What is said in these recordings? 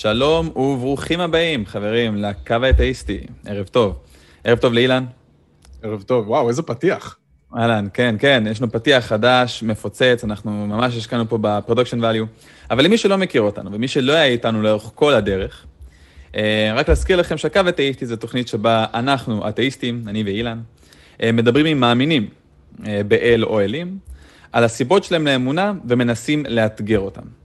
שלום וברוכים הבאים, חברים, לקו האתאיסטי. ערב טוב. ערב טוב לאילן. ערב טוב. וואו, איזה פתיח. אהלן, כן, כן, יש לנו פתיח חדש, מפוצץ, אנחנו ממש השקענו פה ב production value. אבל למי שלא מכיר אותנו, ומי שלא היה איתנו לאורך כל הדרך, אה, רק להזכיר לכם שהקו האתאיסטי זו תוכנית שבה אנחנו, אתאיסטים, אני ואילן, אה, מדברים עם מאמינים אה, באל או אלים, על הסיבות שלהם לאמונה ומנסים לאתגר אותם.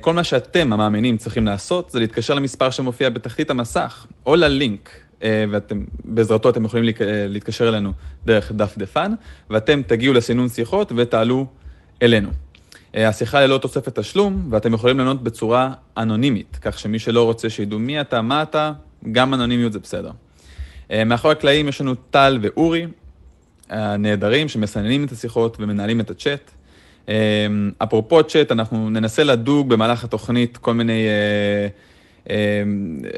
כל מה שאתם, המאמינים, צריכים לעשות זה להתקשר למספר שמופיע בתחתית המסך, או ללינק, ובעזרתו אתם יכולים להתקשר אלינו דרך דף דפן, ואתם תגיעו לסינון שיחות ותעלו אלינו. השיחה ללא תוספת תשלום, ואתם יכולים לענות בצורה אנונימית, כך שמי שלא רוצה שידעו מי אתה, מה אתה, גם אנונימיות זה בסדר. מאחורי הקלעים יש לנו טל ואורי, הנהדרים, שמסננים את השיחות ומנהלים את הצ'אט. אפרופו צ'אט, אנחנו ננסה לדוג במהלך התוכנית כל מיני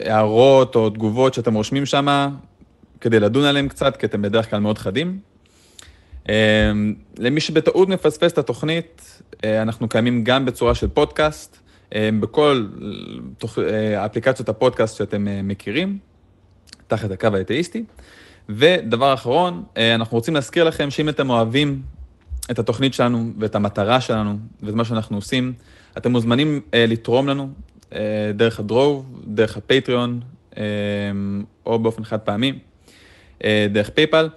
הערות או תגובות שאתם רושמים שם, כדי לדון עליהם קצת, כי אתם בדרך כלל מאוד חדים. למי שבטעות מפספס את התוכנית, אנחנו קיימים גם בצורה של פודקאסט, בכל אפליקציות הפודקאסט שאתם מכירים, תחת הקו האתאיסטי. ודבר אחרון, אנחנו רוצים להזכיר לכם שאם אתם אוהבים את התוכנית שלנו ואת המטרה שלנו ואת מה שאנחנו עושים, אתם מוזמנים לתרום לנו דרך הדרוב, דרך הפטריון, או באופן חד פעמי, דרך פייפל.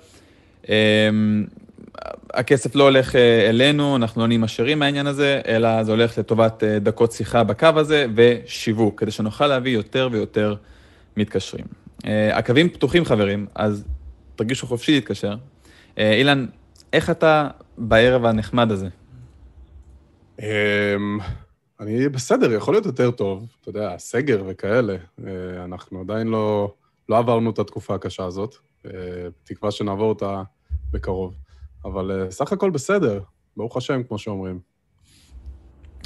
הכסף לא הולך אלינו, אנחנו לא נהיים עשירים מהעניין הזה, אלא זה הולך לטובת דקות שיחה בקו הזה ושיווק, כדי שנוכל להביא יותר ויותר מתקשרים. הקווים פתוחים, חברים, אז תרגישו חופשי להתקשר. אילן, איך אתה בערב הנחמד הזה? אני בסדר, יכול להיות יותר טוב. אתה יודע, סגר וכאלה. אנחנו עדיין לא, לא עברנו את התקופה הקשה הזאת. בתקווה שנעבור אותה בקרוב. אבל סך הכל בסדר, ברוך השם, כמו שאומרים.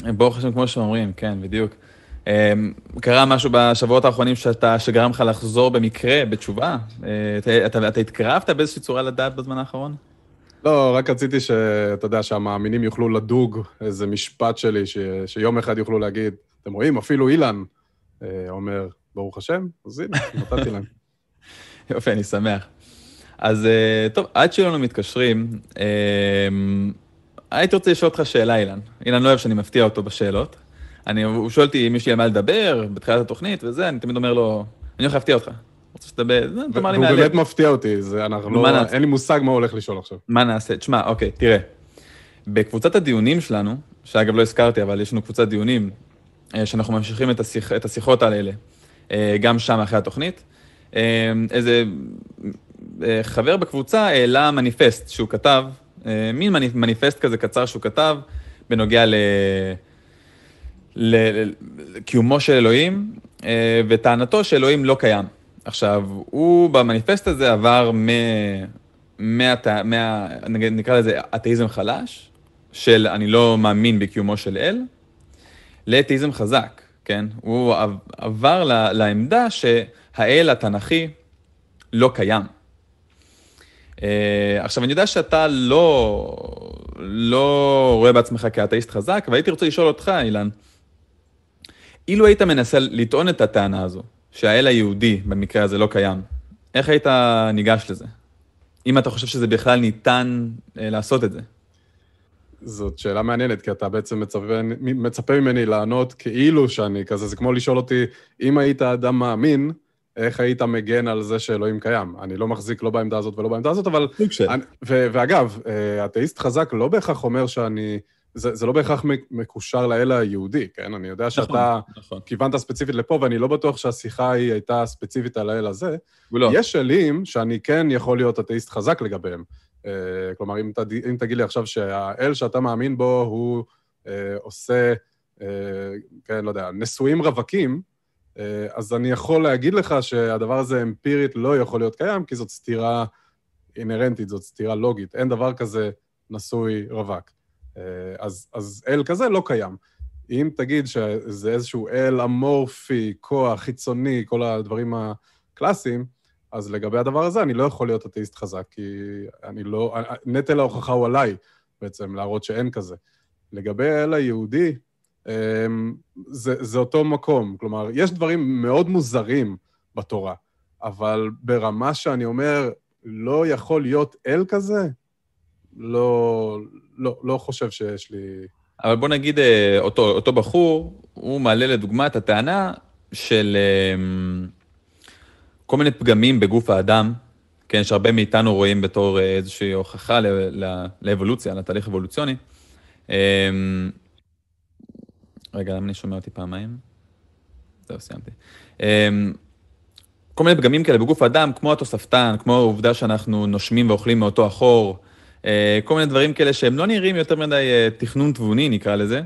ברוך השם, כמו שאומרים, כן, בדיוק. קרה משהו בשבועות האחרונים שאתה, שגרם לך לחזור במקרה, בתשובה? אתה, אתה, אתה התקרבת באיזושהי צורה לדעת בזמן האחרון? לא, רק רציתי שאתה יודע, שהמאמינים יוכלו לדוג איזה משפט שלי, ש, שיום אחד יוכלו להגיד, אתם רואים, אפילו אילן אומר, ברוך השם, אז הנה, נתתי להם. יופי, אני שמח. אז טוב, עד שלנו מתקשרים, הייתי רוצה לשאול אותך שאלה, אילן. אילן לא אוהב שאני מפתיע אותו בשאלות. אני, הוא שואל אותי אם יש לי על מה לדבר בתחילת התוכנית וזה, אני תמיד אומר לו, אני הולך להפתיע אותך. רוצה שתדבר, תאמר לי מהלב. הוא באמת מפתיע אותי, זה אנחנו לא, אין לי מושג מה הוא הולך לשאול עכשיו. מה נעשה? תשמע, אוקיי, תראה. בקבוצת הדיונים שלנו, שאגב לא הזכרתי, אבל יש לנו קבוצת דיונים, שאנחנו ממשיכים את, השיח, את השיחות האלה, גם שם אחרי התוכנית. איזה חבר בקבוצה העלה מניפסט שהוא כתב, מין מניפסט כזה קצר שהוא כתב, בנוגע ל... לקיומו של אלוהים, וטענתו שאלוהים לא קיים. עכשיו, הוא במניפסט הזה עבר מ... מה... מה... נקרא לזה אתאיזם חלש, של אני לא מאמין בקיומו של אל, לאתאיזם חזק, כן? הוא עבר לעמדה שהאל התנ"כי לא קיים. עכשיו, אני יודע שאתה לא, לא רואה בעצמך כאתאיסט חזק, והייתי רוצה לשאול אותך, אילן, אילו היית מנסה לטעון את הטענה הזו, שהאל היהודי במקרה הזה לא קיים, איך היית ניגש לזה? אם אתה חושב שזה בכלל ניתן אה, לעשות את זה. זאת שאלה מעניינת, כי אתה בעצם מצפה, מצפה ממני לענות כאילו שאני כזה, זה כמו לשאול אותי, אם היית אדם מאמין, איך היית מגן על זה שאלוהים קיים? אני לא מחזיק לא בעמדה הזאת ולא בעמדה הזאת, אבל... אני, ו, ואגב, אה, אתאיסט חזק לא בהכרח אומר שאני... זה, זה לא בהכרח מקושר לאל היהודי, כן? אני יודע שאתה נכון, נכון. כיוונת ספציפית לפה, ואני לא בטוח שהשיחה היא הייתה ספציפית על האל הזה. ולא. יש אלים שאני כן יכול להיות אתאיסט חזק לגביהם. Uh, כלומר, אם, תד... אם תגיד לי עכשיו שהאל שאתה מאמין בו הוא uh, עושה, uh, כן, לא יודע, נשואים רווקים, uh, אז אני יכול להגיד לך שהדבר הזה אמפירית לא יכול להיות קיים, כי זאת סתירה אינהרנטית, זאת סתירה לוגית. אין דבר כזה נשוי רווק. אז, אז אל כזה לא קיים. אם תגיד שזה איזשהו אל אמורפי, כוח, חיצוני, כל הדברים הקלאסיים, אז לגבי הדבר הזה אני לא יכול להיות אתאיסט חזק, כי אני לא... נטל ההוכחה הוא עליי בעצם, להראות שאין כזה. לגבי אל היהודי, אמ, זה, זה אותו מקום. כלומר, יש דברים מאוד מוזרים בתורה, אבל ברמה שאני אומר, לא יכול להיות אל כזה, לא, לא, לא חושב שיש לי... אבל בוא נגיד, אה, אותו, אותו בחור, הוא מעלה לדוגמה את הטענה של אמ, כל מיני פגמים בגוף האדם, כן, שהרבה מאיתנו רואים בתור אה, איזושהי הוכחה לאבולוציה, לתהליך אבולוציוני. רגע, למה אני שומע אותי פעמיים? זהו, סיימתי. כל מיני פגמים כאלה בגוף האדם, כמו התוספתן, כמו העובדה שאנחנו נושמים ואוכלים מאותו החור, אה, כל מיני דברים כאלה שהם לא נראים יותר מדי אה, תכנון תבוני, נקרא לזה.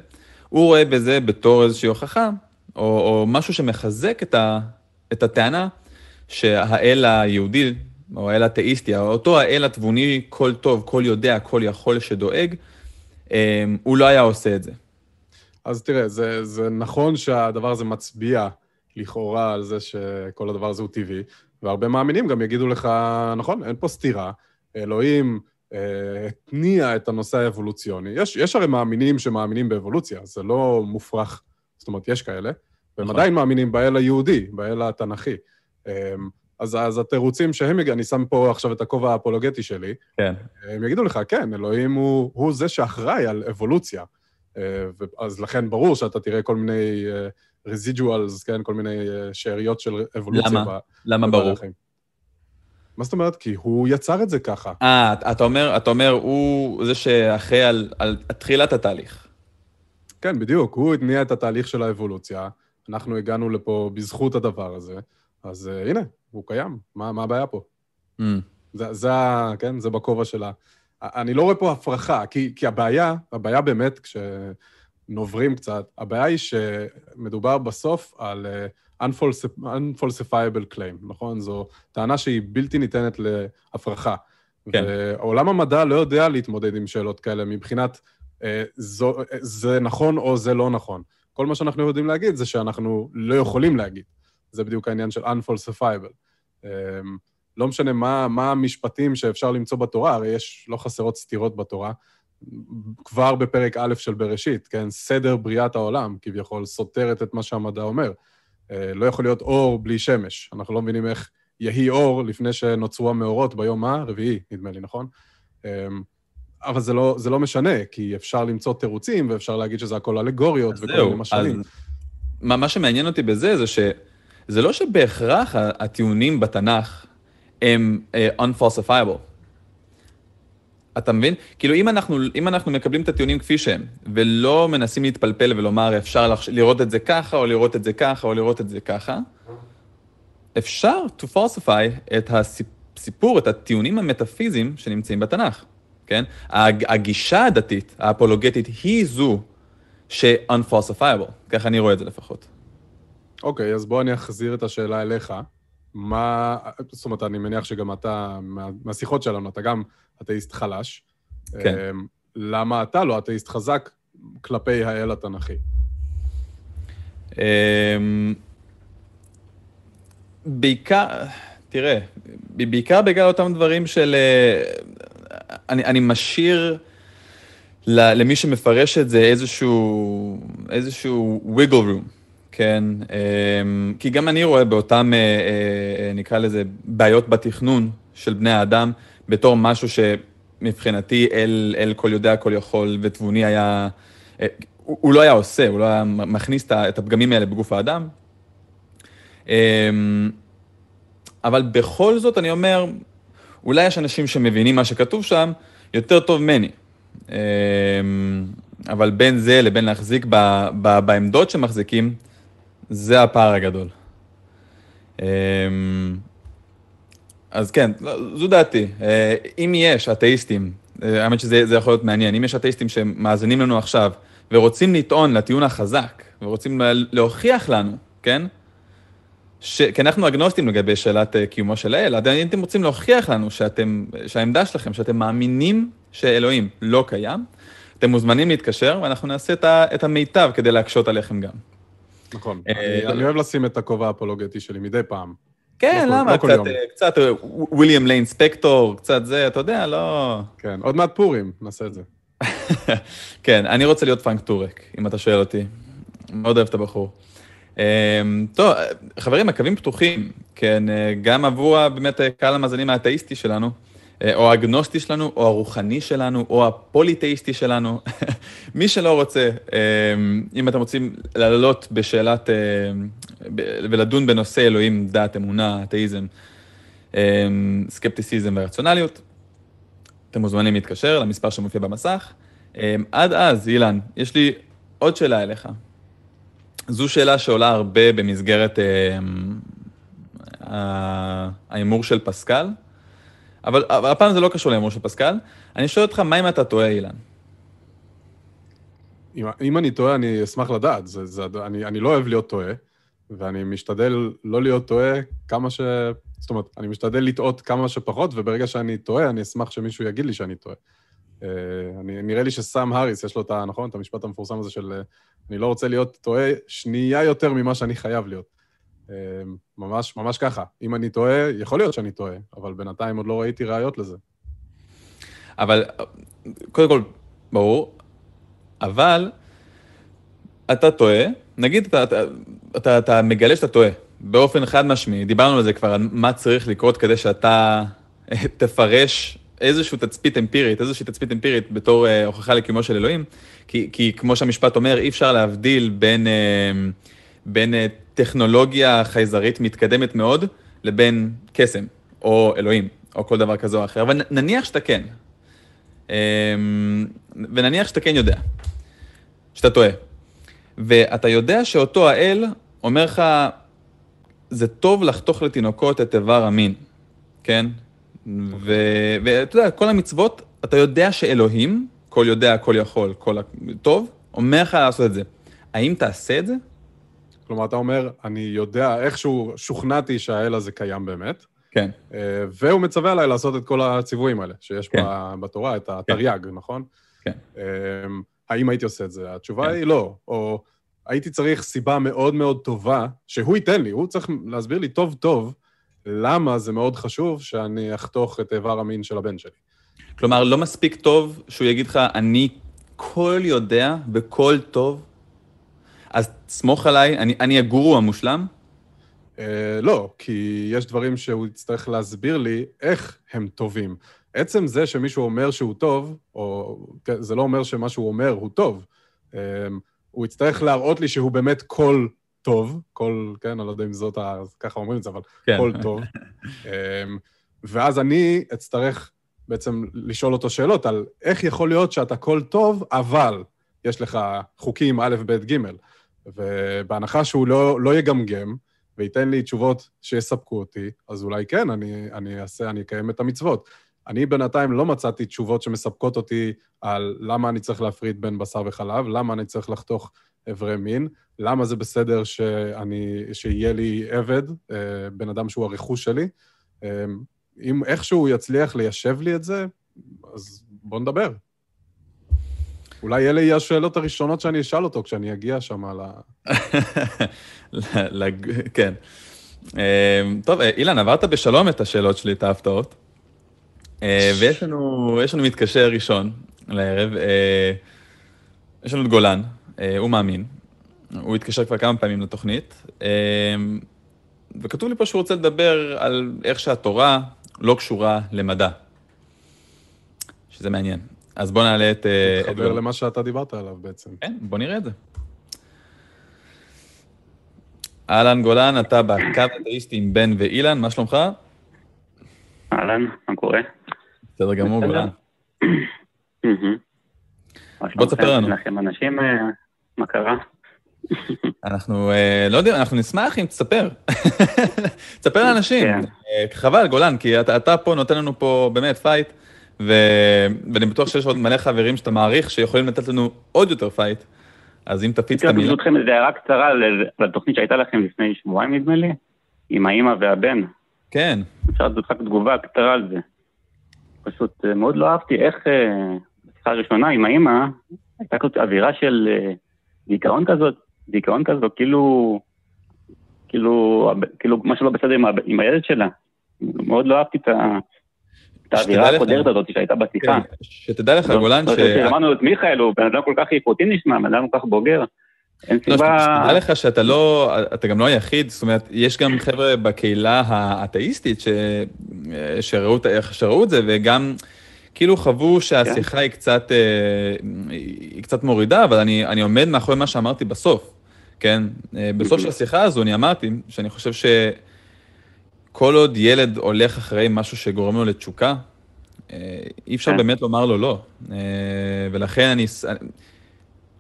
הוא רואה בזה בתור איזושהי הוכחה, או, או משהו שמחזק את, ה, את הטענה שהאל היהודי, או האל התאיסטי, אותו האל התבוני, כל טוב, כל יודע, כל יכול שדואג, אה, הוא לא היה עושה את זה. אז תראה, זה, זה נכון שהדבר הזה מצביע לכאורה על זה שכל הדבר הזה הוא טבעי, והרבה מאמינים גם יגידו לך, נכון, אין פה סתירה, אלוהים אה, התניע את הנושא האבולוציוני. יש, יש הרי מאמינים שמאמינים באבולוציה, זה לא מופרך, זאת אומרת, יש כאלה, והם נכון. עדיין מאמינים באל היהודי, באל התנ"כי. אמ, אז, אז התירוצים שהם, אני שם פה עכשיו את הכובע האפולוגטי שלי, כן. הם יגידו לך, כן, אלוהים הוא, הוא זה שאחראי על אבולוציה. אה, אז לכן ברור שאתה תראה כל מיני רזידואלס, כן, כל מיני שאריות של אבולוציה. למה? למה ברור? מה זאת אומרת? כי הוא יצר את זה ככה. אה, אתה אומר, אתה אומר, הוא זה שאחראי על, על תחילת התהליך. כן, בדיוק. הוא התניע את התהליך של האבולוציה. אנחנו הגענו לפה בזכות הדבר הזה. אז uh, הנה, הוא קיים. מה, מה הבעיה פה? Mm. זה, זה, כן, זה בכובע שלה. אני לא רואה פה הפרחה, כי, כי הבעיה, הבעיה באמת, כשנוברים קצת, הבעיה היא שמדובר בסוף על... Uh, unfalsifiable claim, נכון? זו טענה שהיא בלתי ניתנת להפרחה. כן. ועולם המדע לא יודע להתמודד עם שאלות כאלה מבחינת אה, זו, זה נכון או זה לא נכון. כל מה שאנחנו יודעים להגיד זה שאנחנו לא יכולים להגיד. זה בדיוק העניין של unfalsifiable. אה, לא משנה מה, מה המשפטים שאפשר למצוא בתורה, הרי יש לא חסרות סתירות בתורה. כבר בפרק א' של בראשית, כן? סדר בריאת העולם, כביכול, סותרת את מה שהמדע אומר. אה, לא יכול להיות אור בלי שמש. אנחנו לא מבינים איך יהי אור לפני שנוצרו המאורות ביום הרביעי, נדמה לי, נכון? אמ, אבל זה לא, זה לא משנה, כי אפשר למצוא תירוצים ואפשר להגיד שזה הכל אלגוריות וכל מיני משלים. מה, מה שמעניין אותי בזה זה שזה לא שבהכרח הטיעונים בתנ"ך הם uh, unfalsifiable. אתה מבין? כאילו, אם אנחנו, אם אנחנו מקבלים את הטיעונים כפי שהם, ולא מנסים להתפלפל ולומר, אפשר לראות את זה ככה, או לראות את זה ככה, או לראות את זה ככה, אפשר to falsify את הסיפור, את הטיעונים המטאפיזיים שנמצאים בתנ"ך, כן? הגישה הדתית, האפולוגטית, היא זו ש-unfalsifiable, ככה אני רואה את זה לפחות. אוקיי, okay, אז בוא אני אחזיר את השאלה אליך. מה, זאת אומרת, אני מניח שגם אתה, מהשיחות שלנו, אתה גם אתאיסט חלש. כן. אמ, למה אתה לא אתאיסט חזק כלפי האל התנ"כי? אמ, בעיקר, תראה, בעיקר בגלל אותם דברים של... אה, אני, אני משאיר למי שמפרש את זה איזשהו, איזשהו wiggle room. כן, אמ, כי גם אני רואה באותם, אה, אה, נקרא לזה, בעיות בתכנון של בני האדם, בתור משהו שמבחינתי אל, אל כל יודע, כל יכול ותבוני היה, אה, הוא, הוא לא היה עושה, הוא לא היה מכניס את הפגמים האלה בגוף האדם. אמ, אבל בכל זאת אני אומר, אולי יש אנשים שמבינים מה שכתוב שם יותר טוב ממני. אמ, אבל בין זה לבין להחזיק ב, ב, בעמדות שמחזיקים, זה הפער הגדול. אמ, אז כן, לא, זו דעתי. אה, אם יש אתאיסטים, אה, האמת שזה יכול להיות מעניין, אם יש אתאיסטים שמאזינים לנו עכשיו ורוצים לטעון לטיעון החזק, ורוצים להוכיח לנו, כן? ש... כי אנחנו אגנוסטים לגבי שאלת אה, קיומו של האל, עדיין אתם רוצים להוכיח לנו שאתם, שהעמדה שלכם, שאתם מאמינים שאלוהים לא קיים, אתם מוזמנים להתקשר ואנחנו נעשה את המיטב כדי להקשות עליכם גם. נכון. אה, אני אוהב לשים את הכובע האפולוגטי שלי מדי פעם. כן, למה? קצת וויליאם ליין ספקטור, קצת זה, אתה יודע, לא... כן, עוד מעט פורים, נעשה את זה. כן, אני רוצה להיות פרנק טורק, אם אתה שואל אותי. מאוד אוהב את הבחור. טוב, חברים, הקווים פתוחים, כן, גם עבור באמת קהל המאזינים האתאיסטי שלנו. אה, או האגנוסטי שלנו, או הרוחני שלנו, או הפוליטאיסטי שלנו. מי שלא רוצה, אה, אם אתם רוצים לעלות בשאלת, אה, ולדון בנושא אלוהים, דת, אמונה, אתאיזם, סקפטיסיזם ורציונליות, אתם מוזמנים להתקשר למספר שמופיע במסך. עד אז, אילן, יש לי עוד שאלה אליך. זו שאלה שעולה הרבה במסגרת ההימור של פסקל. אבל, אבל הפעם זה לא קשור של פסקל. אני שואל אותך, מה אם אתה טועה, אילן? אם, אם אני טועה, אני אשמח לדעת. זה, זה, אני, אני לא אוהב להיות טועה, ואני משתדל לא להיות טועה כמה ש... זאת אומרת, אני משתדל לטעות כמה שפחות, וברגע שאני טועה, אני אשמח שמישהו יגיד לי שאני טועה. Uh, אני, נראה לי שסאם האריס, יש לו את ה... נכון? את המשפט המפורסם הזה של אני לא רוצה להיות טועה שנייה יותר ממה שאני חייב להיות. אמ, ממש, ממש ככה. אם אני טועה, יכול להיות שאני טועה, אבל בינתיים עוד לא ראיתי ראיות לזה. אבל, קודם כל, ברור, אבל אתה טועה, נגיד אתה, אתה, אתה, אתה מגלה שאתה טועה, באופן חד משמעי, דיברנו על זה כבר, על מה צריך לקרות כדי שאתה תפרש איזושהי תצפית אמפירית, איזושהי תצפית אמפירית בתור uh, הוכחה לקיומו של אלוהים, כי, כי כמו שהמשפט אומר, אי אפשר להבדיל בין, uh, בין uh, טכנולוגיה חייזרית מתקדמת מאוד לבין קסם, או אלוהים, או כל דבר כזה או אחר. אבל נניח שאתה כן, אמ, ונניח שאתה כן יודע, שאתה טועה, ואתה יודע שאותו האל אומר לך, זה טוב לחתוך לתינוקות את איבר המין, כן? ואתה יודע, כל המצוות, אתה יודע שאלוהים, כל יודע, כל יכול, כל טוב, אומר לך לעשות את זה. האם תעשה את זה? כלומר, אתה אומר, אני יודע, איכשהו שוכנעתי שהאל הזה קיים באמת. כן. אה, והוא מצווה עליי לעשות את כל הציוויים האלה, שיש כן. בתורה, את התרי"ג, כן. נכון? כן. אמ, האם הייתי עושה את זה? התשובה כן. היא לא. או הייתי צריך סיבה מאוד מאוד טובה, שהוא ייתן לי, הוא צריך להסביר לי טוב טוב למה זה מאוד חשוב שאני אחתוך את איבר המין של הבן שלי. כלומר, לא מספיק טוב שהוא יגיד לך, אני כל יודע וכל טוב, אז סמוך עליי, אני, אני הגורו המושלם? Uh, לא, כי יש דברים שהוא יצטרך להסביר לי איך הם טובים. עצם זה שמישהו אומר שהוא טוב, או כן, זה לא אומר שמה שהוא אומר הוא טוב. Uh, הוא יצטרך להראות לי שהוא באמת כל טוב, כל, כן, אני לא יודע אם זאת, ה... ככה אומרים את זה, אבל כן. כל טוב. uh, ואז אני אצטרך בעצם לשאול אותו שאלות על איך יכול להיות שאתה כל טוב, אבל יש לך חוקים א', ב', ג'. ובהנחה שהוא לא, לא יגמגם וייתן לי תשובות שיספקו אותי, אז אולי כן, אני, אני אעשה, אני אקיים את המצוות. אני בינתיים לא מצאתי תשובות שמספקות אותי על למה אני צריך להפריד בין בשר וחלב, למה אני צריך לחתוך אברי מין, למה זה בסדר שאני, שיהיה לי עבד, אה, בן אדם שהוא הרכוש שלי. אה, אם איכשהו יצליח ליישב לי את זה, אז בוא נדבר. אולי אלה יהיו השאלות הראשונות שאני אשאל אותו כשאני אגיע שם ל... כן. אמ, טוב, אה, אילן, עברת בשלום את השאלות שלי, את ההפתעות. אה, ויש לנו, לנו מתקשר ראשון לערב. אה, יש לנו את גולן, הוא מאמין. הוא התקשר כבר כמה פעמים לתוכנית. וכתוב לי פה שהוא רוצה לדבר על איך שהתורה לא קשורה למדע. שזה מעניין. אז בוא נעלה את... תתחבר למה שאתה דיברת עליו בעצם. כן, בוא נראה את זה. אהלן גולן, אתה בקו אתאיסטי עם בן ואילן, מה שלומך? אהלן, מה קורה? בסדר גמור, גולן. בוא תספר לנו. לכם אנשים, אה, מה קרה? אנחנו אה, לא יודעים, אנחנו נשמח אם תספר. תספר לאנשים. כן. אה, חבל, גולן, כי אתה פה נותן לנו פה באמת fight. ו... ואני בטוח שיש עוד מלא חברים שאתה מעריך שיכולים לתת לנו עוד יותר fight. אז אם תפיץ את המילה... ברשותכם, איזו הערה קצרה לתוכנית שהייתה לכם לפני שבועיים, נדמה לי, עם האימא והבן. כן. אפשר לתת לך תגובה קצרה על זה. פשוט אה, מאוד לא אהבתי איך, אה, בשיחה הראשונה עם האימא, הייתה כזאת אווירה של אה, דיכאון כזאת, דיכאון כזאת, כאילו, כאילו, כאילו משהו לא בסדר עם, עם הילד שלה. מאוד לא אהבתי את ה... את האווירה הקודרת הזאת שהייתה בשיחה. כן, שתדע לך, גולן, ש... שמענו את מיכאל, הוא בן אדם כל כך איכותי נשמע, בן אדם כל כך בוגר. אין לא, סיבה... שתדע לך שאתה לא, אתה גם לא היחיד, זאת אומרת, יש גם חבר'ה בקהילה האתאיסטית ש... שראו, את- זה, וגם כאילו חוו שהשיחה היא קצת, אה, היא קצת מורידה, אבל אני, אני עומד מאחורי מה שאמרתי בסוף, כן? אה, בסוף של השיחה הזו אני אמרתי שאני חושב שכל עוד ילד הולך אחרי משהו שגורם לו לתשוקה, אה, אי אפשר כן. באמת לומר לו לא. אה, ולכן אני...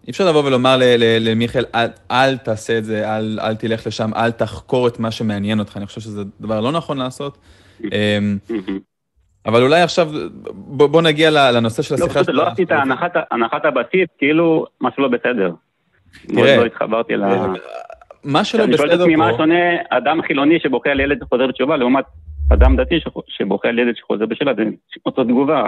אי אפשר לבוא ולומר למיכאל, אל, אל תעשה את זה, אל, אל תלך לשם, אל תחקור את מה שמעניין אותך. אני חושב שזה דבר לא נכון לעשות. מהמם. אבל אולי עכשיו, בוא, בוא נגיע לנושא של לא, השיחה פשוט לא את הנחת- הבסיס, כאילו משהו לא בסדר. תראה, לא התחברתי ל... מה שלא אני שואל את בסדר עצמי מה פה, שונה אדם חילוני שבוכה על ילד שחוזר בתשובה, לעומת אדם דתי שבוכה על ילד שחוזר בשאלה, זה תגובה.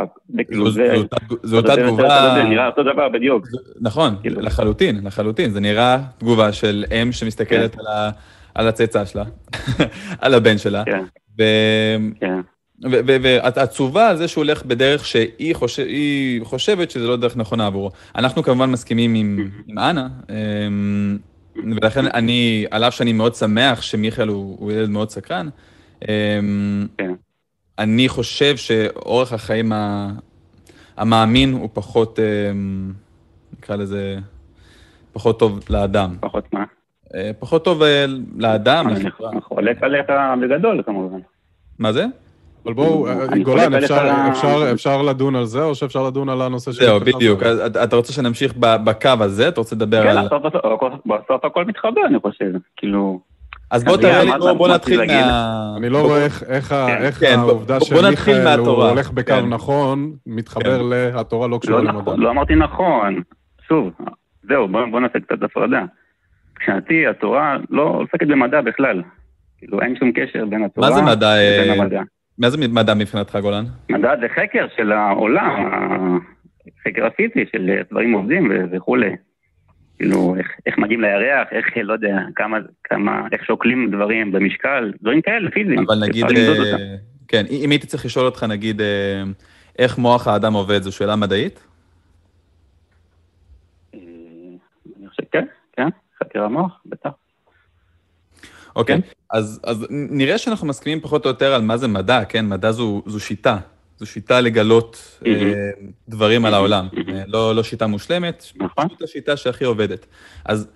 כאילו, זו- זה... זו אותה- אותה תגובה, זה נראה אותו דבר בדיוק. נכון, כאילו. לחלוטין, לחלוטין. זה נראה תגובה של אם שמסתכלת על ה- על הצאצא שלה, על הבן שלה. כן, ו- כן. על זה שהוא הולך בדרך שהיא חושב, חושבת שזה לא דרך נכונה עבורו. אנחנו כמובן מסכימים עם, עם אנה, אמ, ולכן אני, על אף שאני מאוד שמח שמיכאל הוא, הוא ילד מאוד סקרן, אמ, כן. אני חושב שאורח החיים ה- המאמין הוא פחות, אמ, נקרא לזה, פחות טוב לאדם. פחות מה. אה, פחות טוב אה, לאדם, אני. חולק עליך בגדול כמובן. מה זה? אבל בואו, אה, גולן, אפשר- עליך- אפשר- אפשר לדון על זה, או שאפשר לדון על הנושא של... זהו? בדיוק. אז אתה- רוצה שנמשיך בקו הזה? אתה רוצה לדבר כן, על... בסוף- בסוף- בסוף הכל מתחבר, אני חושב. כאילו, אז בוא תראה לי, בוא- נתחיל? מה... אני לא רואה איך- כן. כן, העובדה שמיכאל הוא. הולך בקו כן. נכון, מתחבר להתורה לא קשורה לא למדע. נכון, לא אמרתי נכון. שוב, זהו, בוא נעשה קצת הפרדה. מבחינתי, התורה לא עוסקת במדע בכלל. כאילו, אין שום קשר בין התורה מה זה מדע, לבין המדע. מה זה מדע מבחינתך, גולן? מדע זה חקר של העולם, חקר הפיזי של איך דברים עובדים וכולי. כאילו, איך, איך מגיעים לירח, איך, לא יודע, כמה, כמה, איך שוקלים דברים במשקל, דברים כאלה, פיזיים. אבל נגיד, אה. כן, אם הייתי צריך לשאול אותך, נגיד, אה, איך מוח האדם עובד, זו שאלה מדעית? אה, אני חושב, כן, כן, חקר המוח, בטח. אוקיי, כן. אז, אז נראה שאנחנו מסכימים פחות או יותר על מה זה מדע, כן? מדע זו, זו שיטה. זו שיטה לגלות אה, דברים על העולם. אה, לא, לא שיטה מושלמת, נכון. פשוט השיטה שהכי עובדת. אז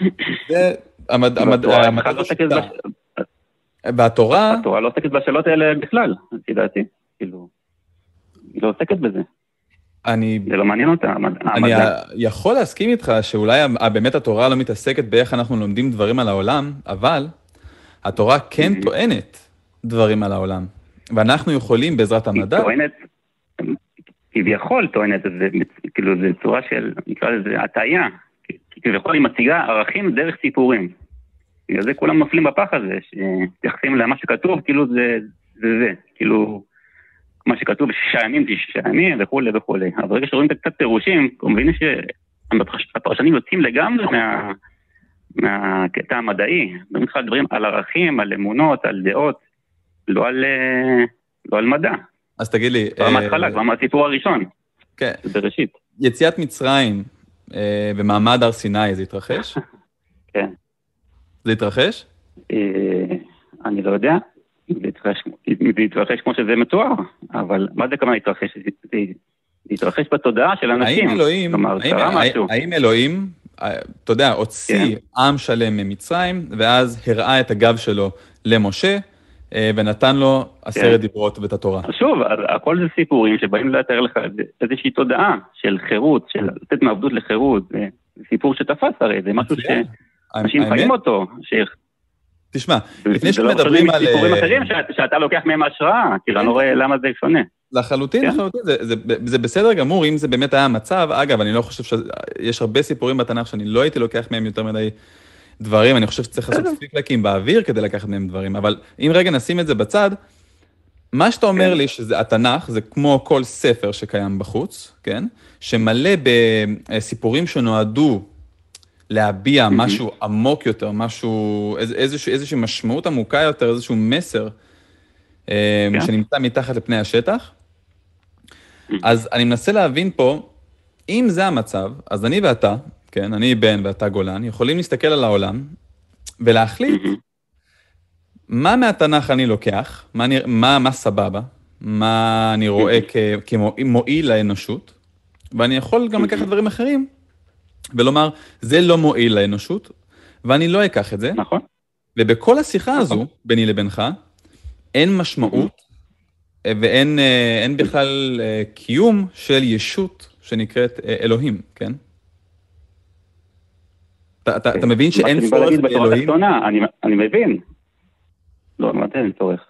זה, המד, המד, המדע זו לא עוסקת שיטה. בש- והתורה, התורה לא עוסקת בשאלות האלה בכלל, לפי דעתי. כאילו, היא לא עוסקת בזה, אני זה לא מעניין אותה, המד- אני המדע. יכול להסכים איתך שאולי באמת התורה לא מתעסקת באיך אנחנו לומדים דברים על העולם, אבל התורה כן Mhm. טוענת דברים על העולם. ואנחנו יכולים בעזרת היא המדע, טוענת, כביכול טוענת, זה, כאילו, זה צורה של, נקרא לזה, הטעיה. כביכול היא מציגה ערכים דרך סיפורים. בגלל זה כולם נופלים בפח הזה, שמתייחסים למה שכתוב, כאילו זה, זה. כאילו, מה שכתוב שישה ימים שישה ימים וכולי וכולי. אבל ברגע שרואים קצת פירושים, הם מבינים שהפרשנים יוצאים לגמרי מה, מהקטע המדעי. מדברים לך על דברים, על ערכים, על אמונות, על דעות, לא על, אה, לא על מדע. אז תגיד לי, כבר אה, מההתחלה, כבר מהסיפור הראשון, כן, זה בראשית. יציאת מצרים אה, במעמד הר סיני, זה התרחש? כן. זה התרחש? אה, אני לא יודע אם זה יתרחש כמו שזה מתואר, אבל מה זה כמובן? זה זה יתרחש בתודעה של אנשים. האם אלוהים, כלומר, האם- קרה האם- משהו. האם אלוהים, אה, אתה יודע, הוציא עם שלם ממצרים, ואז הראה את הגב שלו למשה, אה, ונתן לו עשרת כן. דיברות ואת התורה. שוב, הכל זה סיפורים שבאים לתאר לך איזושהי תודעה של חירות, של לצאת מעבדות לחירות. זה סיפור שתפס הרי, זה משהו מצוין. שאנשים חיים אותו. תשמע, זה לפני זה לא שמדברים על... מסיפורים אה, אחרים שאת- שאתה לוקח מהם השראה, כאילו, אני לא רואה למה זה שונה. לחלוטין, כן. לחלוטין, זה, זה, זה בסדר גמור אם זה באמת היה המצב. אגב, אני לא חושב שיש הרבה סיפורים בתנ"ך שאני לא הייתי לוקח מהם יותר מדי דברים, אני חושב שצריך לעשות. פיקלקים באוויר כדי לקחת מהם דברים, אבל אם רגע נשים את זה בצד, מה שאתה אומר כן. לי שזה התנ"ך, זה כמו כל ספר שקיים בחוץ, כן? שמלא בסיפורים שנועדו להביע. משהו עמוק יותר, משהו, איז- איזושהי, משמעות עמוקה יותר, איזשהו מסר אה, כן. שנמצא מתחת לפני השטח. אז אני מנסה להבין פה, אם זה המצב, אז אני ואתה, כן, אני בן ואתה גולן, יכולים להסתכל על העולם ולהחליט. מה מהתנ"ך אני לוקח, מה, אני, מה, מה סבבה, מה אני רואה כמועיל לאנושות, ואני יכול גם לקחת דברים אחרים ולומר, זה לא מועיל לאנושות, ואני לא אקח את זה, נכון. ובכל השיחה הזו, ביני לבינך, אין משמעות אה, ואין אה, אין בכלל אה, קיום של ישות שנקראת אלוהים, כן? אתה, אתה, אתה מבין שאין צורך באלוהים? אני, אני מבין. לא, מה אין צורך?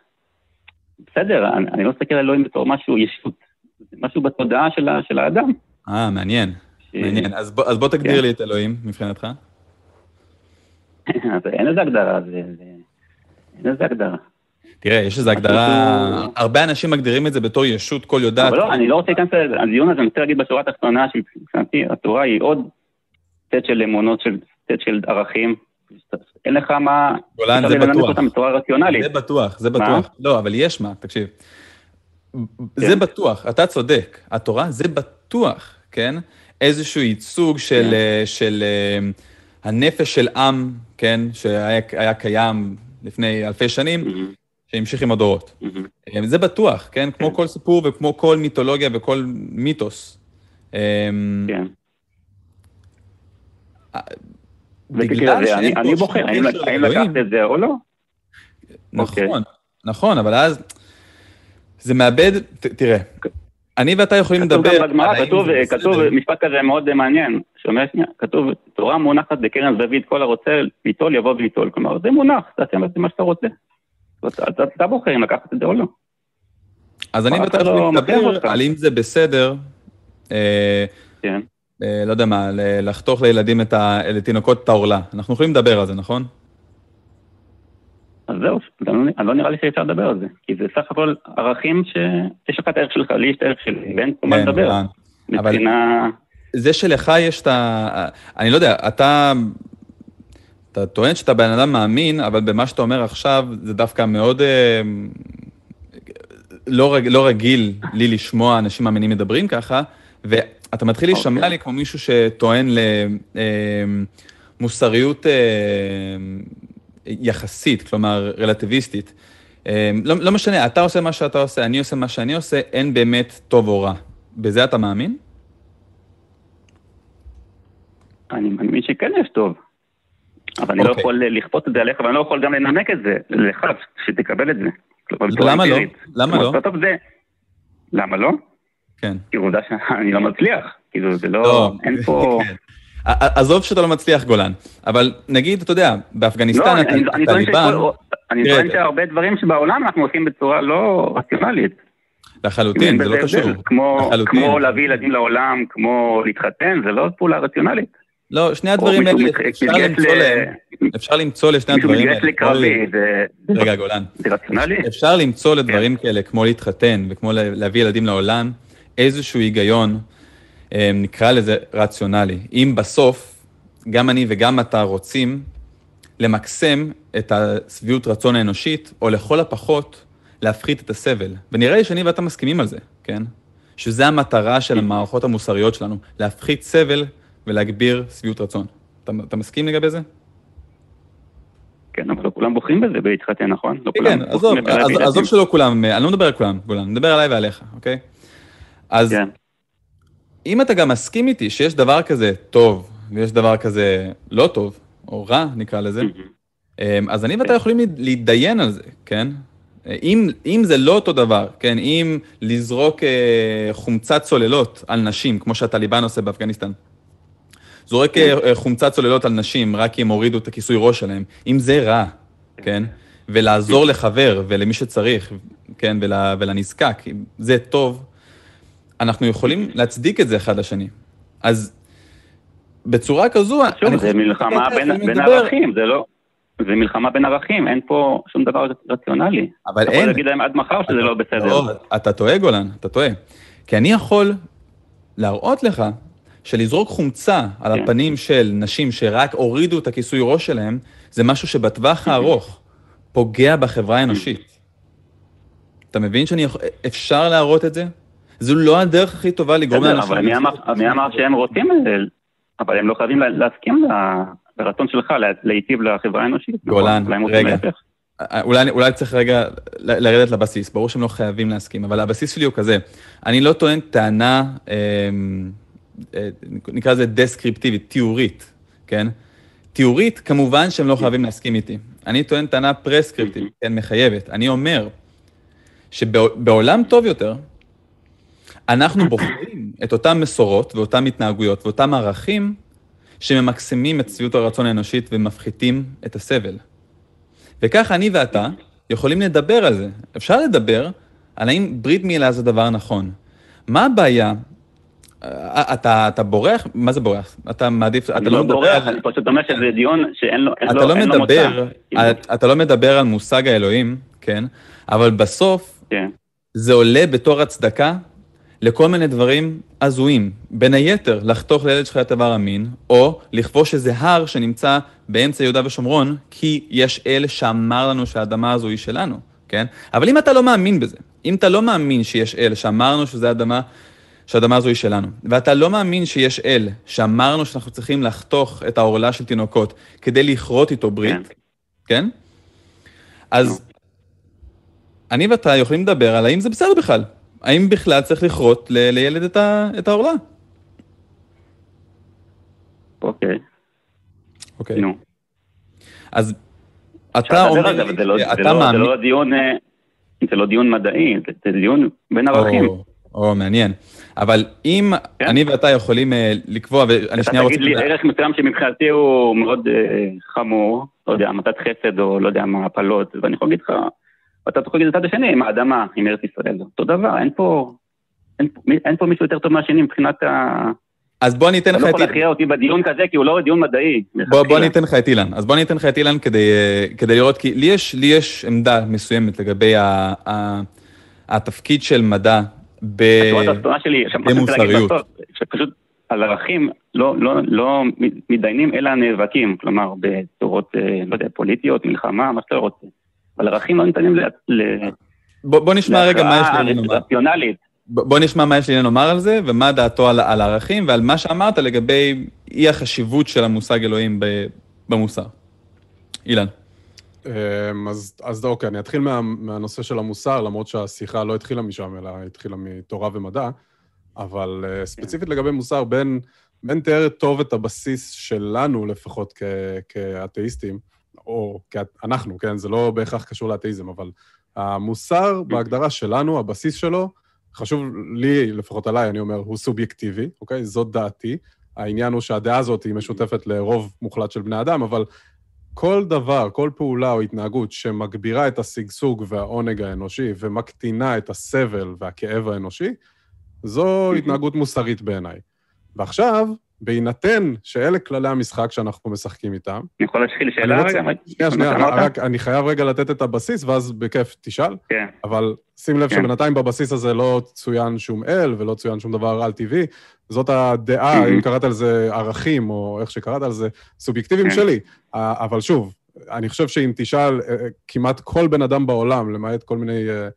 בסדר, אני, אני לא מסתכל על אלוהים בתור משהו ישות. משהו בתודעה של, של האדם. אה, מעניין, מעניין. אז בוא, אז בוא תגדיר כן. לי את אלוהים מבחינתך. אין לזה הגדרה, זה, אין לזה הגדרה. תראה, יש איזו הגדרה, הרבה אנשים מגדירים את זה בתור ישות כל יודעת. אבל לא, אני לא רוצה להיכנס לדיון הזה, אני רוצה להגיד בשורה התחתונה שמבחינתי התורה היא עוד סט של אמונות, סט של ערכים. אין לך מה... גולן, זה בטוח. זה בטוח, זה? בטוח. לא, אבל יש מה, תקשיב. זה בטוח, אתה צודק. התורה זה בטוח, כן? איזשהו ייצוג של, כן. אה, של אה, הנפש של עם, כן? שהיה היה קיים לפני אלפי שנים, מהמם, שהמשיך עם הדורות. אה, זה בטוח, כן? כמו כל סיפור וכמו כל מיתולוגיה וכל מיתוס. כן. בגלל שאין אני- בוחר, האם. לקחת את זה או לא? אוקיי. נכון, נכון, אבל אז זה מאבד, תראה, אני ואתה יכולים כתוב לדבר... גם בגמרא, כתוב. כתוב משפט כזה מאוד מעניין, שומע שנייה, כתוב, תורה מונחת בקרן זווית, כל הרוצה ליטול יבוא וליטול, כלומר זה מונח, תעשה מה שאתה רוצה. אתה- בוחר אם לקחת את זה או לא. אז אני ואתה לא יכולים מכריח לדבר. על אם זה בסדר, אה, כן. אה, לא יודע מה, לחתוך לילדים את ה... לתינוקות את העורלה. אנחנו יכולים לדבר על זה, נכון? אז זהו, גם לא- לא נראה לי שאפשר לדבר על זה, כי זה סך הכל ערכים שיש לך את הערך שלך, לי יש את הערך שלי, ואין פה מה כן, לדבר. אבל- מבחינה... זה שלך יש את ה... אני לא יודע, אתה... אתה טוען שאתה בן אדם מאמין, אבל במה שאתה אומר עכשיו, זה דווקא מאוד אה, לא, רג, לא רגיל לי לשמוע אנשים מאמינים מדברים ככה, ואתה מתחיל להישמע אוקיי. לי כמו מישהו שטוען למוסריות יחסית, כלומר רלטיביסטית. אה, לא, לא משנה, אתה עושה מה שאתה עושה, אני עושה מה שאני עושה, אין באמת טוב או רע. בזה אתה מאמין? אני מאמין שכן יש טוב. אבל אני לא אוקיי. יכול לכפות את זה עליך, ואני לא יכול גם לנמק את זה לך, שתקבל את זה. למה לא? למה לא? זה... למה לא? כן. כי עובדה שאני לא מצליח. כאילו, זה לא... לא, אין פה... עזוב שאתה לא מצליח, גולן, אבל נגיד, אתה יודע, לא, באפגניסטן, טוען הטליבן, שכל- אני טוען שהרבה דברים שבעולם אנחנו עושים בצורה לא רציונלית. לחלוטין, זה לא קשור. כמו- להביא ילדים לעולם, כמו להתחתן, זה לא פעולה רציונלית. לא, שני הדברים מישהו האלה, אפשר מתגייס למצוא להם, אפשר למצוא לשני מישהו הדברים מתגייס האלה. לקרבי, כמו- זה רגע, גולן. זה רציונלי? אפשר למצוא לדברים כאלה, כמו להתחתן וכמו לה- להביא ילדים לעולם, איזשהו היגיון, נקרא לזה רציונלי. אם בסוף, גם אני וגם אתה רוצים למקסם את השביעות רצון האנושית, או לכל הפחות להפחית את הסבל. ונראה לי שאני ואתה מסכימים על זה, כן? שזה המטרה של המערכות המוסריות שלנו, להפחית סבל ולהגביר שביעות רצון. אתה, אתה מסכים לגבי זה? כן, אבל לא כולם בוחרים בזה בהתחתן, נכון? לא כן, עזוב, עזוב. שלא כולם, אני לא מדבר על כולם, גולן, אני מדבר עליי ועליך, אוקיי? אז כן. אם אתה גם מסכים איתי שיש דבר כזה טוב, ויש דבר כזה לא טוב, או רע נקרא לזה, אמ, אז אני ואתה כן. יכולים להת- להתדיין על זה, כן? אם, אם זה לא אותו דבר, כן? אם לזרוק אה, חומצת צוללות על נשים, כמו שהטליבן עושה באפגניסטן, זורק כן. אה, חומצת צוללות על נשים רק כי הם הורידו את הכיסוי ראש שלהם, אם זה רע, כן? ולעזור לחבר ולמי שצריך, כן? ול, ולנזקק, אם זה טוב, אנחנו יכולים להצדיק את זה אחד לשני. אז בצורה כזו, שוב, זה מלחמה בין בין ערכים, זה לא... זה מלחמה בין ערכים, אין פה שום דבר רציונלי. אבל אתה יכול אין. להגיד להם עד מחר שזה לא בסדר. לא, אתה טועה, גולן, אתה טועה. כי אני יכול להראות לך שלזרוק חומצה על כן. הפנים של נשים שרק הורידו את הכיסוי ראש שלהם, זה משהו שבטווח הארוך פוגע בחברה האנושית. אתה מבין שאני יכול... אפשר להראות את זה? זו לא הדרך הכי טובה לגרום לאנשים... אבל מי אמר- שהם רוצים את זה? אבל הם לא חייבים לה- להסכים לרצון שלך לה- להיטיב לחברה האנושית. נכון? גולן, רוצים רגע. להפך. אה, אולי, אולי צריך רגע לרדת לבסיס, ברור שהם לא חייבים להסכים, אבל הבסיס שלי הוא כזה, אני לא טוען טענה, אה, אה, נקרא לזה דסקריפטיבית, תיאורית, כן? תיאורית, כמובן שהם לא חייבים להסכים איתי. אני טוען טענה פרסקריפטיבית, כן, מחייבת. אני אומר שבעולם טוב יותר, אנחנו בוחרים את אותן מסורות ואותן התנהגויות ואותם ערכים שממקסמים את שביעות הרצון האנושית ומפחיתים את הסבל. וכך אני ואתה יכולים לדבר על זה. אפשר לדבר על האם ברית מילה זה דבר נכון. מה הבעיה? אה, אתה, אתה בורח? מה זה בורח? אתה מעדיף, אתה לא לא מדבר בורח, על... אני פשוט אומר שזה דיון שאין לו אתה לו- לא אין לו מדבר, מוצא. על- אתה לא מדבר על מושג האלוהים, כן? אבל בסוף כן. זה עולה בתור הצדקה לכל מיני דברים הזויים. בין היתר, לחתוך לילד שלך את איבר המין, או לכבוש איזה הר שנמצא באמצע יהודה ושומרון, כי יש אל שאמר לנו שהאדמה הזו היא שלנו, כן? אבל אם אתה לא מאמין בזה, אם אתה לא מאמין שיש אל שאמרנו שזה אדמה, שהאדמה הזו היא שלנו, ואתה לא מאמין שיש אל שאמרנו שאנחנו צריכים לחתוך את העורלה של תינוקות כדי לכרות איתו ברית, כן? אז אני ואתה יכולים לדבר על האם זה בסדר בכלל. האם בכלל צריך לכרות ל- לילד את, ה- את העורלה? אוקיי, אוקיי. נו. אז אתה אומר זה, לי זה לא- זה שאתה לא- זה מאמין... לא דיון, אה, זה לא דיון מדעי, זה- זה דיון בין ערכים. או, או, מעניין. אבל אם כן. אני ואתה יכולים אה, לקבוע, ואני אתה שנייה רוצה... תגיד לי ערך מסוים שמבחינתי הוא מאוד אה, חמור, לא יודע, המתת חסד או לא יודע מה, הפלות, ואני יכול להגיד לך, ואתה יכול להגיד את הצד השני, עם האדמה, עם ארץ ישראל, אותו דבר, אין פה, אין אין פה מישהו יותר טוב מהשני מבחינת ה... אז בוא אני אתן אתה לך לא את... יכול להכריע אותי בדיון כזה, כי הוא לא דיון מדעי. בוא, בוא. אני אתן לך את אילן. אז בוא אני אתן לך את אילן כדי, כדי לראות, כי לי יש, לי יש עמדה מסוימת לגבי ה, ה, התפקיד של מדע ב... השורה התחתונה שלי, במוסריות. שפשוט על ערכים לא, לא, לא מתדיינים אלא נאבקים, כלומר בצורות, אה, לא יודע, פוליטיות, מלחמה, מה שאתה רוצה. אבל ערכים לא ניתנים ל- ל- בוא, בוא נשמע רגע מה יש לאילן לומר. רציונלית. ב- בוא נשמע מה יש לאילן לומר על זה, ומה דעתו על, על הערכים, ועל מה שאמרת לגבי אי החשיבות של המושג אלוהים ב, במוסר. אילן. אמ, אז, אז אוקיי, אני אתחיל מה, מהנושא של המוסר, למרות שהשיחה לא התחילה משם, אלא התחילה מתורה ומדע, אבל uh, ספציפית לגבי מוסר, בן, בן תיאר טוב את הבסיס שלנו לפחות כ, כאתאיסטים, או אנחנו, כן? זה לא בהכרח קשור לאתאיזם, אבל המוסר בהגדרה שלנו, הבסיס שלו, חשוב לי, לפחות עליי, אני אומר, הוא סובייקטיבי, אוקיי? זאת דעתי. העניין הוא שהדעה הזאת היא משותפת לרוב מוחלט של בני אדם, אבל כל דבר, כל פעולה או התנהגות שמגבירה את השגשוג והעונג האנושי ומקטינה את הסבל והכאב האנושי, זו התנהגות מוסרית בעיניי. ועכשיו, בהינתן שאלה כללי המשחק שאנחנו משחקים איתם, אני יכול להתחיל שאלה רוצה- רגע? שנייה, שנייה? רק אני חייב רגע לתת את הבסיס, ואז בכיף תשאל, כן, אבל שים לב כן. שבינתיים בבסיס הזה לא צוין שום אל ולא צוין שום דבר על-טבעי. זאת הדעה, אם קראת על זה ערכים, או איך שקראת על זה, סובייקטיביים כן. שלי. אה, אבל שוב, אני חושב שאם תשאל אה, כמעט כל בן אדם בעולם, למעט כל מיני אה,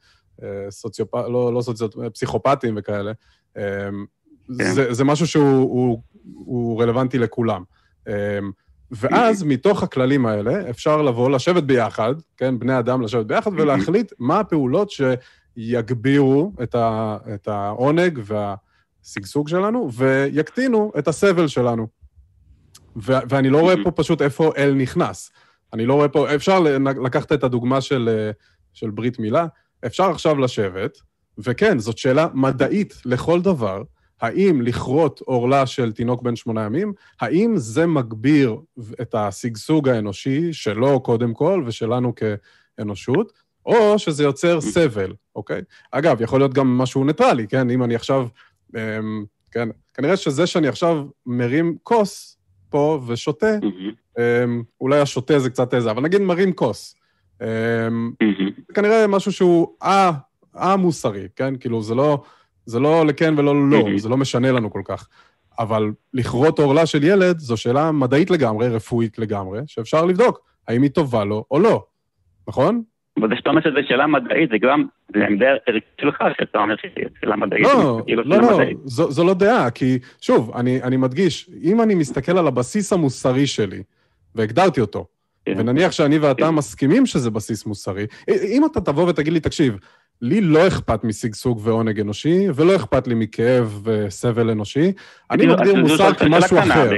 אה, סוציופ... לא, לא סוציופ... פסיכופטים וכאלה, אה, זה, זה משהו שהוא הוא, הוא רלוונטי לכולם. אה, ואז מתוך הכללים האלה אפשר לבוא, לשבת ביחד, כן, בני אדם לשבת ביחד ולהחליט מה הפעולות שיגבירו את, ה, את העונג והשגשוג שלנו ויקטינו את הסבל שלנו. ו, ואני לא רואה פה פשוט איפה אל נכנס. אני לא רואה פה, אפשר לקחת את הדוגמה של, של ברית מילה, אפשר עכשיו לשבת, וכן, זאת שאלה מדעית לכל דבר, האם לכרות עורלה של תינוק בן שמונה ימים, האם זה מגביר את השגשוג האנושי שלו קודם כל ושלנו כאנושות, או שזה יוצר סבל, אוקיי? אגב, יכול להיות גם משהו ניטרלי, כן? אם אני עכשיו, אמ, כן, כנראה שזה שאני עכשיו מרים כוס פה ושותה, אמ, אולי השותה זה קצת איזה, אבל נגיד מרים כוס. אמ, כנראה משהו שהוא א-מוסרי, כן? כאילו, זה לא, זה לא לכן ולא לא. זה לא משנה לנו כל כך. אבל לכרות עורלה של ילד זו שאלה מדעית לגמרי, רפואית לגמרי, שאפשר לבדוק האם היא טובה לו או לא, נכון? אבל זה שאתה אומר שזו שאלה מדעית, זה גם, זה עמדה ערכית שלך, שאתה אומר שזו שאלה מדעית. לא, כאילו לא, לא. זו, זו לא דעה, כי שוב, אני, אני מדגיש, אם אני מסתכל על הבסיס המוסרי שלי, והגדרתי אותו, כן. ונניח שאני ואתה כן. מסכימים שזה בסיס מוסרי, אם אתה תבוא ותגיד לי, תקשיב, לי לא אכפת משגשוג ועונג אנושי, ולא אכפת לי מכאב וסבל אנושי, אני כאילו, מגדיר מוסר כמשהו אחר.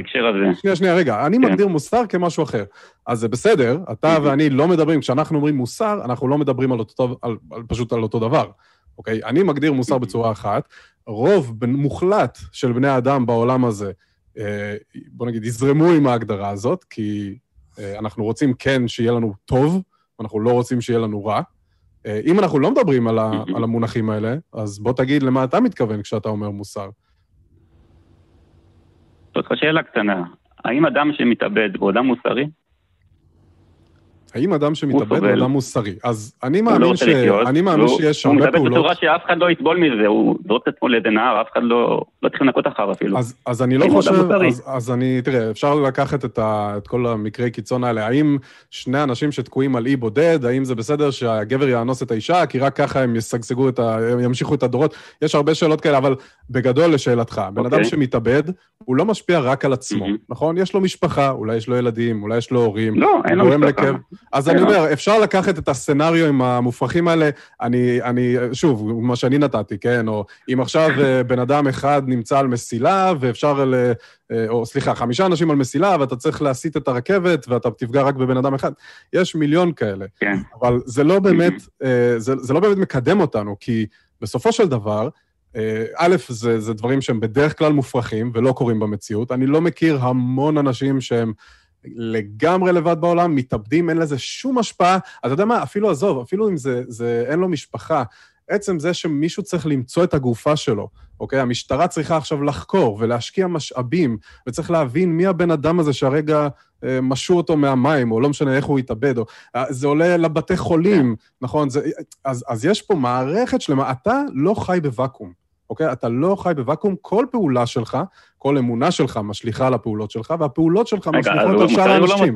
שנייה, שנייה, רגע, אני כן. מגדיר מוסר כמשהו אחר. אז זה בסדר, אתה Mhm. ואני לא מדברים, כשאנחנו אומרים מוסר, אנחנו לא מדברים על אותו, על, על, פשוט על אותו דבר, אוקיי? אני מגדיר מוסר. בצורה אחת, רוב מוחלט של בני האדם בעולם הזה, אה, בוא נגיד, יזרמו עם ההגדרה הזאת, כי אה, אנחנו רוצים כן שיהיה לנו טוב, אנחנו לא רוצים שיהיה לנו רע. אה, אם אנחנו לא מדברים על, ה. על המונחים האלה, אז בוא תגיד למה אתה מתכוון כשאתה אומר מוסר. זאת שאלה קטנה, האם אדם שמתאבד הוא אדם מוסרי? האם אדם שמתאבד הוא. אדם מוסרי? אז אני הוא לא מאמין, ש... אני מאמין שיש הוא הרבה מתאבד פעולות... בצורה שאף אחד לא יסבול מזה, הוא זורק את עצמו לאיזה נהר, אף אחד לא לא צריך לנקות אחריו אפילו. אז, אז אני לא הוא חושב? אז, אז אני, תראה, אפשר לקחת את, ה, את כל המקרי קיצון האלה. האם שני אנשים שתקועים על אי בודד, האם זה בסדר שהגבר יאנוס את האישה, כי רק ככה הם ישגשגו את ה... הם ימשיכו את הדורות? יש הרבה שאלות כאלה, אבל בגדול לשאלתך, בן אדם אוקיי. שמתאבד, הוא לא משפיע רק על עצמו, מהמם. נכון? יש לו משפחה, אולי יש לו ילדים, אולי יש לו הורים. לא, אין לו משפחה. לכאב. אז אין אני. אומר, אפשר לקחת את הסצנריו המופרכים האלה, אני, אני, שוב, מה שאני נתתי, כן? או אם עכשיו אה, בן אדם אחד נמצא על מסילה, ואפשר, ל, אה, או סליחה, חמישה אנשים על מסילה, ואתה צריך להסיט את הרכבת, ואתה תפגע רק בבן אדם אחד. יש מיליון כאלה. כן. אבל זה לא באמת, אה, זה, זה לא באמת מקדם אותנו, כי בסופו של דבר, א', זה, זה דברים שהם בדרך כלל מופרכים ולא קורים במציאות. אני לא מכיר המון אנשים שהם לגמרי לבד בעולם, מתאבדים, אין לזה שום השפעה. אתה יודע מה, אפילו עזוב, אפילו אם זה, זה אין לו משפחה, עצם זה שמישהו צריך למצוא את הגופה שלו, אוקיי? המשטרה צריכה עכשיו לחקור ולהשקיע משאבים, וצריך להבין מי הבן אדם הזה שהרגע אה, משו אותו מהמים, או לא משנה איך הוא התאבד, או... אה, זה עולה לבתי חולים, נכון? זה, אז, אז יש פה מערכת שלמה. אתה לא חי בוואקום, אוקיי? אתה לא חי בוואקום. כל פעולה שלך, כל אמונה שלך משליכה על הפעולות שלך, והפעולות שלך משליכות על שאר לא האנשים.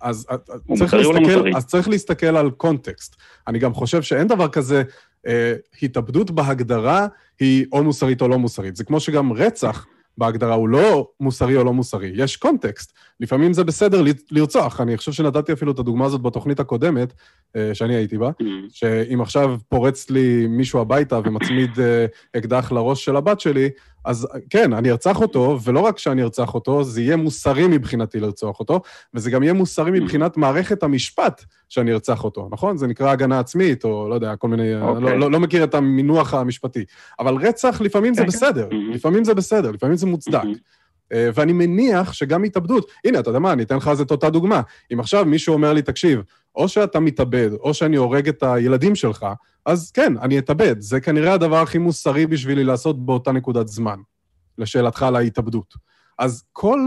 אז הוא צריך לא להסתכל? אז צריך להסתכל על קונטקסט. אני גם חושב שאין דבר כזה, אה, התאבדות בהגדרה היא או מוסרית או לא מוסרית. זה כמו שגם רצח בהגדרה הוא לא מוסרי או לא מוסרי, יש קונטקסט. לפעמים זה בסדר לרצוח. אני חושב שנתתי אפילו את הדוגמה הזאת בתוכנית הקודמת, אה, שאני הייתי בה, Mm. שאם עכשיו פורץ לי מישהו הביתה ומצמיד אה, אקדח לראש של הבת שלי, אז אה, כן, אני ארצח אותו, ולא רק שאני ארצח אותו, זה יהיה מוסרי מבחינתי לרצוח אותו, וזה גם יהיה מוסרי מבחינת מערכת המשפט שאני ארצח אותו, נכון? זה נקרא הגנה עצמית, או לא יודע, כל מיני... אוקיי. לא, לא, לא מכיר את המינוח המשפטי. אבל רצח, לפעמים זה כן, כן. בסדר, Mhm. לפעמים זה בסדר, לפעמים זה מוצדק. Mhm. אה, ואני מניח שגם התאבדות, הנה, אתה יודע מה, אני אתן לך אז את אותה דוגמה. אם עכשיו מישהו אומר לי, תקשיב, או שאתה מתאבד, או שאני הורג את הילדים שלך, אז כן, אני אתאבד. זה כנראה הדבר הכי מוסרי בשבילי לעשות באותה נקודת זמן, לשאלתך על ההתאבדות. אז כל.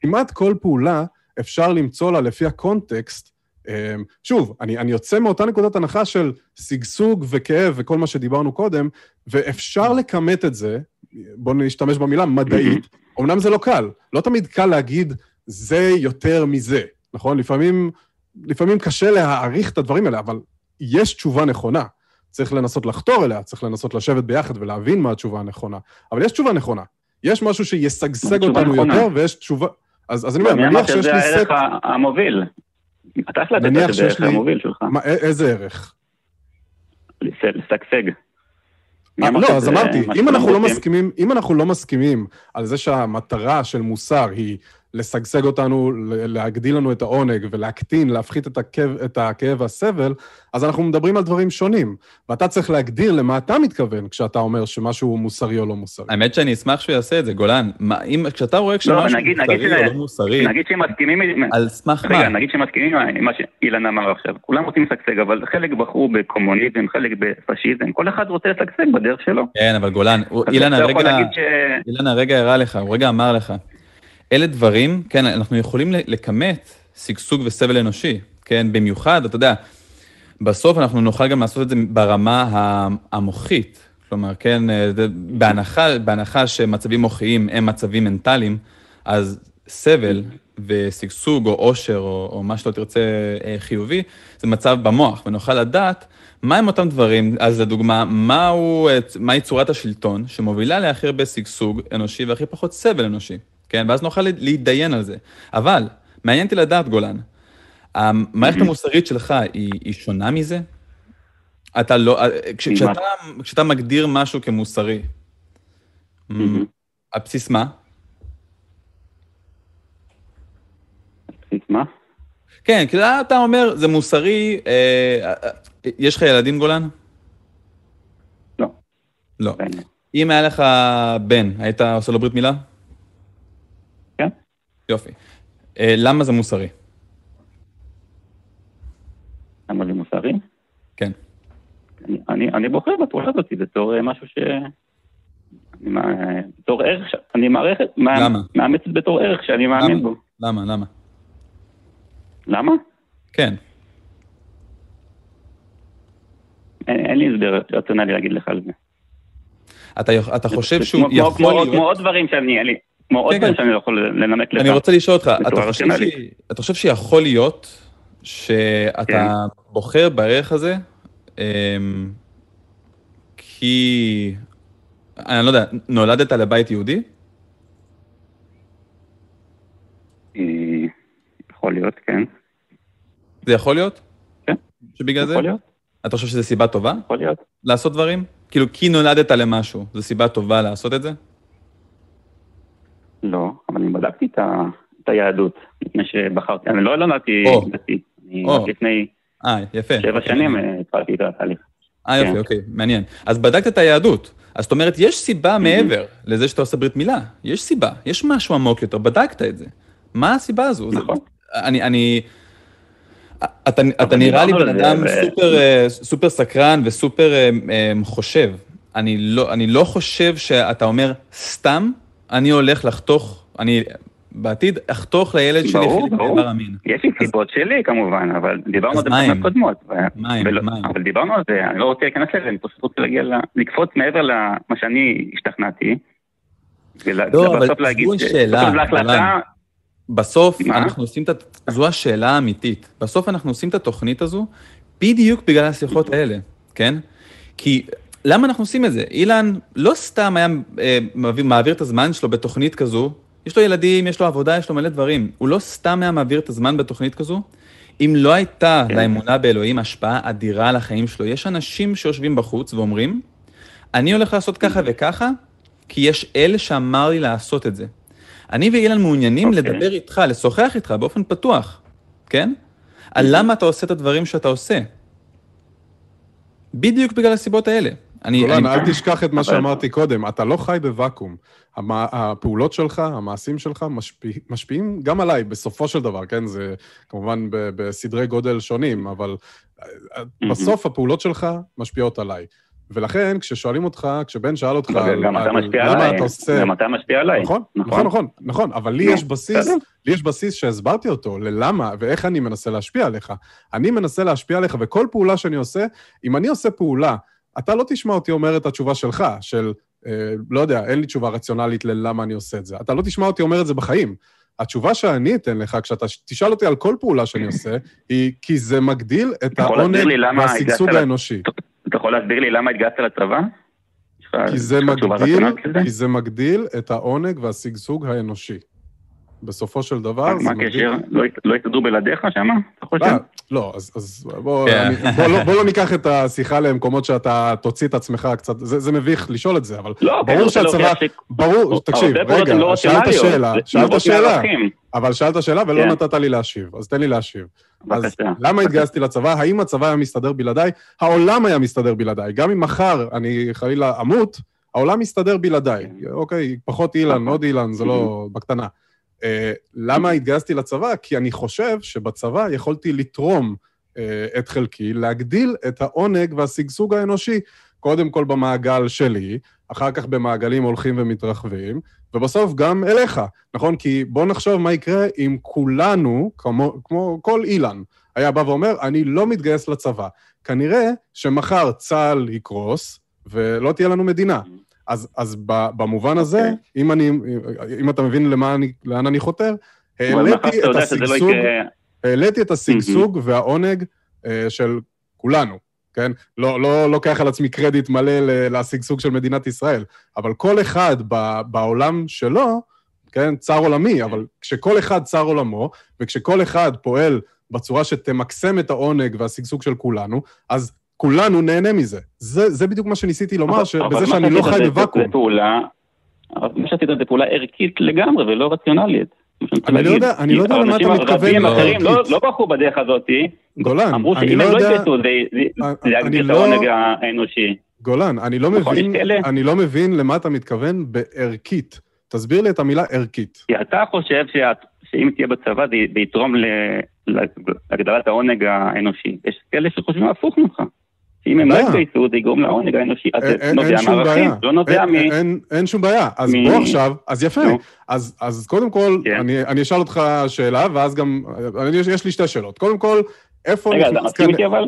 כמעט כל פעולה אפשר למצוא לה לפי הקונטקסט. אה, שוב, אני, אני יוצא מאותה נקודת הנחה של שגשוג וכאב וכל מה שדיברנו קודם, ואפשר לכמת את זה, בואו נשתמש במילה מדעית, אמנם זה לא קל, לא תמיד קל להגיד זה יותר מזה, נכון? לפעמים, לפעמים קשה להעריך את הדברים האלה, אבל יש תשובה נכונה. צריך לנסות לחתור אליה, צריך לנסות לשבת ביחד ולהבין מה התשובה הנכונה. אבל יש תשובה נכונה. יש משהו שישגשג אותנו נכונה? יותר, ויש תשובה... אז, אז אני אומר, אמר נניח שיש שזה לי הערך סט... ה- המוביל? אתה החלטת נניח שזה הערך המוביל שלך, מה, איזה ערך? לשגשג. אה, לא, אז אמרתי, לא? מסכימים, אם אנחנו לא מסכימים על זה שהמטרה של מוסר היא לשגשג אותנו, להגדיל לנו את העונג ולהקטין, להפחית את הכאב, את הכאב והסבל, אז אנחנו מדברים על דברים שונים. ואתה צריך להגדיר למה אתה מתכוון כשאתה אומר שמשהו הוא מוסרי או לא מוסרי. האמת שאני אשמח שהוא יעשה את זה, גולן. מה, אם, כשאתה רואה כשמשהו נגיד- נגיד מוסרי שזה- או לא מוסרי, נגיד שמסכימים, על סמך רגע, מה? נגיד שמסכימים עם מה שאילן אמר עכשיו, כולם רוצים לשגשג, אבל חלק בחרו בקומוניזם, חלק בפשיזם, כל אחד רוצה לשגשג בדרך שלו. כן, אבל גולן, אילן הרגע... ש... אילן הרגע הראה לך, הוא רגע אמר לך. אלה דברים, כן, אנחנו יכולים לכמת שגשוג וסבל אנושי, כן, במיוחד, אתה יודע, בסוף אנחנו נוכל גם לעשות את זה ברמה המוחית. כלומר, כן, אה, בהנחה, בהנחה שמצבים מוחיים הם מצבים מנטליים, אז סבל ושגשוג או עושר או, או מה שלא תרצה אה, חיובי, זה מצב במוח, ונוכל לדעת מהם אותם דברים, אז לדוגמה, מהו, מהי צורת השלטון שמובילה להכי הרבה שגשוג אנושי והכי פחות סבל אנושי, כן? ואז נוכל להתדיין על זה. אבל, מעניין אותי לדעת, גולן, המערכת המוסרית שלך היא, היא שונה מזה? אתה לא, כש, כשאתה, כשאתה מגדיר משהו כמוסרי, על בסיס מה? בסיס מה? כן, כי אתה אומר, זה מוסרי, אה, אה, יש לך ילדים, גולן? לא. לא. אם היה לך בן, היית עושה לו ברית מילה? יופי. אה, למה זה מוסרי? למה זה מוסרי? כן. אני, אני, אני בוחר בפעולה הזאת בתור אה, משהו ש... בתור ערך, אני מערכת, למה? מאמצת בתור ערך שאני מאמין למה? בו. למה? למה? למה? כן. אין, אין לי הסבר רציונלי להגיד לך על זה. אתה, אתה חושב שהוא כמו, יכול כמו, להיות... כמו עוד דברים שאני, אין לי, כמו עוד כן, דברים כן. שאני לא יכול לנמק לך. אני רוצה לשאול אותך, אתה בצורה חושב, רציונלית. ש... אתה חושב שיכול להיות שאתה כן. בוחר בערך הזה, אמ, כי, אני לא יודע, נולדת לבית יהודי? אה, יכול להיות, כן. זה יכול להיות? כן. שבגלל זה? יכול להיות, אתה חושב שזו סיבה טובה יכול להיות. לעשות דברים? כאילו, כי נולדת למשהו, זו סיבה טובה לעשות את זה? לא, אבל אני בדקתי את, ה, את היהדות לפני שבחרתי. אני לא נולדתי או. דתי. אני או. לפני אה, יפה. שבע אוקיי, שנים. אה, התחלתי את התהליך. אה, יופי, כן. אוקיי, מעניין. אז בדקת את היהדות. אז זאת אומרת, יש סיבה מעבר לזה שאתה עושה ברית מילה. יש סיבה, יש משהו עמוק יותר, בדקת את זה. מה הסיבה הזו? זה- נכון. אני, אני... אתה, נראה לי בן זה, אדם סופר, אה, סופר סקרן וסופר חושב. אני לא, אני לא חושב שאתה אומר, סתם, אני הולך לחתוך, אני בעתיד אחתוך לילד שלי ברור, חלק ברור. מאיבר המין. יש לי סיבות שלי כמובן, אבל דיברנו על זה בפעמים הם? קודמות. ו- מה הם? ולא- מה הם? אבל דיברנו על זה, אני לא רוצה להיכנס לזה, אני פשוט רוצה להגיע, ל- לקפוץ מעבר למה שאני השתכנעתי. לא, אבל זו השאלה, בסוף גולן. בסוף מה? אנחנו עושים את, ה- זו השאלה האמיתית. בסוף אנחנו עושים את התוכנית הזו בדיוק בגלל השיחות האלה, כן? כי למה אנחנו עושים את זה? אילן לא סתם היה אה, מעביר, מעביר את הזמן שלו בתוכנית כזו, יש לו ילדים, יש לו עבודה, יש לו מלא דברים. הוא לא סתם היה מעביר את הזמן בתוכנית כזו, אם לא הייתה כן. לאמונה באלוהים השפעה אדירה על החיים שלו. יש אנשים שיושבים בחוץ ואומרים, אני הולך לעשות ככה וככה, כי יש אל שאמר לי לעשות את זה. אני ואילן מעוניינים אוקיי. לדבר איתך, לשוחח איתך באופן פתוח, כן? על למה אתה עושה את הדברים שאתה עושה. בדיוק בגלל הסיבות האלה. אני, גולן, אני, אל תשכח את מה שאמרתי קודם, אתה לא חי בוואקום. הפעולות שלך, המעשים שלך, משפיע, משפיעים גם עליי, בסופו של דבר, כן? זה כמובן ב- בסדרי גודל שונים, אבל אה, בסוף הפעולות שלך משפיעות עליי. ולכן, כששואלים אותך, כשבן שאל אותך, גם אתה משפיע למה עליי, אתה עושה... גם אתה משפיע עליי. נכון, נכון, נכון, נכון, אבל לי יש בסיס. לי יש בסיס שהסברתי אותו, ללמה ואיך אני מנסה להשפיע עליך. אני מנסה להשפיע עליך, וכל פעולה שאני עושה, אם אני עושה פעולה, אתה לא תשמע אותי אומר את התשובה שלך, של, אה, לא יודע, אין לי תשובה רציונלית ללמה אני עושה את זה. אתה לא תשמע אותי אומר את זה בחיים. התשובה שאני אתן לך, כשאתה תשאל אותי על כל פעולה שאני עושה, היא כי זה מגדיל את העונג והשגשוג האנושי. אתה יכול להסביר לי למה התגייסת לצבא? זה מגדיל? כי זה מגדיל את העונג והשגשוג האנושי. בסופו של דבר, זה מה. הקשר? לא הת- לא בלעדיך שמה? אתה חושב? לא, אז, אז בוא, כן. לא, בוא לא ניקח את השיחה למקומות שאתה תוציא את עצמך קצת, זה, זה מביך לשאול את זה, אבל לא, אני ברור שהצבא, ברור, תקשיב, רגע, שאלת שאלה, שאלת שאלה. אבל שאלת שאלה ולא כן. נתת לי להשיב, אז תן לי להשיב. אז. למה התגייסתי לצבא? האם הצבא היה מסתדר בלעדיי? העולם היה מסתדר בלעדיי. גם אם מחר אני חלילה אמות, העולם מסתדר בלעדיי. אוקיי, פחות אילן, נכון. עוד אילן, זה לא בקטנה. אה, למה התגייסתי לצבא? כי אני חושב שבצבא יכולתי לתרום אה, את חלקי, להגדיל את העונג והשגשוג האנושי, קודם כל במעגל שלי, אחר כך במעגלים הולכים ומתרחבים, ובסוף גם אליך, נכון? כי בוא נחשוב מה יקרה אם כולנו, כמו, כמו כל אילן, היה בא ואומר, אני לא מתגייס לצבא. כנראה שמחר צה"ל יקרוס ולא תהיה לנו מדינה. אז, אז במובן הזה, אוקיי. אם, אני, אם אתה מבין למה אני, לאן אני חותר, מאחר העליתי את לא השגשוג. העליתי את השגשוג והעונג אה, של כולנו, כן? לא, לא לוקח על עצמי קרדיט מלא לשגשוג של מדינת ישראל, אבל כל אחד ב- בעולם שלו, כן, צר עולמי, אבל כשכל אחד צר עולמו, וכשכל אחד פועל בצורה שתמקסם את העונג והשגשוג של כולנו, אז כולנו נהנה מזה. זה, זה בדיוק מה שניסיתי לומר, אבל שאני לא חי זה- בוואקום. זה אבל מה שעשית זה פעולה ערכית לגמרי ולא רציונלית. אני לא. יודע- אני לא יודע למה אתה אנשים מתכוון רבים לא אחרים לא-. לא ברחו בדרך הזאת, גולן, אמרו אני שאם לא הם לא יודע... יתגייסו זה זה- אני- זה אני יגדיל את לא- העונג האנושי. גולן, אני לא מבין. אני לא מבין למה אתה מתכוון בערכית. תסביר לי את המילה ערכית. כי אתה חושב שאם תהיה בצבא זה זה יתרום ל- להגדלת העונג האנושי. יש כאלה שחושבים הפוך ממך. שאם הם לא. יתגייסו זה יגרום לעונג האנושי. אז זה נובע מערכים. לא נובע מ... אין- שום בעיה. אז בוא עכשיו, אז יפה. אז קודם כל, כן. אני אשאל אותך שאלה, ואז גם, יש לי שתי שאלות. קודם כל, איפה רגע, אתה מסכים. איתי אבל?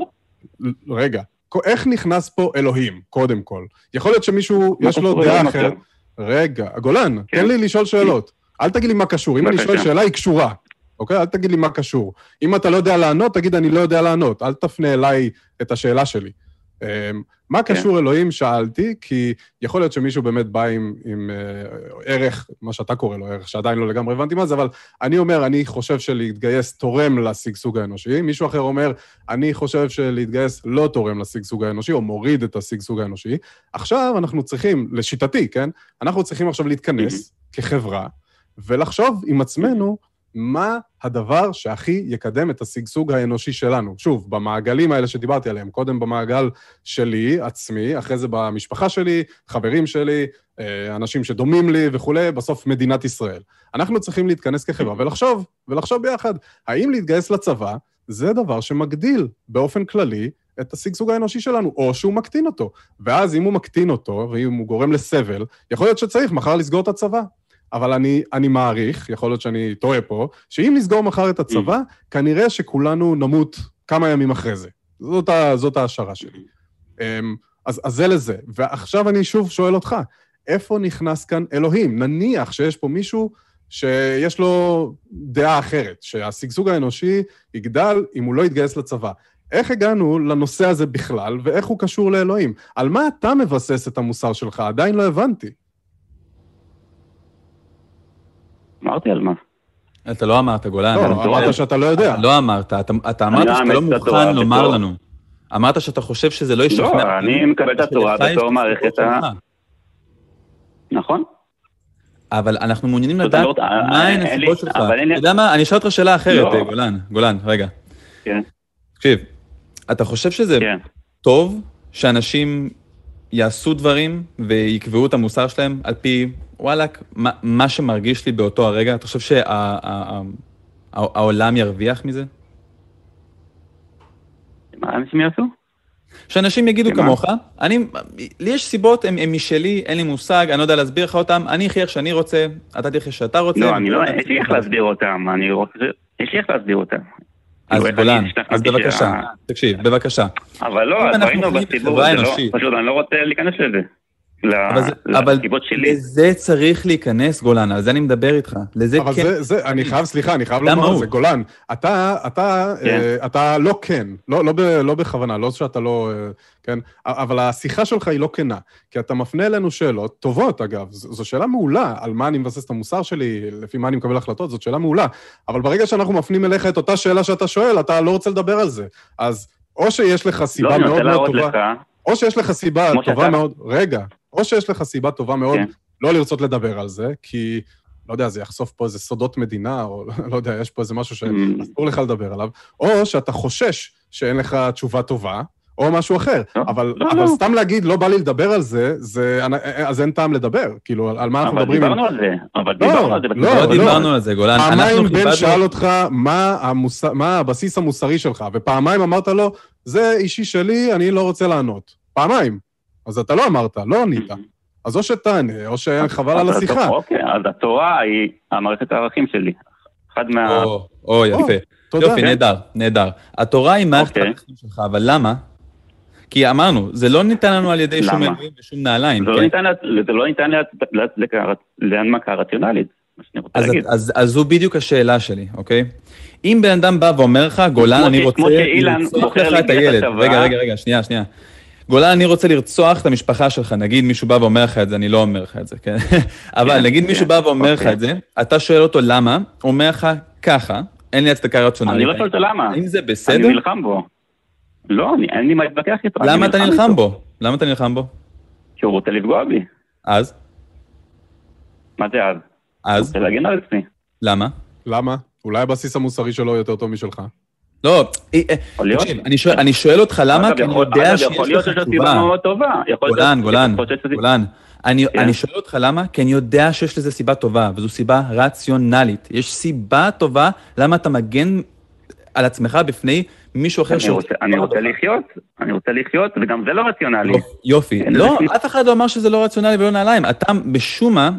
רגע, איך נכנס פה אלוהים, קודם כל? יכול להיות שמישהו, יש לו דעה אחרת. רגע, גולן, כן. תן לי לשאול שאלות. אל תגיד לי מה קשור. אם אני. שואל שאלה, היא קשורה. אוקיי? אל תגיד לי מה קשור. אם אתה לא יודע לענות, תגיד, אני לא יודע לענות. אל תפנה אליי את השאלה שלי. אמ, מה כן. קשור אלוהים? שאלתי, כי יכול להיות שמישהו באמת בא עם, עם אה, ערך, מה שאתה קורא לו ערך, שעדיין לא לגמרי הבנתי מה זה, אבל אני אומר, אני חושב שלהתגייס תורם לשגשוג האנושי. מישהו אחר אומר, אני חושב שלהתגייס לא תורם לשגשוג האנושי, או מוריד את השגשוג האנושי. עכשיו אנחנו צריכים, לשיטתי, כן? אנחנו צריכים עכשיו להתכנס כחברה, ולחשוב עם עצמנו מה הדבר שהכי יקדם את השגשוג האנושי שלנו. שוב, במעגלים האלה שדיברתי עליהם, קודם במעגל שלי, עצמי, אחרי זה במשפחה שלי, חברים שלי, אה, אנשים שדומים לי וכולי, בסוף מדינת ישראל. אנחנו צריכים להתכנס כחברה ולחשוב, ולחשוב ביחד, האם להתגייס לצבא זה דבר שמגדיל באופן כללי את השגשוג האנושי שלנו, או שהוא מקטין אותו. ואז אם הוא מקטין אותו, ואם הוא גורם לסבל, יכול להיות שצריך מחר לסגור את הצבא. אבל אני, אני מעריך, יכול להיות שאני טועה פה, שאם נסגור מחר את הצבא, כנראה שכולנו נמות כמה ימים אחרי זה. זאת, ה, זאת ההשערה שלי. אמ, אז, אז זה לזה. ועכשיו אני שוב שואל אותך, איפה נכנס כאן אלוהים? נניח שיש פה מישהו שיש לו דעה אחרת, שהשגשוג האנושי יגדל אם הוא לא יתגייס לצבא. איך הגענו לנושא הזה בכלל, ואיך הוא קשור לאלוהים? על מה אתה מבסס את המוסר שלך? עדיין לא הבנתי. אמרתי על מה. אתה לא אמרת, גולן. לא, אני אמרת שאתה לא יודע. לא אמרת, אתה, אמרת לא שאתה לא מוכן לומר לנו. אמרת שאתה חושב שזה לא ישכנע. לא, אני מקבל את התורה בתור מערכת ה-. נכון? אבל אנחנו מעוניינים לדעת לא- אה, מה הן לי- הסיבות שלך. אתה יודע מה? אני אשאל אותך שאלה אחרת, לא. אה, גולן. גולן, רגע. כן, תקשיב, אתה חושב שזה כן. טוב שאנשים יעשו דברים ויקבעו את המוסר שלהם על פי, וואלאק, מה, מה שמרגיש לי באותו הרגע? אתה חושב שהעולם ירוויח מזה? מה אנשים יעשו? שאנשים יגידו שמה? כמוך, אני, לי יש סיבות, הן הן משלי, אין לי מושג, אני לא יודע להסביר לך אותן, אני אחיה איך שאני רוצה, אתה תחיה איך שאתה רוצה. לא, אני לא, יש לי איך להסביר אותם, אני רוצה, יש לי איך להסביר אותם. אז כאילו, גולן, אז בבקשה, שה- תקשיב, בבקשה. אבל לא, ראינו בציבור, זה לא. פשוט אני לא רוצה להיכנס לזה. אבל אבל לסיבות שלי. לזה צריך להיכנס, גולן, על זה אני מדבר איתך. לזה אבל כן. זה, זה, אני חייב, סליחה, אני חייב לומר על זה. גולן, אתה, אתה, כן. אה, אתה לא כן, לא, לא, ב, לא בכוונה, לא שאתה לא, אה, כן, אבל השיחה שלך היא לא כנה, כי אתה מפנה אלינו שאלות, טובות אגב, זו שאלה מעולה, על מה אני מבסס את המוסר שלי, לפי מה אני מקבל החלטות, זאת שאלה מעולה, אבל ברגע שאנחנו מפנים אליך את אותה שאלה שאתה שואל, אתה לא רוצה לדבר על זה. אז או שיש לך לא, סיבה אני רוצה מאוד מאוד להראות טובה, לך, או שיש לך סיבה טובה שאתה- מאוד, רגע, או שיש לך סיבה טובה מאוד כן. לא לרצות לדבר על זה, כי, לא יודע, זה יחשוף פה איזה סודות מדינה, או לא יודע, יש פה איזה משהו Mm. שאסור לך לדבר עליו, או שאתה חושש שאין לך תשובה טובה, או משהו אחר. לא, אבל, לא, אבל לא. סתם להגיד, לא בא לי לדבר על זה, זה, אז אין טעם לדבר. כאילו, על, על מה אנחנו אבל מדברים? דיברנו על זה, אבל לא, דיברנו על זה. לא. לא לא. דיברנו על זה, גולן. פעמיים בן שאל אותך מה, המוס... מה הבסיס המוסרי שלך, ופעמיים אמרת לו, זה אישי שלי, אני לא רוצה לענות. פעמיים. אז אתה לא אמרת, לא ענית. אז או שתענה, או שחבל על אז השיחה. אוקיי, אז התורה היא המערכת הערכים שלי. אחד מה... או, יפה. תודה. יופי, נהדר, נהדר. התורה היא מערכת אוקיי. הערכים שלך, אבל למה? כי אמרנו, זה לא ניתן לנו על ידי שום? אלוהים ושום נעליים. זה לא כן? ניתן לא להנמקה רציונלית. שאני רוצה להגיד. אז זו בדיוק השאלה שלי, אוקיי? אם בן אדם בא ואומר לך, גולן, אני רוצה לרצוח לך את הילד. רגע, רגע, רגע, שנייה, שנייה. גולן, אני רוצה לרצוח את המשפחה שלך, נגיד מישהו בא ואומר לך את זה, אני לא אומר לך את זה, כן? אבל כן, נגיד מישהו כן, בא ואומר לך אוקיי. את זה, אתה שואל אותו למה, הוא אומר לך ככה, אין לי הצדקה רציונלית. אני לא שואל אותו למה. האם זה אני בסדר? נלחם בו. לא, אני- אין לי מה להתווכח איתו. אני למה אתה. נלחם בו? למה אתה נלחם בו? כי הוא רוצה לפגוע בי. אז? מה זה אז? הוא אז? רוצה להגן על עצמי. למה? למה? אולי הבסיס המוסרי שלו יותר טוב משלך. לא, אה, אה. תקשיב, אני שואל- אני שואל אותך למה, כי אני יודע שיש יכול להיות לך שיש סיבה תשובה. מאוד טובה. גולן, גולן, שיש- גולן. אני, כן. אני שואל אותך למה, כי אני יודע שיש לזה סיבה טובה, וזו סיבה רציונלית. יש סיבה טובה למה אתה מגן על עצמך בפני מישהו אחר רוצה- אני רוצה לחיות, אני רוצה לחיות, וגם זה לא רציונלי. יופי, לא, אף אחד לא אמר שזה לא רציונלי ולא נעליים. אתה משום מה,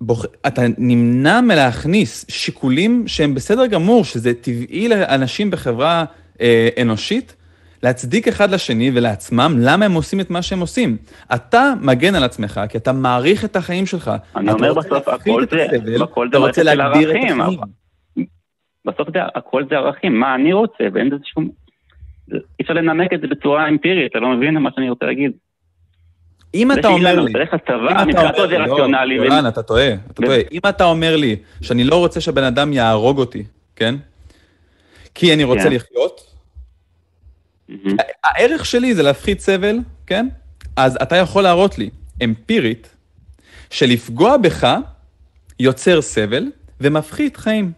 בוח... אתה נמנע מלהכניס שיקולים שהם בסדר גמור, שזה טבעי לאנשים בחברה אה, אנושית, להצדיק אחד לשני ולעצמם למה הם עושים את מה שהם עושים. אתה מגן על עצמך, כי אתה מעריך את החיים שלך. אני אומר בסוף, הכל זה- הסבל, הכל זה מערכת של ערכים. בסוף זה, הכל זה ערכים, מה אני רוצה, ואין בזה שום... אי אפשר לנמק את זה בצורה אמפירית, אתה לא מבין מה שאני רוצה להגיד. אם אתה אומר לי... לצבא, אתה מבחינתו אומר זה לי, לא, רציונלי. גולן, אתה טועה, אתה ו- טועה. אם אתה אומר לי שאני לא רוצה שבן אדם יהרוג אותי, כן? כי אני רוצה כן. לחיות. הערך שלי זה להפחית סבל, כן? אז אתה יכול להראות לי, אמפירית, שלפגוע בך יוצר סבל ומפחית חיים.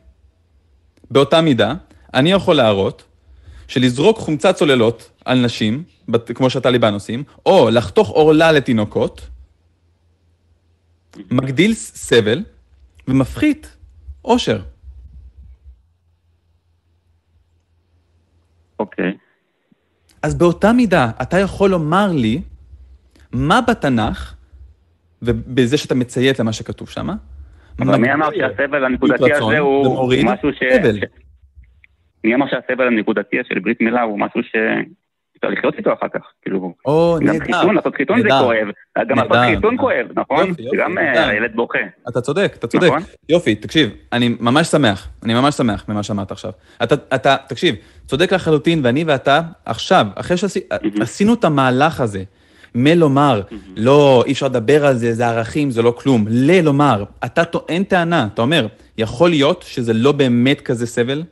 באותה מידה, אני יכול להראות שלזרוק חומצת צוללות על נשים, כמו שהטליבן עושים, או לחתוך עורלה לתינוקות, מגדיל סבל ומפחית אושר. אוקיי. אז באותה מידה, אתה יכול לומר לי מה בתנ"ך, ובזה שאתה מציית למה שכתוב שם, אבל מי אמר שהסבל הנקודתי הזה הוא משהו ש... סבל. מי אמר שהסבל הנקודתי של ברית מילה הוא משהו ש... אפשר לחיות איתו אחר כך, כאילו, או, גם נהדר. חיתון, לעשות חיתון זה. כואב, גם לעשות חיתון. כואב, נכון? גם אה. הילד בוכה, אתה צודק, אתה צודק. נכון? יופי, תקשיב, אני ממש שמח, אני ממש שמח ממה שאמרת עכשיו. אתה, תקשיב, צודק לחלוטין, ואני ואתה, עכשיו, אחרי שעשינו את המהלך הזה, מלומר, לא, אי אפשר לדבר על זה, זה ערכים, זה לא כלום, ללומר, אתה טוען טענה, אתה אומר, יכול להיות שזה לא באמת כזה סבל,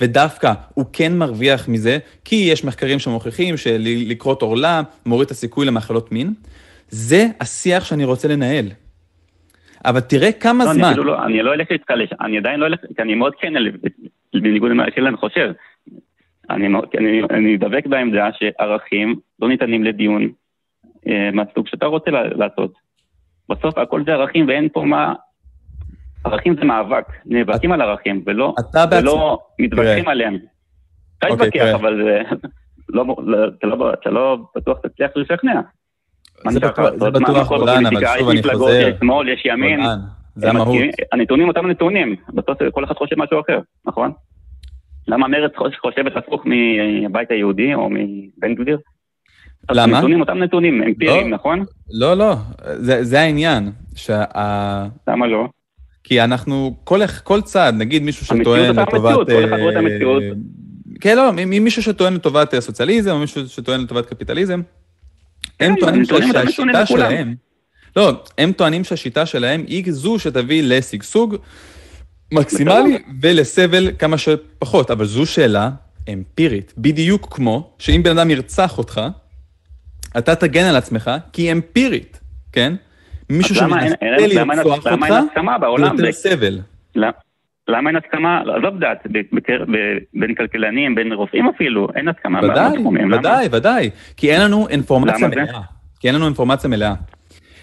ודווקא הוא כן מרוויח מזה, כי יש מחקרים שמוכיחים שלקרות עורלה מוריד את הסיכוי למחלות מין. זה השיח שאני רוצה לנהל. אבל תראה כמה לא, אני זמן. אפילו לא, אני לא אלך איתך לשם, אני עדיין לא אלך, כי אני מאוד כן, בניגוד למה שאילן חושב. אני אני- אני דבק בעמדה שערכים לא ניתנים לדיון אה, מהסוג שאתה רוצה לעשות. בסוף הכל זה ערכים ואין פה מה... ערכים זה מאבק, נאבקים על ערכים, ולא, אתה בעצמך, ולא מתווכחים. עליהם. אפשר אוקיי, להתווכח, תראה. אבל זה... לא, לא, אתה לא, אתה לא בטוח תצליח לשכנע. זה בטוח, גולן, אבל? שוב אני חוזר. יש שמאל, יש ימין. זה המהות. הנתונים אותם נתונים, בסוף כל אחד חושב משהו אחר, נכון? למה מרצ חוש- חושבת הפוך מהבית היהודי או מבן גביר? למה? הנתונים אותם נתונים, אמפיריים. נכון? לא, לא, זה, העניין. למה לא? כי אנחנו, כל, כל צד, נגיד מישהו שטוען לטובת... המציאות, כל אחד רואה את אה, המציאות. כן, לא, מישהו שטוען לטובת אה, סוציאליזם, או מישהו שטוען לטובת קפיטליזם, הם כן, טוענים שהשיטה. שלהם, לא, הם טוענים שהשיטה שלהם היא זו שתביא לשגשוג מקסימלי ולסבל כמה שפחות, אבל זו שאלה אמפירית, בדיוק כמו שאם בן אדם ירצח אותך, אתה תגן על עצמך, כי אמפירית, כן? מישהו שמנסה לרצוח אותך, בעולם? יותר סבל. למה- אין הסכמה, עזוב ב- בין כלכלנים, בין רופאים אפילו, אין הסכמה ודאי? ודאי, ודאי. כי אין לנו אינפורמציה זה? מלאה. כי אין לנו אינפורמציה מלאה.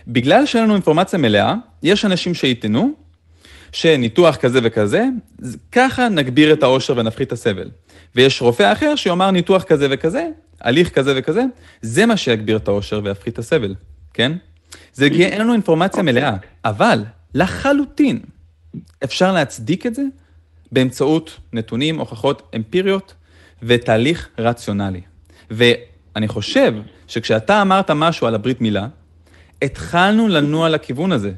בגלל שאין לנו אינפורמציה מלאה, יש אנשים שיטענו שניתוח כזה וכזה, ככה נגביר את העושר ונפחית את הסבל. ויש רופא אחר שיאמר ניתוח כזה וכזה, הליך כזה וכזה, זה מה שיגביר את העושר ויפחית את הסבל, כן? זה כי אין לנו אינפורמציה מלאה, אבל לחלוטין אפשר להצדיק את זה באמצעות נתונים, הוכחות אמפיריות ותהליך רציונלי. ואני חושב שכשאתה אמרת משהו על הברית מילה, התחלנו לנוע לכיוון הזה,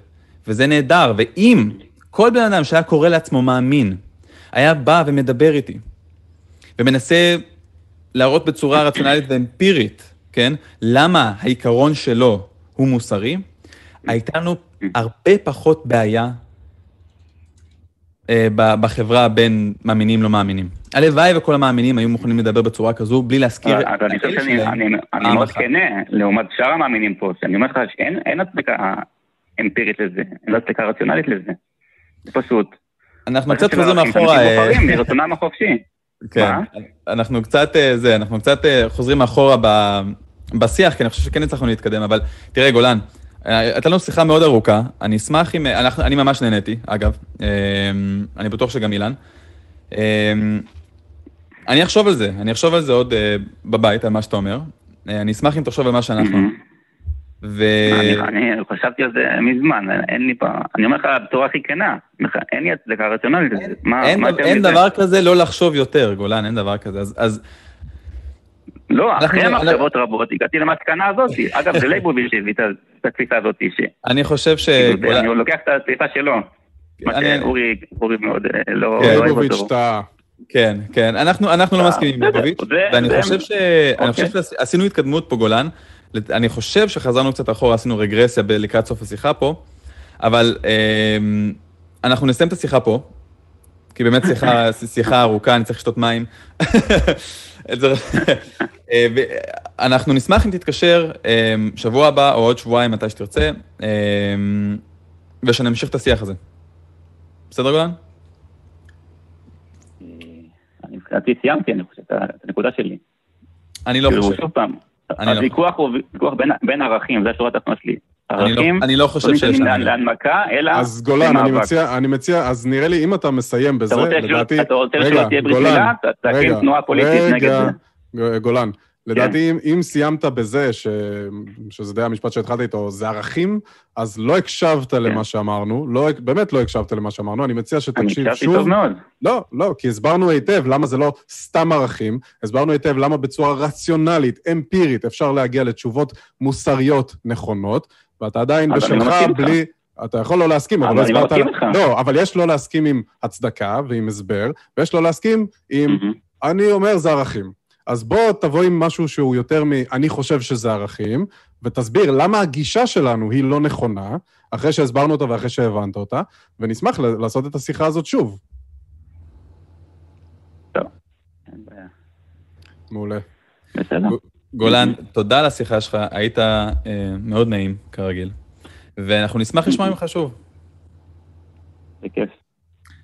וזה נהדר, ואם כל בן אדם שהיה קורא לעצמו מאמין, היה בא ומדבר איתי, ומנסה להראות בצורה רציונלית ואמפירית, כן, למה העיקרון שלו הוא מוסרי, הייתה לנו הרבה פחות בעיה אה, בחברה בין מאמינים לא מאמינים. הלוואי וכל המאמינים היו מוכנים לדבר בצורה כזו, בלי להזכיר... אבל אני חושב שאני מאוד כנה, לעומת שאר המאמינים פה, שאני אומר לך שאין הצדקה אמפירית לזה, אין הצדקה רציונלית לזה. זה פשוט... אנחנו קצת חוזרים אחורה... אה, מרצונם החופשי. כן, אנחנו קצת, אה, זה, אנחנו קצת חוזרים אחורה בשיח, כי אני חושב שכן הצלחנו להתקדם, אבל תראה, גולן, הייתה לנו שיחה מאוד ארוכה, אני אשמח אם... אנחנו, אני ממש נהניתי, אגב. אני בטוח שגם אילן. אני אחשוב על זה, אני אחשוב על זה עוד uh, בבית, על מה שאתה אומר. אני אשמח אם תחשוב על מה שאנחנו. ו... אני, אני חשבתי על זה מזמן, אין לי פה, אני אומר לך בצורה הכי כנה, אין לי הצדקה רציונלית. אין, מה אין דבר כזה לא לחשוב יותר, גולן, אין דבר כזה. אז, אז לא, אחרי מחשבות רבות הגעתי למסקנה הזאת. אגב, זה ליבוביץ' שהביא את התפיסה הזאת. אני חושב ש... אני לוקח את התפיסה שלו. מה שאורי מאוד אה, לא, כן. לא אוהב אותו. כן, כן, אנחנו, אנחנו לא מסכימים עם ליבוביץ', ואני חושב, ש... אני חושב אוקיי. שעשינו התקדמות פה, גולן. אני חושב שחזרנו קצת אחורה, עשינו רגרסיה לקראת סוף השיחה פה, אבל אמ, אנחנו נסיים את השיחה פה, כי באמת שיחה, שיחה ארוכה, אני צריך לשתות מים. אה, אנחנו נשמח אם תתקשר אמ, שבוע הבא או עוד שבועיים, מתי שתרצה, אמ, ושנמשיך את השיח הזה. בסדר, גולן? מבחינתי סיימתי, אני חושב, את הנקודה שלי. אני לא חושב. שוב פעם, לא הוויכוח הוא ויכוח בין ערכים, זה השורה התחתונה שלי. לא- ערכים, אני לא חושב שיש לנו. להנמקה, אלא... אז גולן, אני מציע, אני מציע, אז נראה לי, אם אתה מסיים בזה, לדעתי... אתה רוצה שלא תהיה ברית מילה? תקים תנועה פוליטית נגד זה. גולן, לדעתי, כן. אם, אם סיימת בזה, ש... שזה די המשפט שהתחלת איתו, זה ערכים, אז לא הקשבת כן. למה שאמרנו, לא, באמת לא הקשבת למה שאמרנו, אני מציע שתקשיב שוב. אני הקשבתי טוב מאוד. לא, לא, כי הסברנו היטב למה זה לא סתם ערכים, הסברנו היטב למה בצורה רציונלית, אמפירית, אפשר להגיע לתשובות מוסריות נכונות, ואתה עדיין בשלך לא בלי... אתה יכול לא להסכים, אבל לא הסברת... אבל אני מסכים לך. לא, אבל יש לא להסכים עם הצדקה ועם הסבר, ויש לא להסכים עם... אני אומר, זה ערכים. אז בוא תבוא עם משהו שהוא יותר מ... אני חושב שזה ערכים, ותסביר למה הגישה שלנו היא לא נכונה, אחרי שהסברנו אותה ואחרי שהבנת אותה, ונשמח לעשות את השיחה הזאת שוב. טוב, אין בעיה. מעולה. בסדר. גולן, תודה על השיחה שלך, היית אה, מאוד נעים, כרגיל. ואנחנו נשמח לשמוע ממך שוב. בכיף.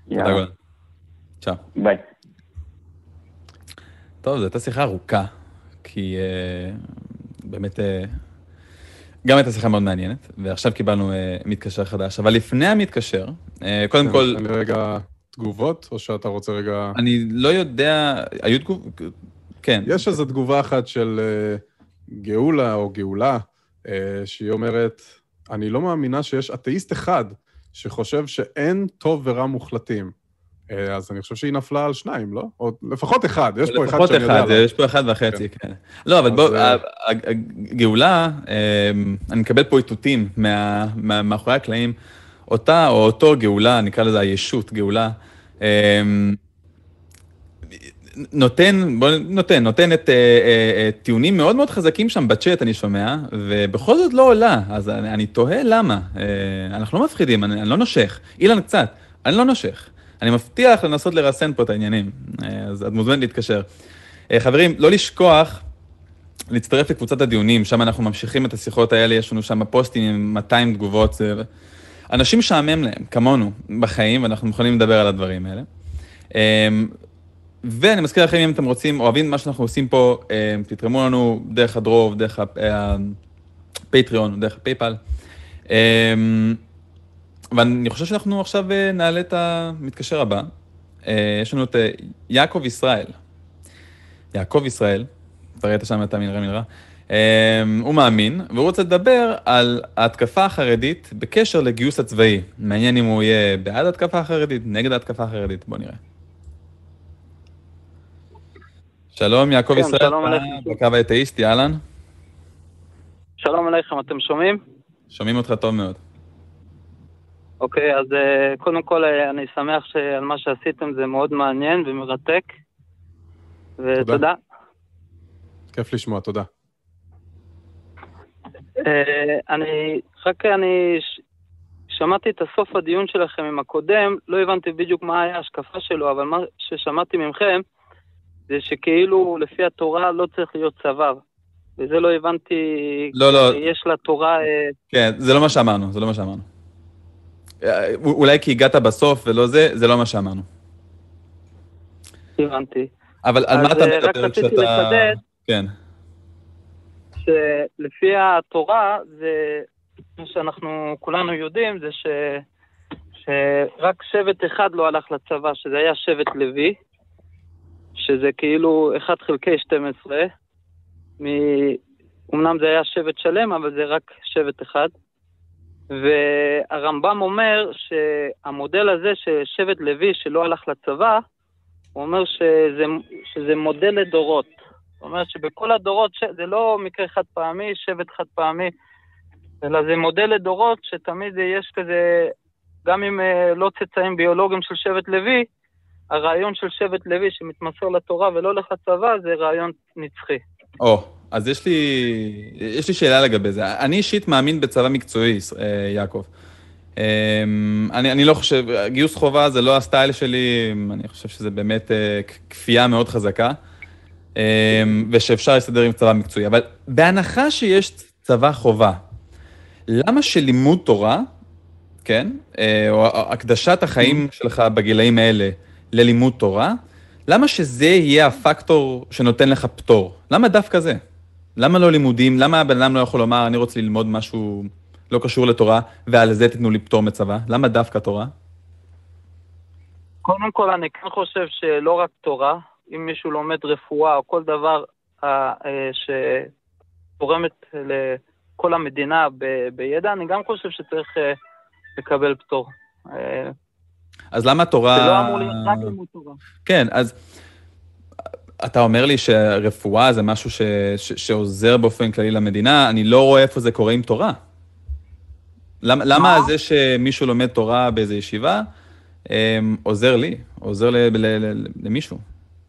תודה, גולן. צ'או. ביי. טוב, זו הייתה שיחה ארוכה, כי uh, באמת, uh, גם הייתה שיחה מאוד מעניינת, ועכשיו קיבלנו uh, מתקשר חדש. אבל לפני המתקשר, uh, קודם כל... אני רגע תגובות, או שאתה רוצה רגע... אני לא יודע, היו תגובות? כן. יש איזו תגובה אחת של uh, גאולה או גאולה, uh, שהיא אומרת, אני לא מאמינה שיש אתאיסט אחד שחושב שאין טוב ורע מוחלטים. אה, אז אני חושב שהיא נפלה על שניים, לא? או לפחות אחד, יש פה אחד שאני יודע. לפחות אחד, יש פה אחד וחצי, כן. כן. לא, אבל בוא, אה, הגאולה, אמ, אני מקבל פה איתותים מאחורי הקלעים, אותה או אותו גאולה, נקרא לזה הישות, גאולה, אמ, נותן, בוא נותן, נותן את אה, טיעונים מאוד מאוד חזקים שם בצ'אט, אני שומע, ובכל זאת לא עולה, אז אני, אני תוהה למה. אנחנו לא מפחידים, אני, אני לא נושך. אילן קצת, אני לא נושך. אני מבטיח לנסות לרסן פה את העניינים, אה, אז את מוזמנת להתקשר. אה, חברים, לא לשכוח להצטרף לקבוצת הדיונים, שם אנחנו ממשיכים את השיחות האלה, יש לנו שם פוסטים עם 200 תגובות. אנשים משעמם להם, כמונו, בחיים, ואנחנו יכולים לדבר על הדברים האלה. אה, ואני מזכיר לכם, אם אתם רוצים, אוהבים מה שאנחנו עושים פה, תתרמו לנו דרך הדרוב, דרך הפטריון, דרך הפייפל. ואני חושב שאנחנו עכשיו אה, נעלה את המתקשר הבא. אה, יש לנו את אה, יעקב ישראל. יעקב ישראל, אתה ראית שם את המנהרה מנהרה, הוא מאמין, והוא רוצה לדבר על ההתקפה החרדית בקשר לגיוס הצבאי. מעניין אם הוא יהיה בעד ההתקפה החרדית, נגד ההתקפה החרדית, בוא נראה. שלום, יעקב כן, ישראל, שלום. בקו האתאיסטי, אהלן. שלום עליכם, אתם שומעים? שומעים אותך טוב מאוד. אוקיי, אז אה, קודם כל אה, אני שמח שעל מה שעשיתם זה מאוד מעניין ומרתק. ותודה. כיף לשמוע, תודה. אה, אני, רק אני ש- שמעתי את הסוף הדיון שלכם עם הקודם, לא הבנתי בדיוק מה היה ההשקפה שלו, אבל מה ששמעתי מכם זה שכאילו לפי התורה לא צריך להיות צבא. וזה לא הבנתי, לא, לא. יש לתורה... כן, זה לא מה שאמרנו, זה לא מה שאמרנו. אה, אולי כי הגעת בסוף ולא זה, זה לא מה שאמרנו. הבנתי. אבל על מה אתה אה, רק מדבר רציתי כשאתה... לחדד. כן. שלפי התורה, זה מה שאנחנו כולנו יודעים, זה ש, שרק שבט אחד לא הלך לצבא, שזה היה שבט לוי, שזה כאילו 1 חלקי 12. מ... אמנם זה היה שבט שלם, אבל זה רק שבט אחד. והרמב"ם אומר שהמודל הזה של שבט לוי שלא הלך לצבא, הוא אומר שזה, שזה מודל לדורות. זאת אומרת שבכל הדורות. זה לא מקרה חד פעמי, שבט חד פעמי, אלא זה מודל לדורות שתמיד יש כזה, גם אם אה, לא צאצאים ביולוגיים של שבט לוי, הרעיון של שבט לוי שמתמסר לתורה ולא הולך לצבא זה רעיון נצחי. או, אז יש לי, יש לי שאלה לגבי זה. אני אישית מאמין בצבא מקצועי, אה, יעקב. אמ, אני, אני לא חושב, גיוס חובה זה לא הסטייל שלי, אני חושב שזה באמת אה, כפייה מאוד חזקה, אמ, ושאפשר להסתדר עם צבא מקצועי. אבל בהנחה שיש צבא חובה, למה שלימוד תורה, כן, אה, או הקדשת החיים שלך בגילאים האלה ללימוד תורה, למה שזה יהיה הפקטור שנותן לך פטור? למה דווקא זה? למה לא לימודים? למה הבן אדם לא יכול לומר, אני רוצה ללמוד משהו לא קשור לתורה, ועל זה תיתנו לי פטור מצבא? למה דווקא תורה? קודם כל, אני כן חושב שלא רק תורה, אם מישהו לומד רפואה או כל דבר אה, אה, שתורמת לכל המדינה ב- בידע, אני גם חושב שצריך אה, לקבל פטור. אז למה תורה... זה לא אמור להיות רק לימוד תורה. כן, אז אתה אומר לי שרפואה זה משהו ש, ש, שעוזר באופן כללי למדינה, אני לא רואה איפה זה קורה עם תורה. למה, למה זה שמישהו לומד תורה באיזו ישיבה אמ, עוזר לי, עוזר ל, ל, ל, למישהו?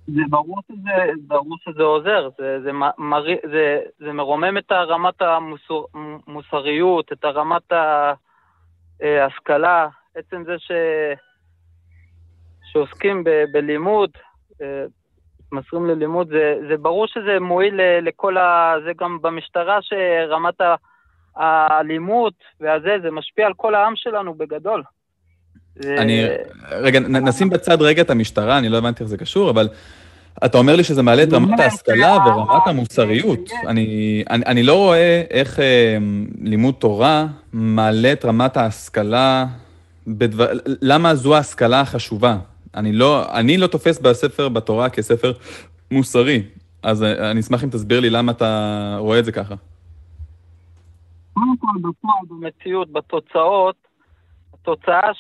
זה ברור שזה, ברור שזה עוזר, זה, זה, מ- מרי, זה, זה מרומם את הרמת המוסריות, את הרמת ההשכלה, עצם זה ש, שעוסקים ב, בלימוד, אה, מתמסרים ללימוד, זה, זה ברור שזה מועיל לכל ה... זה גם במשטרה שרמת ה- האלימות והזה, זה משפיע על כל העם שלנו בגדול. זה- אני, רגע, נשים בצד רגע את המשטרה, אני לא הבנתי איך זה קשור, אבל אתה אומר לי שזה מעלה את רמת ההשכלה ורמת המוסריות. אני, אני, אני לא רואה איך אה, לימוד תורה מעלה את רמת ההשכלה, בדבר, למה זו ההשכלה החשובה? אני לא, אני לא תופס בספר בתורה כספר מוסרי, אז אה, אני אשמח אם תסביר לי למה אתה רואה את זה ככה. קודם כל, בפועל, במציאות, בתוצאות, התוצאה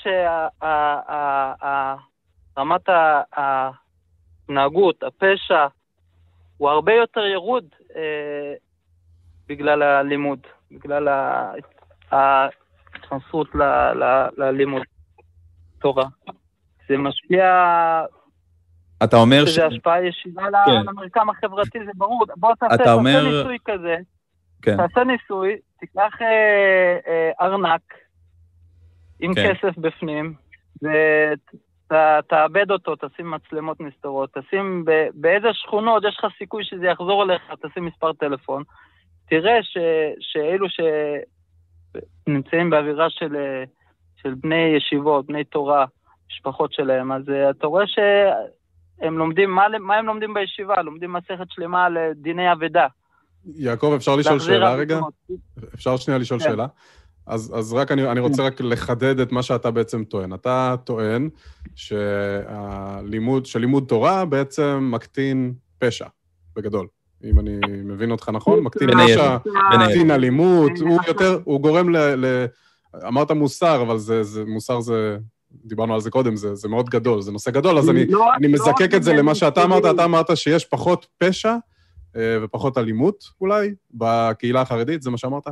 שרמת ההתנהגות, הפשע, הוא הרבה יותר ירוד אה, בגלל הלימוד, בגלל ההתכנסות ללימוד תורה. זה משפיע, אתה אומר ש... שזה השפעה ישירה כן. למרקם החברתי, זה ברור. בוא תעשה אתה תעשה אומר- ניסוי כזה. כן, תעשה ניסוי, תיקח אה, אה, ארנק עם כן. כסף בפנים, ותאבד אותו, תשים מצלמות נסתרות, תשים ב- באיזה שכונות יש לך סיכוי שזה יחזור אליך, תשים מספר טלפון. תראה ש, שאלו שנמצאים באווירה של, אה, של בני ישיבות, בני תורה, משפחות שלהם, אז אה, אתה רואה שהם לומדים, מה, מה הם לומדים בישיבה? לומדים מסכת שלמה על אה, דיני אבדה. יעקב, אפשר לשאול שאלה רגע? עבודות. אפשר שנייה לשאול כן. שאלה? אז, אז רק אני, אני רוצה רק לחדד את מה שאתה בעצם טוען. אתה טוען שהלימוד, שלימוד תורה בעצם מקטין פשע, בגדול. אם אני מבין אותך נכון, מקטין פשע. מקטין אלימות, הוא יותר, הוא גורם ל... ל אמרת מוסר, אבל זה, זה, מוסר זה, דיברנו על זה קודם, זה, זה מאוד גדול, זה נושא גדול, אז אני, לא- אני לא מזקק את זה למה שאתה אמרת, בזה, אתה אמרת שיש פחות פשע אה, ופחות אלימות אולי בקהילה החרדית, זה מה שאמרת?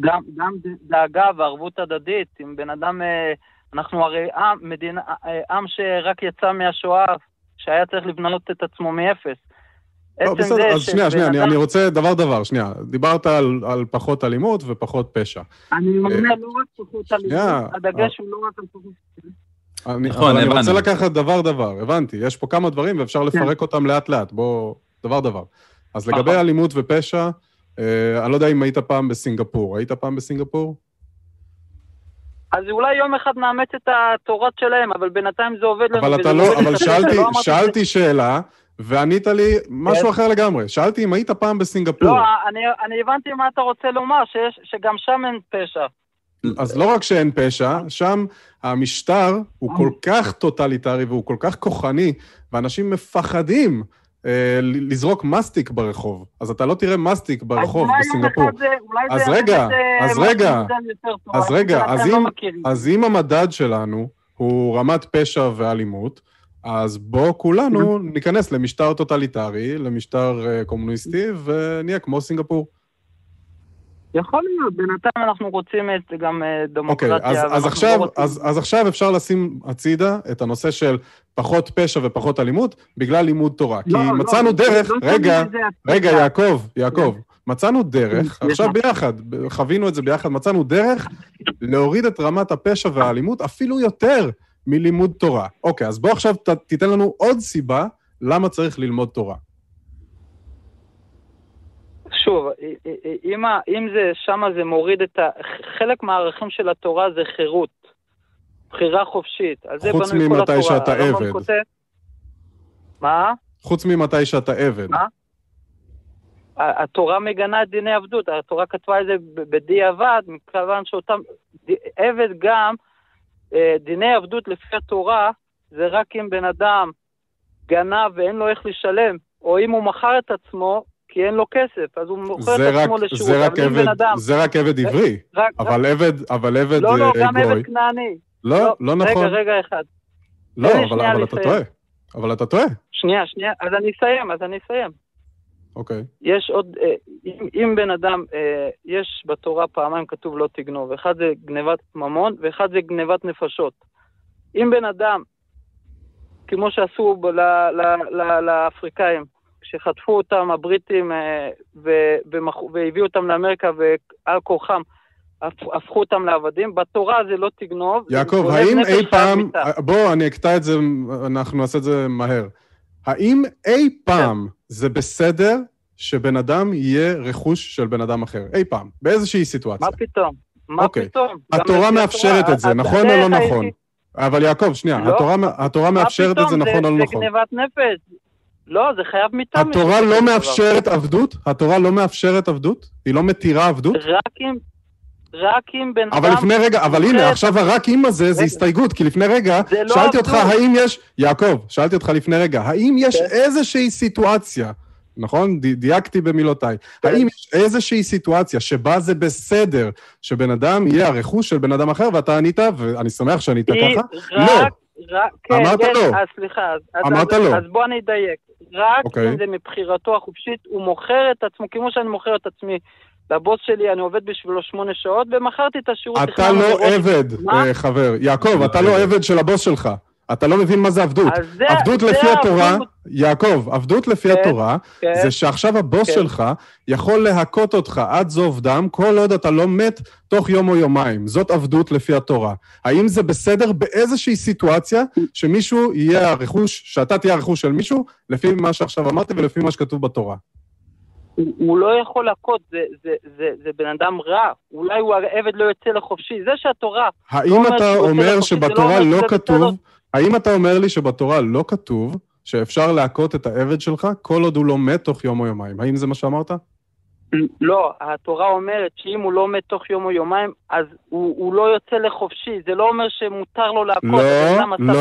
גם, גם דאגה וערבות הדדית. אם בן אדם, אה, אנחנו הרי עם, מדינה, אה, עם שרק יצא מהשואה, שהיה צריך לבנות את עצמו מאפס. לא, בסדר, אז שנייה, שנייה, אני, אני רוצה דבר דבר, שנייה. דיברת על, על פחות אלימות ופחות פשע. אני אומר לא רק פחות אלימות, הדגש הוא לא רק על פחות... אני, נכון, אבל אני רוצה לקחת דבר דבר, הבנתי, יש פה כמה דברים ואפשר כן. לפרק אותם לאט לאט, בוא, דבר דבר. אז לגבי נכון. אלימות ופשע, אה, אני לא יודע אם היית פעם בסינגפור. היית פעם בסינגפור? אז אולי יום אחד נאמץ את התורות שלהם, אבל בינתיים זה עובד לנו. אבל אתה לא, אבל שאלתי, לא שאלתי שאלה, וענית לי משהו כן. אחר לגמרי. שאלתי אם היית פעם בסינגפור. לא, אני, אני הבנתי מה אתה רוצה לומר, שיש, שגם שם אין פשע. אז לא רק שאין פשע, שם המשטר הוא כל כך טוטליטרי והוא כל כך כוחני, ואנשים מפחדים אה, לזרוק מסטיק ברחוב. אז אתה לא תראה מסטיק ברחוב בסינגפור. אז רגע, אז רגע, אז רגע, אז אם המדד שלנו הוא רמת פשע ואלימות, אז בואו כולנו ניכנס למשטר טוטליטרי, למשטר אה, קומוניסטי, ונהיה כמו סינגפור. יכול להיות, בינתיים אנחנו רוצים את גם אה, דמוקרטיה. אוקיי, אז, אז, עכשיו, רוצים... אז, אז עכשיו אפשר לשים הצידה את הנושא של פחות פשע ופחות אלימות בגלל לימוד תורה. לא, כי לא, מצאנו לא, דרך, לא רגע, רגע, יעקב, יעקב, מצאנו דרך, עכשיו ביחד, חווינו את זה ביחד, מצאנו דרך להוריד את רמת הפשע והאלימות אפילו יותר מלימוד תורה. אוקיי, אז בוא עכשיו ת, תיתן לנו עוד סיבה למה צריך ללמוד תורה. שוב, אם, אם זה, שמה זה מוריד את ה... חלק מהערכים של התורה זה חירות, בחירה חופשית. על זה חוץ ממתי שאתה עבד. כותב... מה? חוץ ממתי שאתה עבד. מה? התורה מגנה את דיני עבדות, התורה כתבה את זה בדיעבד, מכיוון שאותם... עבד גם, דיני עבדות לפי התורה, זה רק אם בן אדם גנב ואין לו איך לשלם, או אם הוא מכר את עצמו, כי אין לו כסף, אז הוא מוכר את עצמו לשירות, זה רק עבד, אדם... זה רק עבד עברי, רק, אבל רק... עבד, אבל עבד לא, לא, אה, גם עבד כנעני. לא, לא, לא נכון. רגע, רגע אחד. לא, אבל, אבל אתה טועה. אבל אתה טועה. שנייה, שנייה, אז אני אסיים, אז אני אסיים. אוקיי. יש עוד, אה, אם, אם בן אדם, אה, יש בתורה פעמיים כתוב לא תגנוב, אחד זה גנבת ממון ואחד זה גנבת נפשות. אם בן אדם, כמו שעשו לאפריקאים, כשחטפו אותם הבריטים אה, והביאו אותם לאמריקה ועל כורחם הפכו אותם לעבדים, בתורה זה לא תגנוב. יעקב, האם אי פעם, בוא, אני אקטע את זה, אנחנו נעשה את זה מהר. האם אי פעם כן. זה בסדר שבן אדם יהיה רכוש של בן אדם אחר? אי פעם, באיזושהי סיטואציה. מה פתאום? מה אוקיי. פתאום? התורה מאפשרת את זה, נכון או לא נכון? אבל יעקב, שנייה, לא. התורה מאפשרת את זה, נכון או לא נכון? זה גנבת נפש. לא, זה חייב מיתה. התורה לא מאפשרת עבדות? התורה לא מאפשרת עבדות? היא לא מתירה עבדות? רק אם... רק אם בן אדם... אבל לפני רגע, אבל הנה, עכשיו הרק אם הזה זה הסתייגות, כי לפני רגע לא שאלתי אותך האם יש... יעקב, שאלתי אותך לפני רגע, האם יש כן. איזושהי סיטואציה, נכון? דייקתי במילותיי. כן. האם יש איזושהי סיטואציה שבה זה בסדר שבן אדם יהיה הרכוש של בן אדם אחר, ואתה ענית, ואני שמח שענית ככה? לא. כן, אמרת כן, לא. אז סליחה. אמרת לא. אז בוא אני אדייק. רק okay. אוקיי. אם זה מבחירתו החופשית, הוא מוכר את עצמו, כמו שאני מוכר את עצמי לבוס שלי, אני עובד בשבילו שמונה שעות, ומכרתי את השירות. אתה לא עבד, מה? אה, חבר. יעקב, אתה לא עבד של הבוס שלך. אתה לא מבין מה זה עבדות. זה, עבדות זה לפי זה התורה, עבדות. יעקב, עבדות לפי כן, התורה, כן, זה שעכשיו הבוס כן. שלך יכול להכות אותך עד זוב דם, כל עוד אתה לא מת תוך יום או יומיים. זאת עבדות לפי התורה. האם זה בסדר באיזושהי סיטואציה שמישהו יהיה הרכוש, שאתה תהיה הרכוש של מישהו, לפי מה שעכשיו אמרתי ולפי מה שכתוב בתורה? הוא, הוא לא יכול להכות, זה, זה, זה, זה בן אדם רע. אולי הוא העבד לא יוצא לחופשי. זה שהתורה... האם לא אתה אומר שבתורה לא, לא כתוב... האם אתה אומר לי שבתורה לא כתוב שאפשר להכות את העבד שלך כל עוד הוא לא מת תוך יום או יומיים? האם זה מה שאמרת? לא, התורה אומרת שאם הוא לא מת תוך יום או יומיים, אז הוא, הוא לא יוצא לחופשי. זה לא אומר שמותר לו להכות. לא, לא,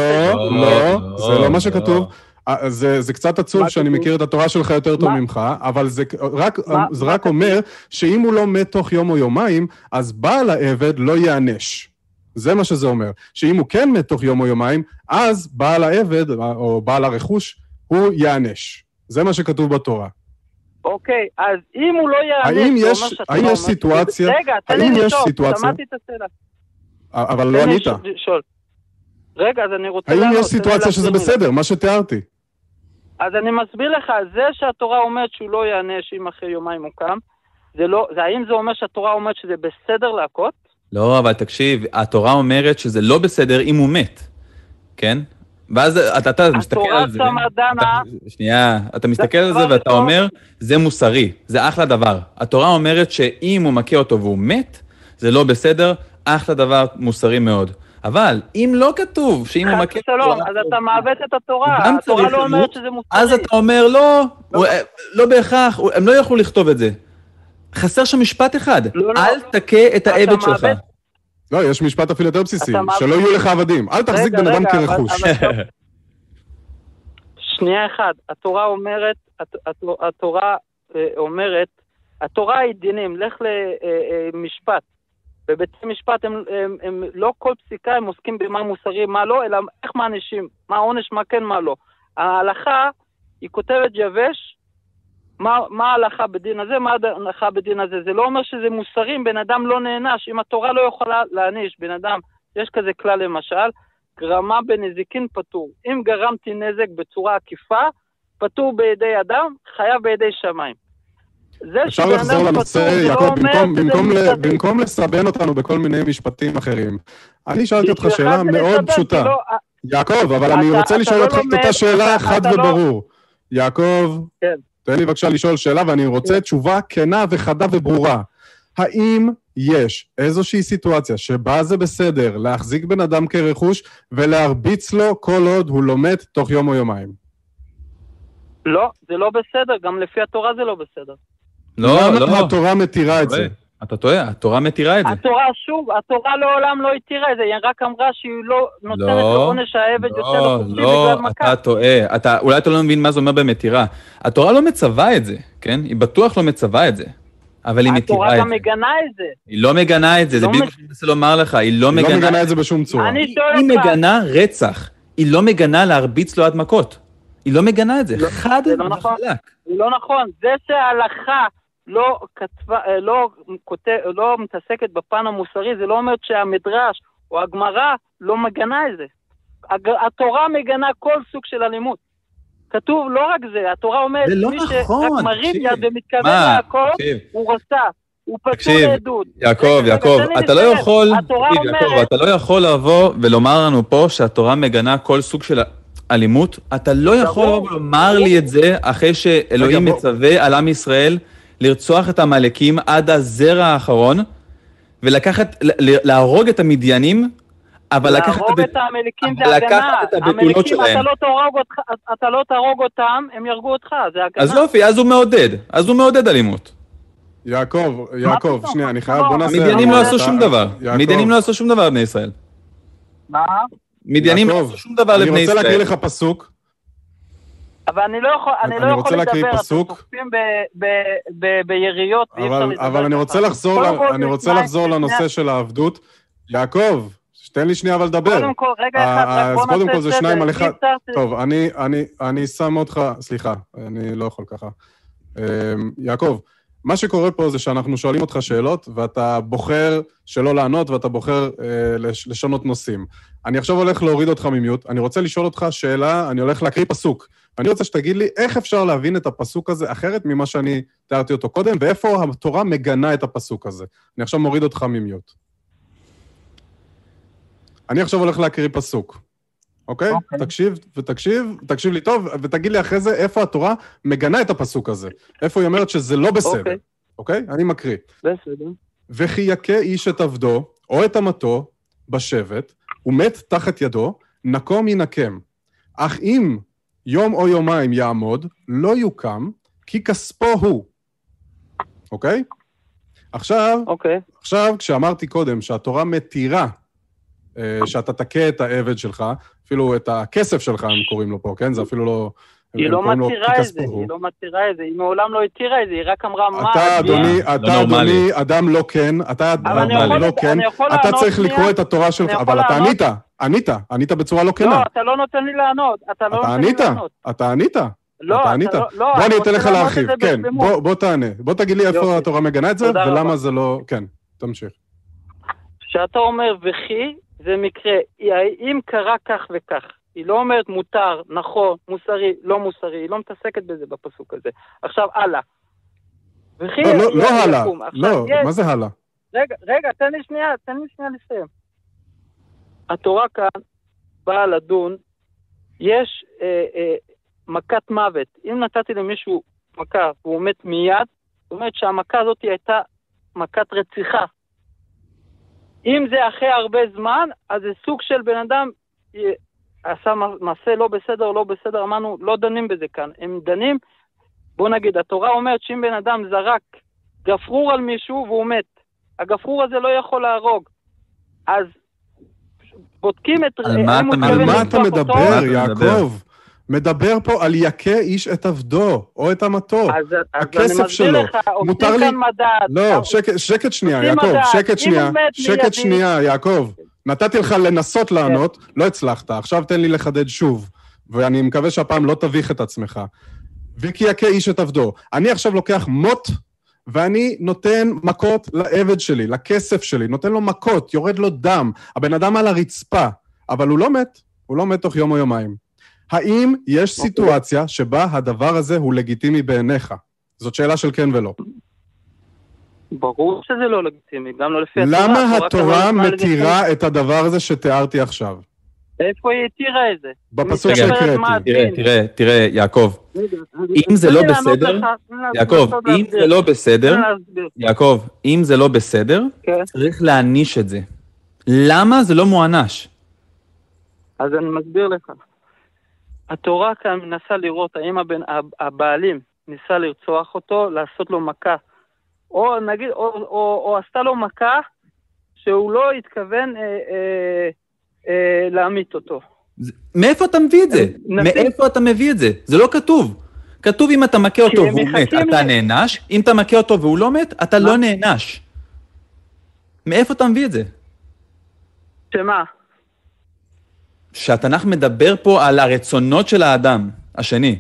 לא, זה לא מה שכתוב. אה, זה, זה קצת עצוב שאני מכיר את התורה שלך יותר טוב? ממך, אבל זה רק, זה רק אומר שאם הוא לא מת תוך יום או יומיים, אז בעל העבד לא ייענש. זה מה שזה אומר. שאם הוא כן מת תוך יום או יומיים, אז בעל העבד, או בעל הרכוש, הוא ייענש. זה מה שכתוב בתורה. אוקיי, אז אם הוא לא יענה, האם יש- האם יש אומרת- סיטואציה- רגע, תן לי יש לשאול, שמעתי את השאלה. אבל לא ענית. רגע, אז אני רוצה האם יש סיטואציה שזה. בסדר, מה שתיארתי? אז אני מסביר לך, זה שהתורה אומרת שהוא לא יענה שאם אחרי יומיים הוא קם, זה לא, זה האם זה אומר שהתורה אומרת שזה בסדר להכות? לא, אבל תקשיב, התורה אומרת שזה לא בסדר אם הוא מת, כן? ואז אתה, אתה מסתכל על זה... אתה- שנייה, אתה מסתכל על זה ואתה ראשון- אומר, זה מוסרי, זה אחלה דבר. התורה אומרת שאם הוא מכה אותו והוא מת, זה לא בסדר, אחלה דבר מוסרי מאוד. אבל אם לא כתוב שאם הוא חס מכה... ושלום, אז אתה מעוות את התורה, התורה לא אומרת שזה מוסרי. אז אתה אומר, לא, הוא- לא בהכרח, הם לא יכלו לכתוב את זה. חסר שם משפט אחד, לא, לא. אל תכה את העבד שלך. לא, יש משפט אפילו יותר בסיסי, שלא יהיו לך עבדים. אל תחזיק בן אדם כרכוש. שנייה אחת, התורה אומרת, הת- הת- התורה אה, אומרת, התורה היא דינים, לך למשפט. בבתי משפט הם, הם, הם לא כל פסיקה הם עוסקים במה מוסרי, מה לא, אלא איך מענישים, מה העונש, מה כן, מה לא. ההלכה, היא כותבת יבש, מה, ההלכה בדין הזה, מה ההלכה בדין הזה. זה לא אומר שזה מוסרי אם בן אדם לא נענש, אם התורה לא יכולה להעניש בן אדם, יש כזה כלל למשל, גרמה בנזיקין פטור. אם גרמתי נזק בצורה עקיפה, פטור בידי אדם, חייב בידי שמיים. אפשר לחזור לנושא, לא יעקב, אומר במקום- במקום ל-. במקום לסבן אותנו בכל מיני משפטים אחרים. אני שאלתי אותך שאלה מאוד פשוטה. לא- יעקב, אבל אני אתה- רוצה אתה לשאול לא אותך את אותה שאלה חד לא- וברור. יעקב, כן. תן לי בבקשה לשאול שאלה, ואני רוצה כן. תשובה כנה וחדה וברורה. האם יש איזושהי סיטואציה שבה זה בסדר להחזיק בן אדם כרכוש ולהרביץ לו כל עוד הוא לא מת תוך יום או יומיים? לא, זה לא בסדר, גם לפי התורה זה לא בסדר. לא, למה לא. התורה מתירה את זה? אתה טועה, התורה מתירה את זה. התורה, שוב, התורה לעולם לא התירה את זה, היא רק אמרה שהיא לא נותנת לא, לו עונש העבד יוצא לא, לחופשי לא, בגלל מכה. אתה טועה. אתה, אולי אתה לא מבין מה זה אומר במתירה. התורה לא מצווה את זה, כן? היא בטוח לא מצווה את זה. אבל היא מתירה התורה את גם זה. מגנה את זה. היא לא מגנה את זה, זה לא בדיוק מה שאני מנסה לומר לך, היא לא היא לא מגנה מגנה את זה בשום צורה. אני היא שואל היא אותך- מגנה רצח. היא לא מגנה להרביץ לו עד מכות. היא לא מגנה את זה. לא, חד לא נכון. וחלק. זה לא נכון. זה שההלכה לא כתבה, אה, לא, כותב, לא מתעסקת בפן המוסרי, זה לא אומר שהמדרש או הגמרא לא מגנה את זה. התורה מגנה כל סוג של אלימות. כתוב לא רק זה, התורה אומרת, לא מי נכון, שרק מרים. יד ומתכוון תקשיב, הוא רצה. הוא תקשיב, לעדות. יעקב, יעקב, אתה לא. יכול, התורה תקשיב, יעקב, אתה לא יכול לבוא ולומר לנו פה שהתורה מגנה כל סוג של אלימות. אתה לא יכול ולומר לי את זה אחרי שאלוהים. מצווה על עם ישראל לרצוח את העמלקים עד הזרע האחרון, ולקחת, ל- ל- להרוג את המדיינים, אבל לקחת את להרוג את העמלקים זה הגנה. את הבתולות העמלקים. אתה לא אתה לא תהרוג אותם, הם יהרגו אותך, זה הגנה. אז יופי, אז הוא מעודד, אז הוא מעודד אלימות. יעקב, יעקב? שנייה, אני חייב, לא, בוא נעשה... המדיינים לא אתה- עשו שום דבר. מדיינים לא עשו שום דבר לבני ישראל. מה? מדיינים לא עשו שום דבר אני לבני רוצה להקריא ישראל. לך פסוק. אבל אני לא יכול, אני אני לא יכול לדבר, אתם פסוק. תוקפים ב- ב- ביריות, ואי אפשר אבל, לדבר אבל אני. רוצה לחזור, ל- אני רוצה לחזור לנושא של העבדות. יעקב, תן לי שנייה אבל לדבר. קודם כל, רגע אחד, אה, רק בוא אז קודם נעשה כל זה. שניים על אי אחד. טוב, אני, אני, אני שם אותך, סליחה, אני לא יכול ככה. אמ, יעקב, מה שקורה פה זה שאנחנו שואלים אותך שאלות, ואתה בוחר שלא לענות, ואתה בוחר אה, לש, לשנות נושאים. אני עכשיו הולך להוריד אותך ממיוט, אני רוצה לשאול אותך שאלה, אני הולך להקריא פסוק. ואני רוצה שתגיד לי איך אפשר להבין את הפסוק הזה אחרת ממה שאני תיארתי אותו קודם, ואיפה התורה מגנה את הפסוק הזה. אני עכשיו מוריד אותך ממיוט. אני עכשיו הולך להקריא פסוק, אוקיי? אוקיי. תקשיב ותקשיב, תקשיב לי טוב, ותגיד לי אחרי זה איפה התורה מגנה את הפסוק הזה. איפה היא אומרת שזה לא בסדר, אוקיי. אוקיי? אני מקריא. בסדר. וכי יכה איש את עבדו, או את אמתו, בשבט, ומת תחת ידו, נקום ינקם. אך אם יום או יומיים יעמוד, לא יוקם, כי כספו הוא. אוקיי? עכשיו, אוקיי. עכשיו, כשאמרתי קודם שהתורה מתירה אה, שאתה תכה את העבד שלך, אפילו את הכסף שלך הם קוראים לו פה, כן? זה אפילו לא... היא לא מתירה את זה, הוא. היא לא מתירה את זה, היא מעולם לא התירה את זה, היא רק אמרה מה... אתה. אדוני, לא אתה. אדוני, אדם לא כן, אתה אדם לא כן, אתה צריך? לקרוא את התורה שלך, אבל אתה? ענית, ענית, ענית בצורה לא כנה. לא, אתה לא נותן לי לענות, אתה לא אתה נותן לי ענית, לענות. אתה ענית. לא, אתה ענית. לא, לא, בוא אני אתן לך להרחיב. כן. בוא- בוא תענה. בוא תגיד לי איפה יופי. התורה מגנה את זה, ולמה רבה. זה לא... כן, תמשיך. כשאתה אומר וכי, זה מקרה. אם קרה כך וכך. היא לא אומרת מותר, נכון, מוסרי, לא מוסרי, היא לא מתעסקת בזה בפסוק הזה. עכשיו, הלאה. וכי לא, לא, לא. הלאה. לא, יש- מה זה הלאה? רגע, רגע, תן לי שנייה, תן לי שנייה לסיים. התורה כאן באה לדון, יש אה, אה, מכת מוות. אם נתתי למישהו מכה והוא מת מיד, זאת אומרת שהמכה הזאת הייתה מכת רציחה. אם זה אחרי הרבה זמן, אז זה סוג של בן אדם אה, עשה מעשה לא בסדר לא בסדר, אמרנו, לא דנים בזה כאן. הם דנים, בוא נגיד, התורה אומרת שאם בן אדם זרק גפרור על מישהו והוא מת, הגפרור הזה לא יכול להרוג. אז בודקים את... על מה אתה מתכוון על מה מדבר? אתה מדבר, מדבר? יעקב? מדבר פה על יכה איש את עבדו, או את אמתו. אז, אז הכסף אני מסביר שלו. לך, מותר עושים לי- כאן מדד. לא, שקט, שקט שנייה, יעקב, מדד. שקט שנייה, שקט שנייה, יעקב. נתתי לך לנסות לענות, לא הצלחת, עכשיו תן לי לחדד שוב, ואני מקווה שהפעם לא תביך את עצמך. וכי יכה איש את עבדו. אני עכשיו לוקח מוט, ואני נותן מכות לעבד שלי, לכסף שלי, נותן לו מכות, יורד לו דם, הבן אדם על הרצפה, אבל הוא לא מת, הוא לא מת תוך יום או יומיים. האם יש סיטואציה שבה הדבר הזה הוא לגיטימי בעיניך? זאת שאלה של כן ולא. ברור שזה לא לגיטימי, גם לא לפי התורה. למה התורה התורה נתנה לזה מתירה את הדבר הזה שתיארתי עכשיו? איפה היא התירה את זה? בפסוק שהקראתי. תראה? תראה, תראה, יעקב, אם זה לא בסדר, לי יעקב, אם. זה לא בסדר. יעקב, אם זה לא בסדר. צריך להעניש את זה. למה זה לא מוענש? אז אני מסביר לך. התורה כאן מנסה לראות האם הבן, הב- הבעלים ניסה לרצוח אותו, לעשות לו מכה, או נגיד, או, או, או עשתה לו מכה שהוא לא התכוון אה, אה, אה, להמית אותו. מאיפה אתה מביא את זה? מאיפה אתה מביא את זה? זה לא כתוב. כתוב אם אתה מכה אותו והוא מת, אתה נענש, אם אתה מכה אותו והוא לא מת, אתה? לא נענש. מאיפה אתה מביא את זה? שמה? שהתנ"ך מדבר פה על הרצונות של האדם, השני.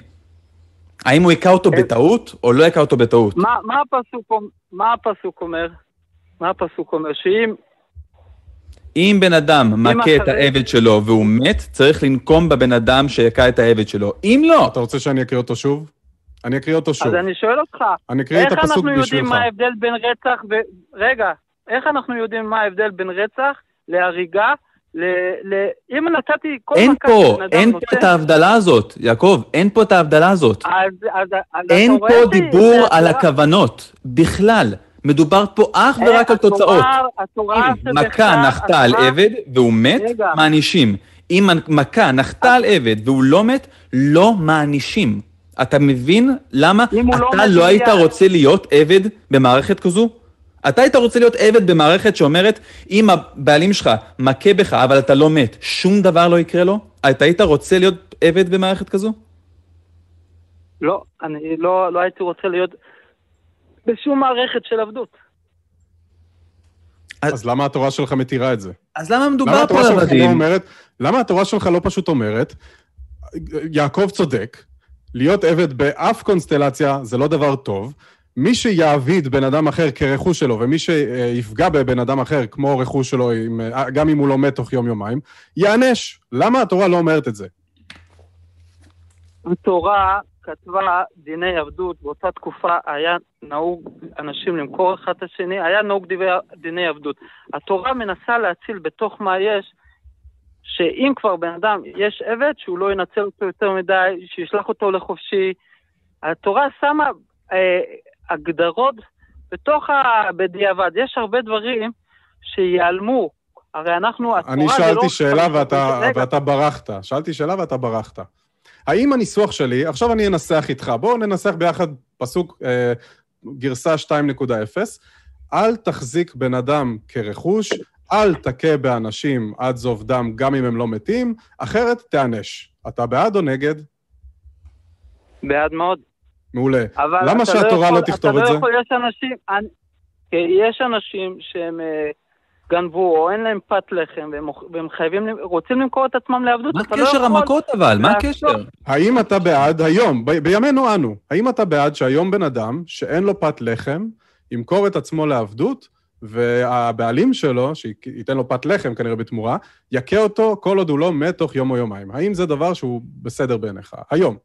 האם הוא היכה אותו. בטעות, או לא היכה אותו בטעות? מה, מה, הפסוק, אומ- מה הפסוק אומר? מה הפסוק אומר? שאם... אם בן אדם מכה את העבד שלו והוא מת, צריך לנקום בבן אדם שהכה את העבד שלו. אם לא, אתה רוצה שאני אקריא אותו שוב? אני אקריא אותו שוב. אז אני שואל אותך, אני אקריא את איך הפסוק אנחנו יודעים בשבילך. מה ההבדל בין רצח ו... רגע, איך אנחנו יודעים מה ההבדל בין רצח להריגה ל... ל... אם נתתי כל אין מכה פה, שבן אדם אין פה נותן- את ההבדלה הזאת, יעקב, אין פה את ההבדלה הזאת. אז, אז, אז אין אתה רואה פה דיבור על הכוונות, בכלל. מדובר פה אך אה, ורק על תוצאות. אם מכה נחתה על עבד והוא מת. מענישים. אם מכה נחתה על עבד והוא לא מת, לא מענישים. אתה מבין למה לא אתה לא היית. רוצה להיות עבד במערכת כזו? אתה היית רוצה להיות עבד במערכת שאומרת, אם הבעלים שלך מכה בך אבל אתה לא מת, שום דבר לא יקרה לו? אתה היית רוצה להיות עבד במערכת כזו? לא, אני לא, לא הייתי רוצה להיות בשום מערכת של עבדות. אז למה התורה שלך מתירה את זה? אז למה מדובר פה על עבדים? אומרת, למה התורה שלך לא פשוט אומרת, יעקב צודק, להיות עבד באף קונסטלציה זה לא דבר טוב, מי שיעביד בן אדם אחר כרכוש שלו, ומי שיפגע בבן אדם אחר כמו רכוש שלו, גם אם הוא לא מת תוך יום-יומיים, ייענש. למה התורה לא אומרת את זה? התורה כתבה דיני עבדות, באותה תקופה היה נהוג אנשים למכור אחד את השני, היה נהוג דיני, דיני עבדות. התורה מנסה להציל בתוך מה יש, שאם כבר בן אדם, יש עבד, שהוא לא ינצל אותו יותר מדי, שישלח אותו לחופשי. התורה שמה אה, הגדרות בתוך ה... בדיעבד. יש הרבה דברים שיעלמו. הרי אנחנו, התורה אני זה שאלתי לא... שאלה ואתה, ואתה ברחת. שאלתי שאלה ואתה ברחת. האם הניסוח שלי, עכשיו אני אנסח איתך, בואו ננסח ביחד פסוק אה, גרסה 2.0, אל תחזיק בן אדם כרכוש, אל תכה באנשים עד זוב דם גם אם הם לא מתים, אחרת תיענש. אתה בעד או נגד? בעד מאוד. מעולה. למה אתה שהתורה יכול- לא תכתוב אתה את זה? לא יכול, יש אנשים, אני, יש אנשים שהם, אה, גנבו, או אין להם פת לחם, והם, והם חייבים, רוצים למכור את עצמם לעבדות, מה אתה לא קשר יכול המכות אבל? מה הקשר? האם אתה בעד היום, ב- בימינו אנו, האם אתה בעד שהיום בן אדם שאין לו פת לחם, ימכור את עצמו לעבדות, והבעלים שלו, שייתן לו פת לחם כנראה בתמורה, יכה אותו כל עוד הוא לא מת תוך יום או יומיים? האם זה דבר שהוא בסדר בעיניך? היום.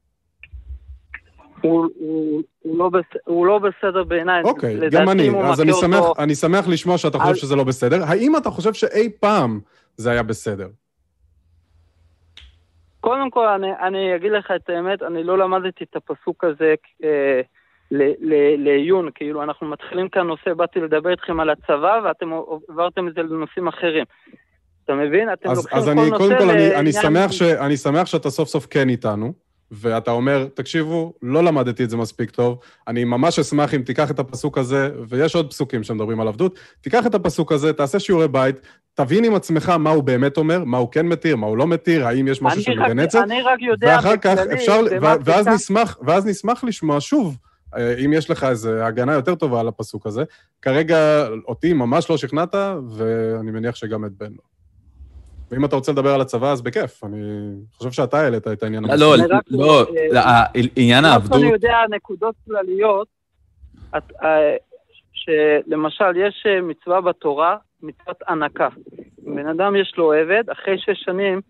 הוא, הוא, הוא, לא בס... הוא לא בסדר בעיניי. אוקיי, לדעתי, גם אני. אז אני שמח, אותו- אני שמח לשמוע שאתה חושב על- שזה לא בסדר. האם אתה חושב שאי פעם זה היה בסדר? קודם כל, אני, אני אגיד לך את האמת, אני לא למדתי את הפסוק הזה אה, ל- ל- לעיון, כאילו, אנחנו מתחילים כאן נושא, באתי לדבר איתכם על הצבא, ואתם העברתם את זה לנושאים אחרים. אתה מבין? אתם אז, לוקחים אז כל אני, נושא קודם כל, אני, אני, שמח ש, אני שמח שאתה סוף סוף כן איתנו, ואתה אומר, תקשיבו, לא למדתי את זה מספיק טוב, אני ממש אשמח אם תיקח את הפסוק הזה, ויש עוד פסוקים שמדברים על עבדות, תיקח את הפסוק הזה, תעשה שיעורי בית, תבין עם עצמך מה הוא באמת אומר, מה הוא כן מתיר, מה הוא לא מתיר, האם יש משהו שמגן את זה, אני רק יודע ואחר כך אפשר, ו- ואז נשמח, ואז נשמח לשמוע שוב, אה, אם יש לך איזו הגנה יותר טובה על הפסוק הזה. כרגע אותי ממש לא שכנעת, ואני מניח שגם את בן לא. ואם אתה רוצה לדבר על הצבא, אז בכיף. אני חושב שאתה העלית את העניין הזה. לא, אני רק- לא, אה, עניין העבדות, שאני יודע נקודות כלליות, את- אה, שלמשל יש אה, מצווה בתורה, מצוות הנקה. אם בן אדם יש לו עבד, אחרי שש שנים,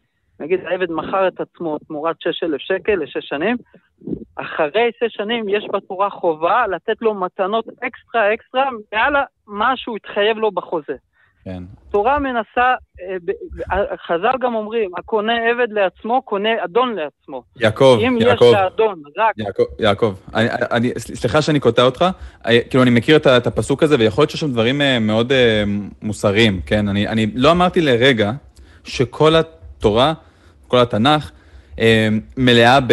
נגיד העבד מכר את עצמו תמורת שש אלף שקל לשש שנים, אחרי שש שנים יש בתורה חובה לתת לו מתנות אקסטרה אקסטרה מעל מה שהוא התחייב לו בחוזה. כן. התורה מנסה, אה, ב- חז"ל גם אומרים, הקונה עבד לעצמו, קונה אדון לעצמו. יעקב, אם יש יעקב, לאדון רק יעקב, יעקב, אני, אני, סליחה שאני קוטע אותך, אה, כאילו אני מכיר את, את הפסוק הזה ויכול להיות שיש שם דברים אה, מאוד אה, מוסריים, כן? אני, אני לא אמרתי לרגע שכל התורה, כל התנ"ך, אה, מלאה ב,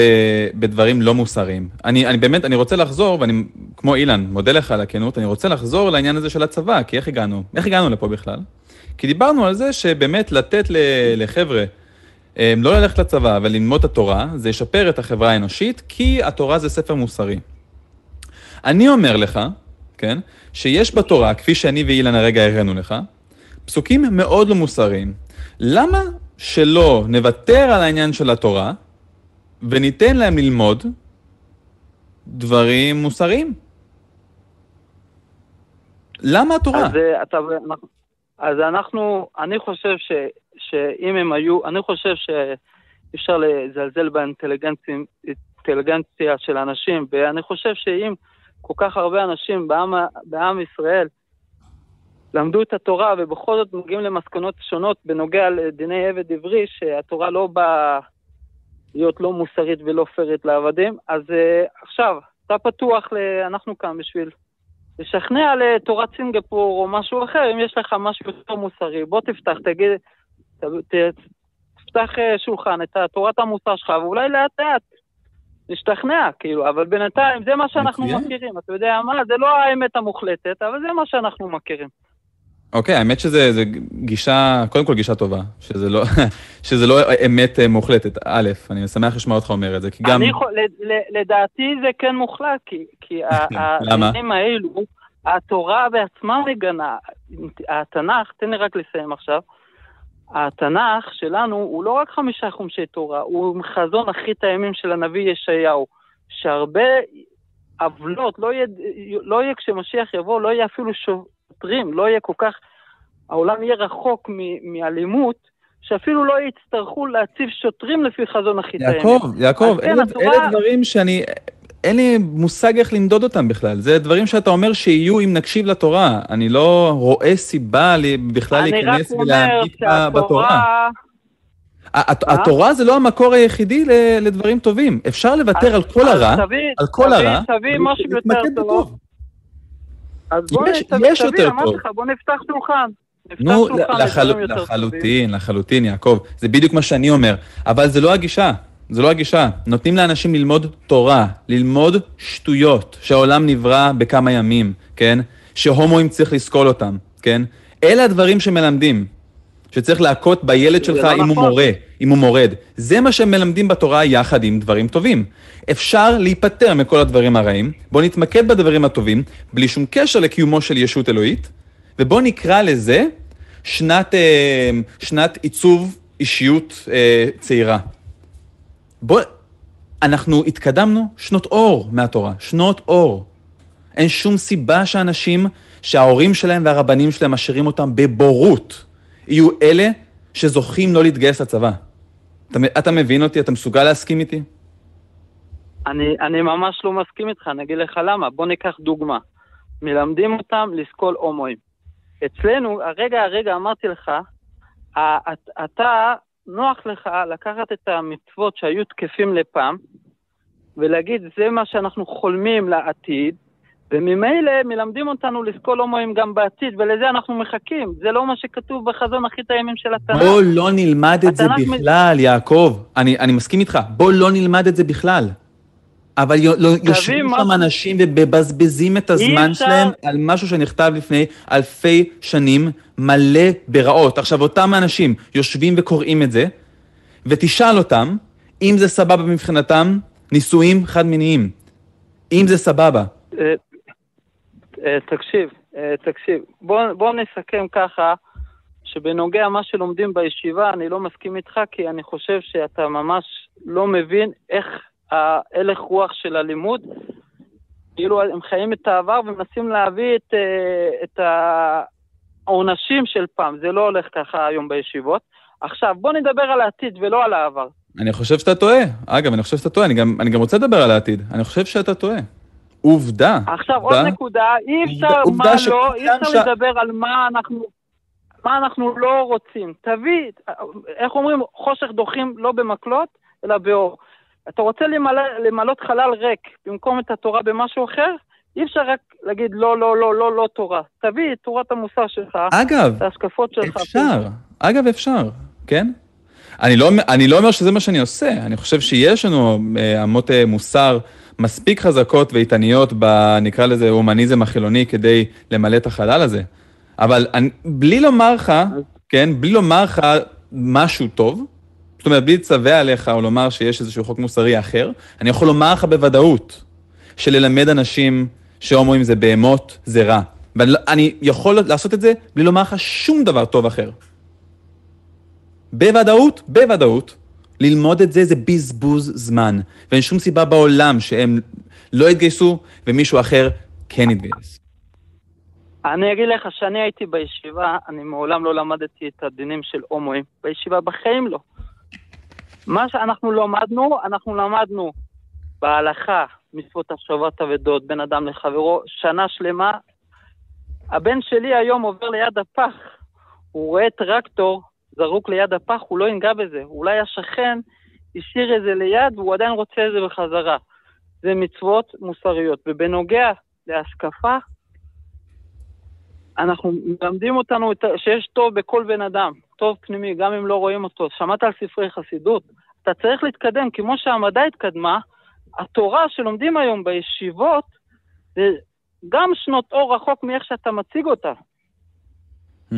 בדברים לא מוסריים. אני, אני באמת, אני רוצה לחזור, ואני, כמו אילן, מודה לך על הכנות, אני רוצה לחזור לעניין הזה של הצבא, כי איך הגענו? איך הגענו לפה בכלל? כי דיברנו על זה שבאמת לתת לחבר'ה אה, לא ללכת לצבא וללמוד את התורה, זה ישפר את החברה האנושית, כי התורה זה ספר מוסרי. אני אומר לך, כן, שיש בתורה, כפי שאני ואילן הרגע הראינו לך, פסוקים מאוד לא מוסריים. למה שלא נוותר על העניין של התורה וניתן להם ללמוד דברים מוסריים? למה התורה? אז, אה, אתה, אז אנחנו, אני חושב ש, שאם הם היו, אני חושב שאי אפשר לזלזל באינטליגנציה של אנשים, ואני חושב שאם כל כך הרבה אנשים בעם, בעם ישראל למדו את התורה ובכל זאת מגיעים למסקנות שונות בנוגע לדיני עבד עברי, שהתורה לא באה להיות לא מוסרית ולא פיירית לעבדים, אז uh, עכשיו, אתה פתוח, ל... אנחנו כאן בשביל לשכנע לתורת סינגפור או משהו אחר, אם יש לך משהו יותר מוסרי, בוא תפתח, תגיד, ת, ת, תפתח אה, שולחן, את תורת המוסר שלך, ואולי לאט לאט נשתכנע, כאילו, אבל בינתיים זה מה שאנחנו. מכירים, אתה יודע מה, זה לא האמת המוחלטת, אבל זה מה שאנחנו מכירים. אוקיי, האמת שזה זה גישה, קודם כל גישה טובה, שזה לא, שזה לא אמת אה, מוחלטת. א', אני שמח לשמוע אותך אומר את זה, כי גם... אני לדעתי זה כן מוחלט, כי, כי? העניינים האלו, התורה בעצמה מגנה, התנ"ך, תן לי רק לסיים עכשיו, התנ"ך שלנו הוא לא רק חמישה חומשי תורה, הוא חזון אחרית הימים של הנביא ישעיהו, שהרבה עוולות, לא יהיה, לא יהיה כשמשיח יבוא, לא יהיה אפילו שוטרים, לא יהיה כל כך, העולם יהיה רחוק מ- מאלימות, שאפילו לא יצטרכו להציב שוטרים לפי חזון הימים. יעקב, יעקב, כן, אלה, התורה- אלה דברים שאני... אין לי מושג איך למדוד אותם בכלל. זה דברים שאתה אומר שיהיו אם נקשיב לתורה. אני לא רואה סיבה לי בכלל להיכנס בתורה. שהתורה... הת- מה? התורה זה לא המקור היחידי לדברים טובים. אפשר לוותר על כל הרע, על כל הרע, ולהתמקד טוב. בטוב. אז בוא יש- יש יותר אמרתי טוב. לך, בוא נפתח שולחן. נו, לחל... לחלוטין, לחלוטין, יעקב. זה בדיוק מה שאני אומר. אבל זה לא הגישה. זה לא הגישה. נותנים לאנשים ללמוד תורה, ללמוד שטויות, שהעולם נברא בכמה ימים, כן? שהומואים צריך לסקול אותם, כן? אלה הדברים שמלמדים. שצריך להכות בילד שלך לא אם הוא נכון. מורה, אם הוא מורד. זה מה שהם מלמדים בתורה יחד עם דברים טובים. אפשר להיפטר מכל הדברים הרעים, בואו נתמקד בדברים הטובים, בלי שום קשר לקיומו של ישות אלוהית, ובואו נקרא לזה שנת, אה, שנת עיצוב אישיות אה, צעירה. בוא, אנחנו התקדמנו שנות אור מהתורה, שנות אור. אין שום סיבה שאנשים שההורים שלהם והרבנים שלהם משאירים אותם בבורות, יהיו אלה שזוכים לא להתגייס לצבא. אתה, אתה מבין אותי? אתה מסוגל להסכים איתי? אני, אני ממש לא מסכים איתך, אני אגיד לך למה. בוא ניקח דוגמה. מלמדים אותם לסקול הומואים. אצלנו, הרגע, הרגע אמרתי לך, אתה, נוח לך לקחת את המצוות שהיו תקפים לפעם, ולהגיד, זה מה שאנחנו חולמים לעתיד, וממילא מלמדים אותנו לסקול הומואים גם בעתיד, ולזה אנחנו מחכים. זה לא מה שכתוב בחזון אחרית הימים של התנ"ך. בוא לא נלמד את זה בכלל, מ... יעקב. אני, אני מסכים איתך, בוא לא נלמד את זה בכלל. אבל לא, יושבים שם. אנשים ומבזבזים את הזמן שלהם על משהו שנכתב לפני אלפי שנים, מלא ברעות. עכשיו, אותם אנשים יושבים וקוראים את זה, ותשאל אותם אם זה סבבה מבחינתם, נישואים חד-מיניים. אם זה סבבה. אה, תקשיב, אה, תקשיב. בוא, בוא נסכם ככה, שבנוגע מה שלומדים בישיבה, אני לא מסכים איתך, כי אני חושב שאתה ממש לא מבין איך ההלך רוח של הלימוד. כאילו הם חיים את העבר ומנסים להביא את, אה, את העונשים של פעם. זה לא הולך ככה היום בישיבות. עכשיו, בוא נדבר על העתיד ולא על העבר. אני חושב שאתה טועה. אגב, אני חושב שאתה טועה. אני גם, אני גם רוצה לדבר על העתיד. אני חושב שאתה טועה. עובדה. עכשיו, עובדה, עוד נקודה, אי אפשר, מה לא, אי אפשר ש... לדבר על מה אנחנו, מה אנחנו לא רוצים. תביא, איך אומרים, חושך דוחים לא במקלות, אלא באור. אתה רוצה למלא, למלות חלל ריק במקום את התורה במשהו אחר? אי אפשר רק להגיד לא, לא, לא, לא, לא תורה. תביא את תורת המוסר שלך, אגב, את ההשקפות שלך. אפשר, אגב אפשר, כן? אני לא, אני לא אומר שזה מה שאני עושה, אני חושב שיש לנו אה, אמות אה, מוסר מספיק חזקות ואיתניות. נקרא לזה הומניזם החילוני כדי למלא את החלל הזה. אבל אני, בלי לומר לך, כן, בלי לומר לך משהו טוב, זאת אומרת, בלי לצווה עליך או לומר שיש איזשהו חוק מוסרי אחר, אני יכול לומר לך בוודאות שללמד אנשים שהומואים זה בהמות, זה רע. ואני יכול לעשות את זה בלי לומר לך שום דבר טוב אחר. בוודאות, בוודאות, ללמוד את זה זה בזבוז זמן, ואין שום סיבה בעולם שהם לא יתגייסו ומישהו אחר כן יתגייס. אני אגיד לך שאני הייתי בישיבה, אני מעולם לא למדתי את הדינים של הומואים. בישיבה בחיים לא. מה שאנחנו למדנו, אנחנו למדנו בהלכה, מצוות השבת אבדות, בין אדם לחברו, שנה שלמה. הבן שלי היום עובר ליד הפח, הוא רואה טרקטור זרוק ליד הפח, הוא לא ינגע בזה. אולי השכן השאיר את זה ליד והוא עדיין רוצה את זה בחזרה. זה מצוות מוסריות. ובנוגע להשקפה, אנחנו מלמדים אותנו שיש טוב בכל בן אדם, טוב פנימי, גם אם לא רואים אותו. שמעת על ספרי חסידות? אתה צריך להתקדם, כמו שהמדע התקדמה, התורה שלומדים היום בישיבות, זה גם שנות אור רחוק מאיך שאתה מציג אותה. Hmm.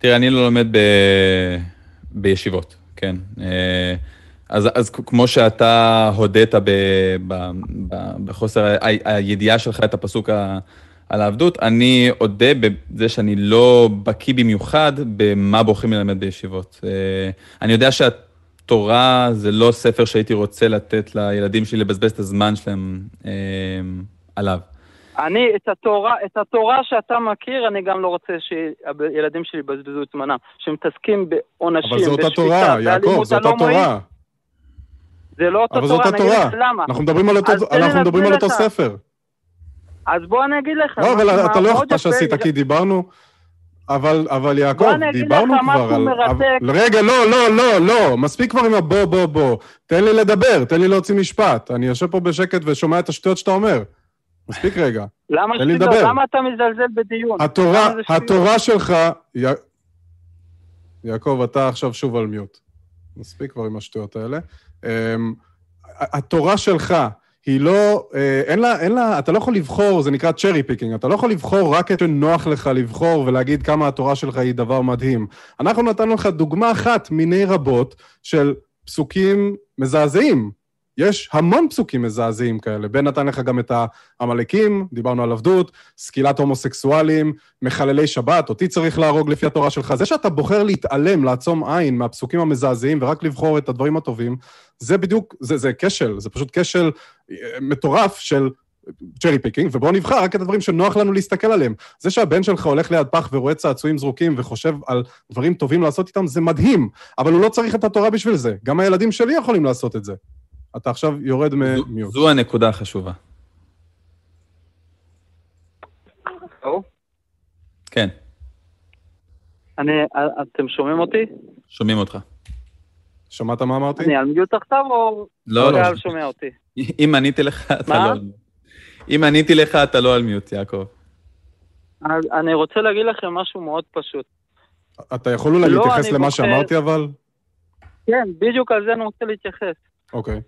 תראה, אני לא לומד ב... בישיבות, כן. אה, אז, אז כמו שאתה הודית ב, ב, ב, בחוסר ה, הידיעה שלך את הפסוק ה, על העבדות, אני אודה בזה שאני לא בקיא במיוחד במה בוחרים ללמד בישיבות. אה, אני יודע שהתורה זה לא ספר שהייתי רוצה לתת לילדים שלי לבזבז את הזמן שלהם אה, עליו. אני, את התורה, את התורה שאתה מכיר, אני גם לא רוצה שהילדים שלי יבזבזו את זמנם. שמתעסקים בעונשים, בשפיטה, אבל זו אותה תורה, יעקב, זו אותה תורה. זה לא אותה תורה, אני אגיד לך למה. אנחנו מדברים על אותו, אנחנו מדברים על אותו ספר. אז בוא אני אגיד לך. לא, אבל אתה לא יכול שעשית, כי דיברנו... אבל, אבל יעקב, דיברנו כבר על... מרתק. רגע, לא, לא, לא, לא, מספיק כבר עם הבוא, בוא, בוא. תן לי לדבר, תן לי להוציא משפט. אני יושב פה בשקט ושומע את השטויות שאתה אומר. מספיק רגע. למה שטויות? למה אתה מזלזל בדיון? התורה, התורה שלך... י... יעקב, אתה עכשיו שוב על mute. מספיק כבר עם השטויות האלה. Um, התורה שלך היא לא, אה, אין לה, אין לה, אתה לא יכול לבחור, זה נקרא cherry picking, אתה לא יכול לבחור רק את שנוח לך לבחור ולהגיד כמה התורה שלך היא דבר מדהים. אנחנו נתנו לך דוגמה אחת מיני רבות של פסוקים מזעזעים, יש המון פסוקים מזעזעים כאלה. בן נתן לך גם את העמלקים, דיברנו על עבדות, סקילת הומוסקסואלים, מחללי שבת, אותי צריך להרוג לפי התורה שלך. זה שאתה בוחר להתעלם, לעצום עין מהפסוקים המזעזעים ורק לבחור את הדברים הטובים, זה בדיוק, זה, זה כשל, זה פשוט כשל אה, מטורף של cherry picking, ובואו נבחר רק את הדברים שנוח לנו להסתכל עליהם. זה שהבן שלך הולך ליד פח ורואה צעצועים זרוקים וחושב על דברים טובים לעשות איתם, זה מדהים, אבל הוא לא צריך את התורה בשביל זה. גם הילדים שלי יכולים לעשות את זה. אתה עכשיו יורד ממיוט. זו הנקודה החשובה. כן. אני, אתם שומעים אותי? שומעים אותך. שמעת מה אמרתי? אני על מיוט עכשיו או... לא, לא. הקהל שומע אותי? אם עניתי לך, אתה? לא... על מיוט. אם עניתי לך, אתה לא על מיוט, יעקב. אני רוצה להגיד לכם משהו מאוד פשוט. אתה יכול אולי לא, להתייחס למה שאמרתי, אבל? כן, בדיוק על זה אני רוצה להתייחס. אוקיי.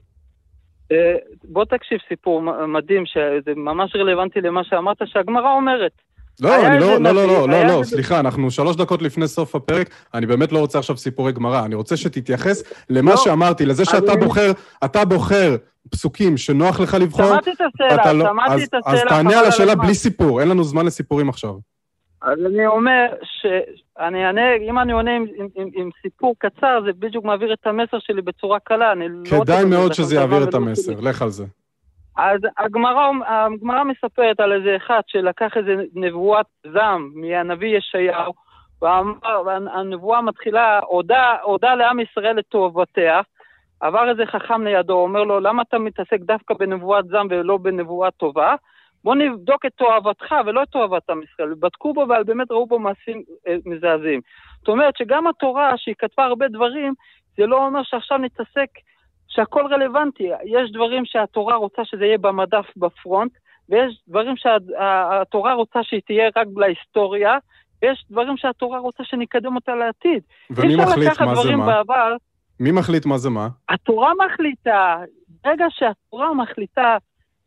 אה, בוא תקשיב סיפור מדהים, שזה ממש רלוונטי למה שאמרת, שהגמרא אומרת. לא, אני לא, לא, לא, לא, לא, לא, סליחה, אנחנו שלוש דקות לפני סוף הפרק, אני באמת לא רוצה עכשיו סיפורי גמרא, אני רוצה שתתייחס למה לא, שאמרתי, לזה שאתה בוחר, אתה בוחר פסוקים שנוח לך לבחור, שמעתי את השאלה, אתה לא, שמעתי את השאלה, אז תענה על השאלה. בלי סיפור, אין לנו זמן לסיפורים עכשיו. אז אני אומר שאני אענה, אם אני עונה עם, עם, עם, עם סיפור קצר, זה בדיוק מעביר את המסר שלי בצורה קלה, אני לא. כדאי מאוד שזה יעביר את המסר, שלי. לך על זה. אז הגמרא, הגמרא מספרת על איזה אחד שלקח איזה נבואת זעם מהנביא ישעיהו, ואמר, והנבואה מתחילה, הודה, הודה לעם ישראל את תועבותיה, עבר איזה חכם לידו, אומר לו, למה אתה מתעסק דווקא בנבואת זעם ולא בנבואה טובה? בוא נבדוק את תועבתך ולא את תועבת עם ישראל. בדקו בו ובאמת ראו בו מעשים אה, מזעזעים. זאת אומרת שגם התורה, שהיא כתבה הרבה דברים, זה לא אומר שעכשיו נתעסק שהכל רלוונטי. יש דברים שהתורה רוצה שזה יהיה במדף בפרונט, ויש דברים שהתורה רוצה שהיא תהיה רק להיסטוריה, ויש דברים שהתורה רוצה שנקדם אותה לעתיד. ומי אי אפשר מחליט לקחת מה זה דברים מה? בעבר, מי מחליט מה זה מה? התורה מחליטה, ברגע שהתורה מחליטה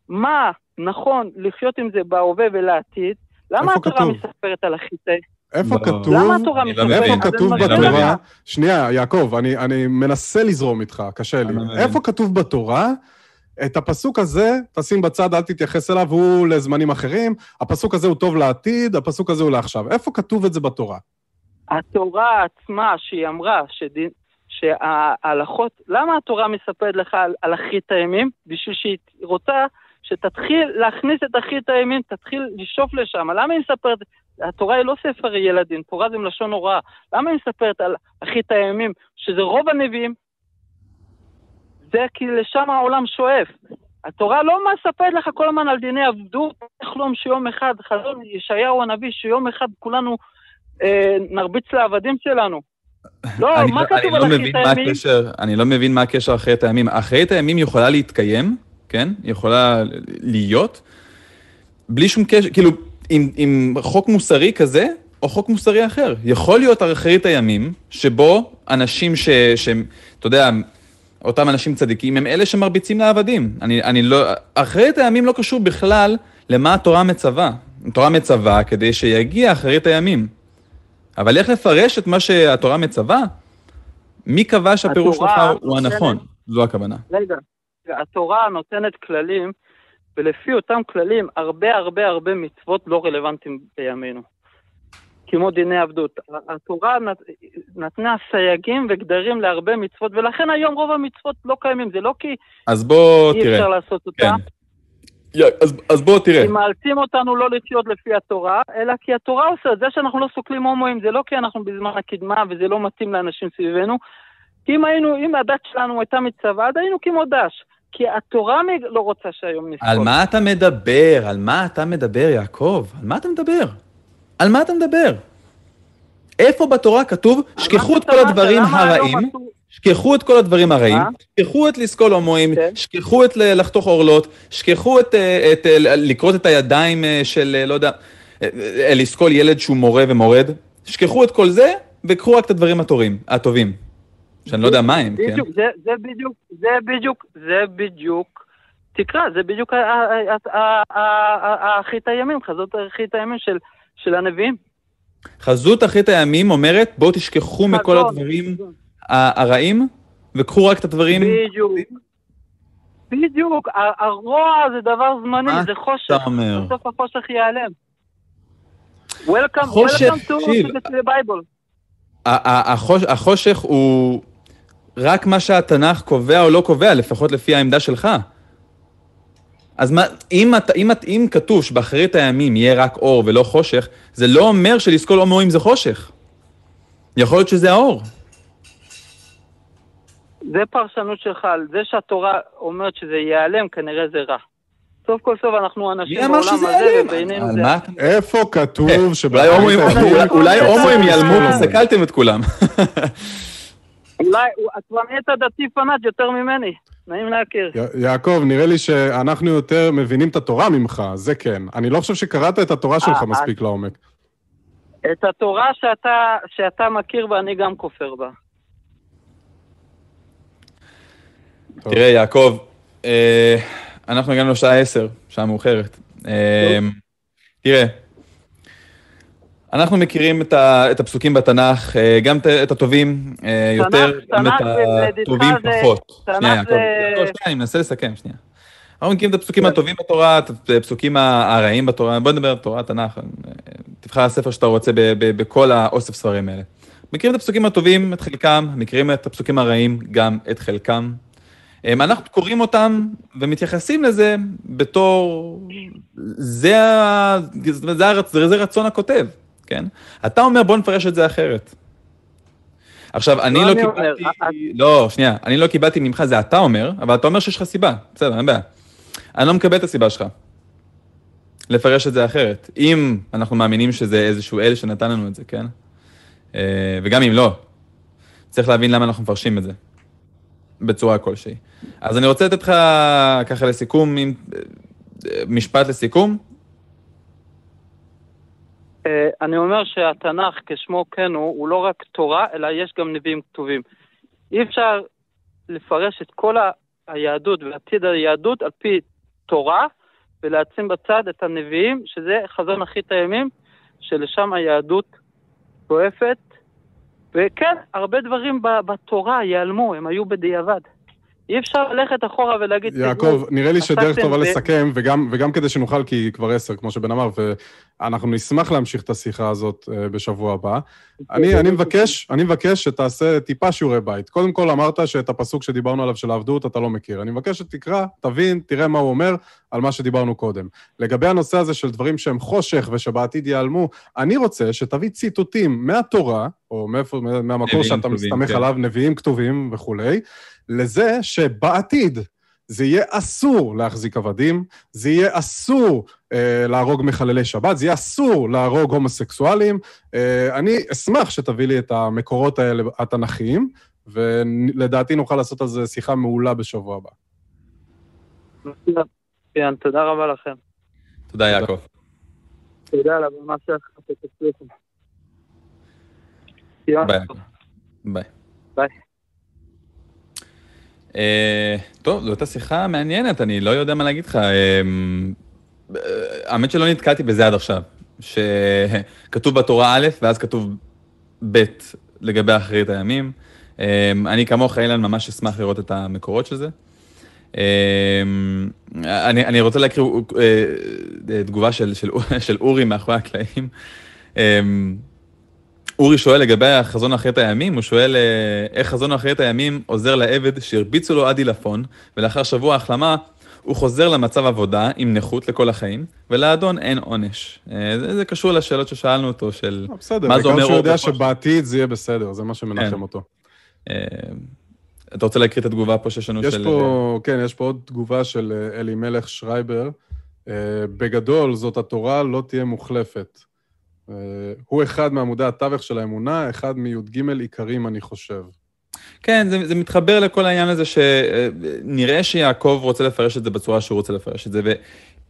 מה נכון לחיות עם זה בהווה ולעתיד, למה התורה כתוב? מספרת על החיטה? איפה לא. כתוב? למה התורה לא. איפה כתוב. בתורה, שנייה, יעקב, אני, אני מנסה לזרום איתך, קשה לי. איפה כתוב בתורה, את הפסוק הזה, תשים בצד, אל תתייחס אליו, הוא לזמנים אחרים, הפסוק הזה הוא טוב לעתיד, הפסוק הזה הוא לעכשיו. איפה כתוב את זה בתורה? התורה עצמה, שהיא אמרה שדין, שההלכות, למה התורה מספרת לך על, על אחרית הימים? בשביל שהיא רוצה שתתחיל להכניס את אחרית הימים, תתחיל לשאוף לשם. למה היא מספרת? התורה היא לא ספר ילדים, תורה זה מלשון הוראה. למה היא מספרת על אחרית הימים, שזה רוב הנביאים? זה כי לשם העולם שואף. התורה לא מספרת לך כל הזמן על דיני עבדות, תחלום שיום אחד, חזון ישעיהו הנביא, שיום אחד כולנו אה, נרביץ לעבדים שלנו. לא, אני מה לא- כתוב על לא אחרית הימים? הקשר, אני לא מבין מה הקשר אחרית הימים. אחרית הימים יכולה להתקיים, כן? יכולה להיות, בלי שום קשר, כאילו, עם, עם חוק מוסרי כזה, או חוק מוסרי אחר. יכול להיות אחרית הימים, שבו אנשים ש... שהם, אתה יודע, אותם אנשים צדיקים, הם אלה שמרביצים לעבדים. אני, אני לא... אחרית הימים לא קשור בכלל למה התורה מצווה. התורה מצווה כדי שיגיע אחרית הימים. אבל איך לפרש את מה שהתורה מצווה? מי קבע שהפירוש שלך הוא הנכון? זו הכוונה. רגע, התורה נותנת כללים, ולפי אותם כללים, הרבה הרבה הרבה מצוות לא רלוונטיים בימינו. כמו דיני עבדות. התורה נת, נתנה סייגים וגדרים להרבה מצוות, ולכן היום רוב המצוות לא קיימים. זה לא כי אז בוא אי תראה. אפשר לעשות כן. אותה, יא, אז, אז בוא תראה. כי מאלצים אותנו לא לחיות לפי התורה, אלא כי התורה עושה את זה שאנחנו לא סוקלים הומואים, זה לא כי אנחנו בזמן הקדמה וזה לא מתאים לאנשים סביבנו. כי אם היינו, אם הדת שלנו הייתה מצווה, אז היינו כמו דש. כי התורה לא רוצה שהיום נסקול. על מה אתה מדבר? על מה אתה מדבר, יעקב? על מה אתה מדבר? על מה אתה מדבר? איפה בתורה כתוב, שכחו את כל הדברים הרעים, שכחו את כל הדברים הרעים? שכחו את לסקול הומואים. שכחו את לחתוך עורלות, שכחו את, אה, אה, לכרות את הידיים אה, של, לא יודע, לסקול ילד שהוא מורה ומורד, שכחו את כל זה, וקחו רק את הדברים הטובים. שאני לא יודע מה הם, כן? זה, בדיוק, זה בדיוק, זה בדיוק, תקרא, זה בדיוק ה- ה- ה- ה- ה- ה- אחרית הימים, חזות אחרית הימים של, של הנביאים. חזות אחרית הימים אומרת, בואו תשכחו מכל. הדברים הרעים, וקחו רק את הדברים... בדיוק. בדיוק, הרוע זה דבר זמני, זה חושך. אתה אומר? בסוף החושך ייעלם. Welcome, welcome to the Bible. החושך הוא רק מה שהתנ"ך קובע או לא קובע, לפחות לפי העמדה שלך. אז מה, אם, אתה, אם, את- אם כתוב שבאחרית הימים יהיה רק אור ולא חושך, זה לא אומר שלסקול הומואים זה חושך. יכול להיות שזה האור. זה פרשנות שלך, על זה שהתורה אומרת שזה ייעלם, כנראה זה רע. סוף כל סוף אנחנו אנשים בעולם הזה? ובינינו על זה... איפה כתוב שבאחרית הימים- אולי- הומואים ייעלמו כי סקלתם את כולם. אולי, כבר נהיית דתי פנאט יותר ממני. נעים להכיר. י- יעקב, נראה לי שאנחנו יותר מבינים את התורה ממך, זה כן. אני לא חושב שקראת את התורה שלך אה, מספיק לעומק. את התורה שאתה, שאתה מכיר בה, אני גם כופר בה. תראה, יעקב, אה, אנחנו הגענו לשעה עשר, שעה מאוחרת. אה, תראה, אנחנו מכירים את, ה, את הפסוקים בתנ"ך, אה, גם את, את הטובים אה, יותר, גם תנ"ך את הטובים זה- פחות. תנ"ך שנייה, זה- יעקב, שנייה, אני מנסה לסכם, שנייה. אנחנו מכירים את הפסוקים כן. הטובים בתורה, את הפסוקים הרעים בתורה, בוא נדבר על תורה, תנ"ך, אה, תבחר הספר שאתה רוצה ב, ב, בכל האוסף ספרים האלה. מכירים את הפסוקים הטובים, את חלקם, מכירים את הפסוקים הרעים, גם את חלקם. אנחנו קוראים אותם ומתייחסים לזה בתור, זה. זה, הרצ... זה רצון הכותב, כן? אתה אומר בוא נפרש את זה אחרת. עכשיו, אני לא לא אני קיבלתי, אה, לא, שנייה, אני לא קיבלתי ממך, זה אתה אומר, אבל אתה אומר שיש לך סיבה, בסדר, אין בעיה. אני לא מקבל את הסיבה שלך. לפרש את זה אחרת. אם אנחנו מאמינים שזה איזשהו אל שנתן לנו את זה, כן? אה, וגם אם לא, צריך להבין למה אנחנו מפרשים את זה. בצורה כלשהי. אז אני רוצה לתת לך ככה לסיכום, אה, משפט לסיכום. אה, אני אומר שהתנ"ך, כשמו כן הוא, הוא לא רק תורה, אלא יש גם נביאים כתובים. אי אפשר לפרש את כל היהדות ועתיד היהדות על פי תורה, ולהשים בצד את הנביאים, שזה חזון אחרית הימים, שלשם היהדות שואפת. וכן, הרבה דברים בתורה ייעלמו, הם היו בדיעבד. אי אפשר ללכת אחורה ולהגיד... יעקב, נראה לי שדרך טובה לסכם, וגם, וגם כדי שנוכל, כי כבר עשר, כמו שבן אמר, ואנחנו נשמח להמשיך את השיחה הזאת אה, בשבוע הבא. אני, אני מבקש, אני מבקש שתעשה טיפה שיעורי בית. קודם כל אמרת שאת הפסוק שדיברנו עליו של העבדות אתה לא מכיר. אני מבקש שתקרא, תבין, תראה מה הוא אומר על מה שדיברנו קודם. לגבי הנושא הזה של דברים שהם חושך ושבעתיד ייעלמו, אני רוצה שתביא ציטוטים מהתורה, או מאיפה, מה- מהמקור שאתה כתובים, מסתמך כן. עליו, נביאים כתובים וכולי, לזה שבעתיד זה יהיה אסור להחזיק עבדים, זה יהיה אסור אה, להרוג מחללי שבת, זה יהיה אסור להרוג הומוסקסואלים. אה, אני אשמח שתביא לי את המקורות האלה התנ"כיים, ולדעתי נוכל לעשות על זה שיחה מעולה בשבוע הבא. מצוין, תודה רבה לכם. תודה, יעקב. תודה על הבמה שלך, שתצליחו. יום ביי. ביי. אה, טוב, זו הייתה שיחה מעניינת, אני לא יודע מה להגיד לך. אה, האמת שלא נתקלתי בזה עד עכשיו, שכתוב בתורה א', ואז כתוב ב' לגבי אחרית הימים. אה, אני כמוך, אילן, ממש אשמח לראות את המקורות של זה. אני, רוצה להקריא תגובה של אורי מאחורי הקלעים. אורי שואל לגבי החזון אחרית הימים, הוא שואל אה, איך חזון אחרית הימים עוזר לעבד שהרביצו לו עד עילפון, ולאחר שבוע החלמה הוא חוזר למצב עבודה עם נכות לכל החיים, ולאדון אין עונש. אה, זה, זה קשור לשאלות ששאלנו אותו של... אה, בסדר, מה זה אומר שהוא אור יודע וחושך? שבעתיד זה יהיה בסדר, זה מה שמנחם כן. אותו. אתה רוצה להקריא את התגובה פה שיש לנו יש של... פה, כן, יש פה עוד תגובה של אלימלך שרייבר. בגדול, זאת התורה לא תהיה מוחלפת. אה, הוא אחד מעמודי התווך של האמונה, אחד מי"ג עיקרים, אני חושב. כן, זה, זה מתחבר לכל העניין הזה שנראה שיעקב רוצה לפרש את זה בצורה שהוא רוצה לפרש את זה,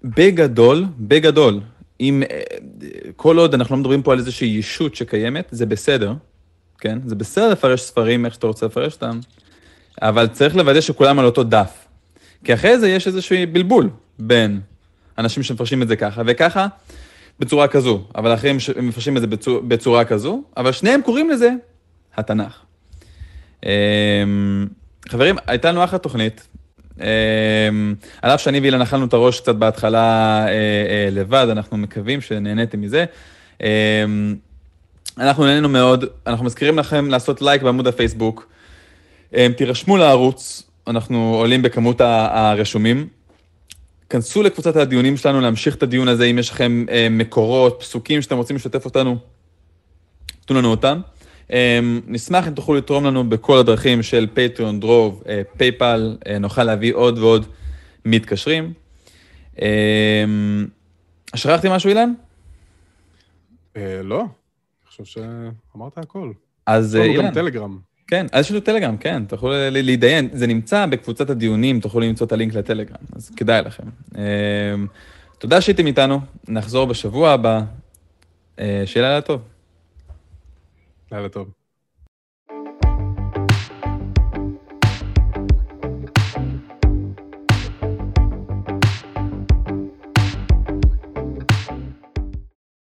ובגדול, בגדול, אם אה, כל עוד אנחנו לא מדברים פה על איזושהי ישות שקיימת, זה בסדר, כן? זה בסדר לפרש ספרים איך שאתה רוצה לפרש אותם, אבל צריך לוודא שכולם על אותו דף. כי אחרי זה יש איזשהו בלבול בין אנשים שמפרשים את זה ככה, וככה בצורה כזו, אבל אחרים מפרשים את זה בצורה, בצורה כזו, אבל שניהם קוראים לזה התנ"ך. אמ, חברים, הייתה לנו אחלה תוכנית. על אף שאני ואילן אכלנו את הראש קצת בהתחלה לבד, אנחנו מקווים שנהניתם מזה. אנחנו נהנינו מאוד, אנחנו מזכירים לכם לעשות לייק בעמוד הפייסבוק. תירשמו לערוץ, אנחנו עולים בכמות הרשומים. כנסו לקבוצת הדיונים שלנו להמשיך את הדיון הזה, אם יש לכם מקורות, פסוקים שאתם רוצים לשתף אותנו, תנו לנו אותם. נשמח אם תוכלו לתרום לנו בכל הדרכים של פטריון, דרוב, פייפל, נוכל להביא עוד ועוד מתקשרים. שכחתי משהו, אילן? לא, אני חושב שאמרת הכל. אז אילן. יש לנו גם טלגרם. כן, אז יש לנו טלגרם, כן, תוכלו להתדיין. זה נמצא בקבוצת הדיונים, תוכלו למצוא את הלינק לטלגרם, אז כדאי לכם. תודה שהייתם איתנו, נחזור בשבוע הבא. שיהיה לילה טוב. לילה טוב.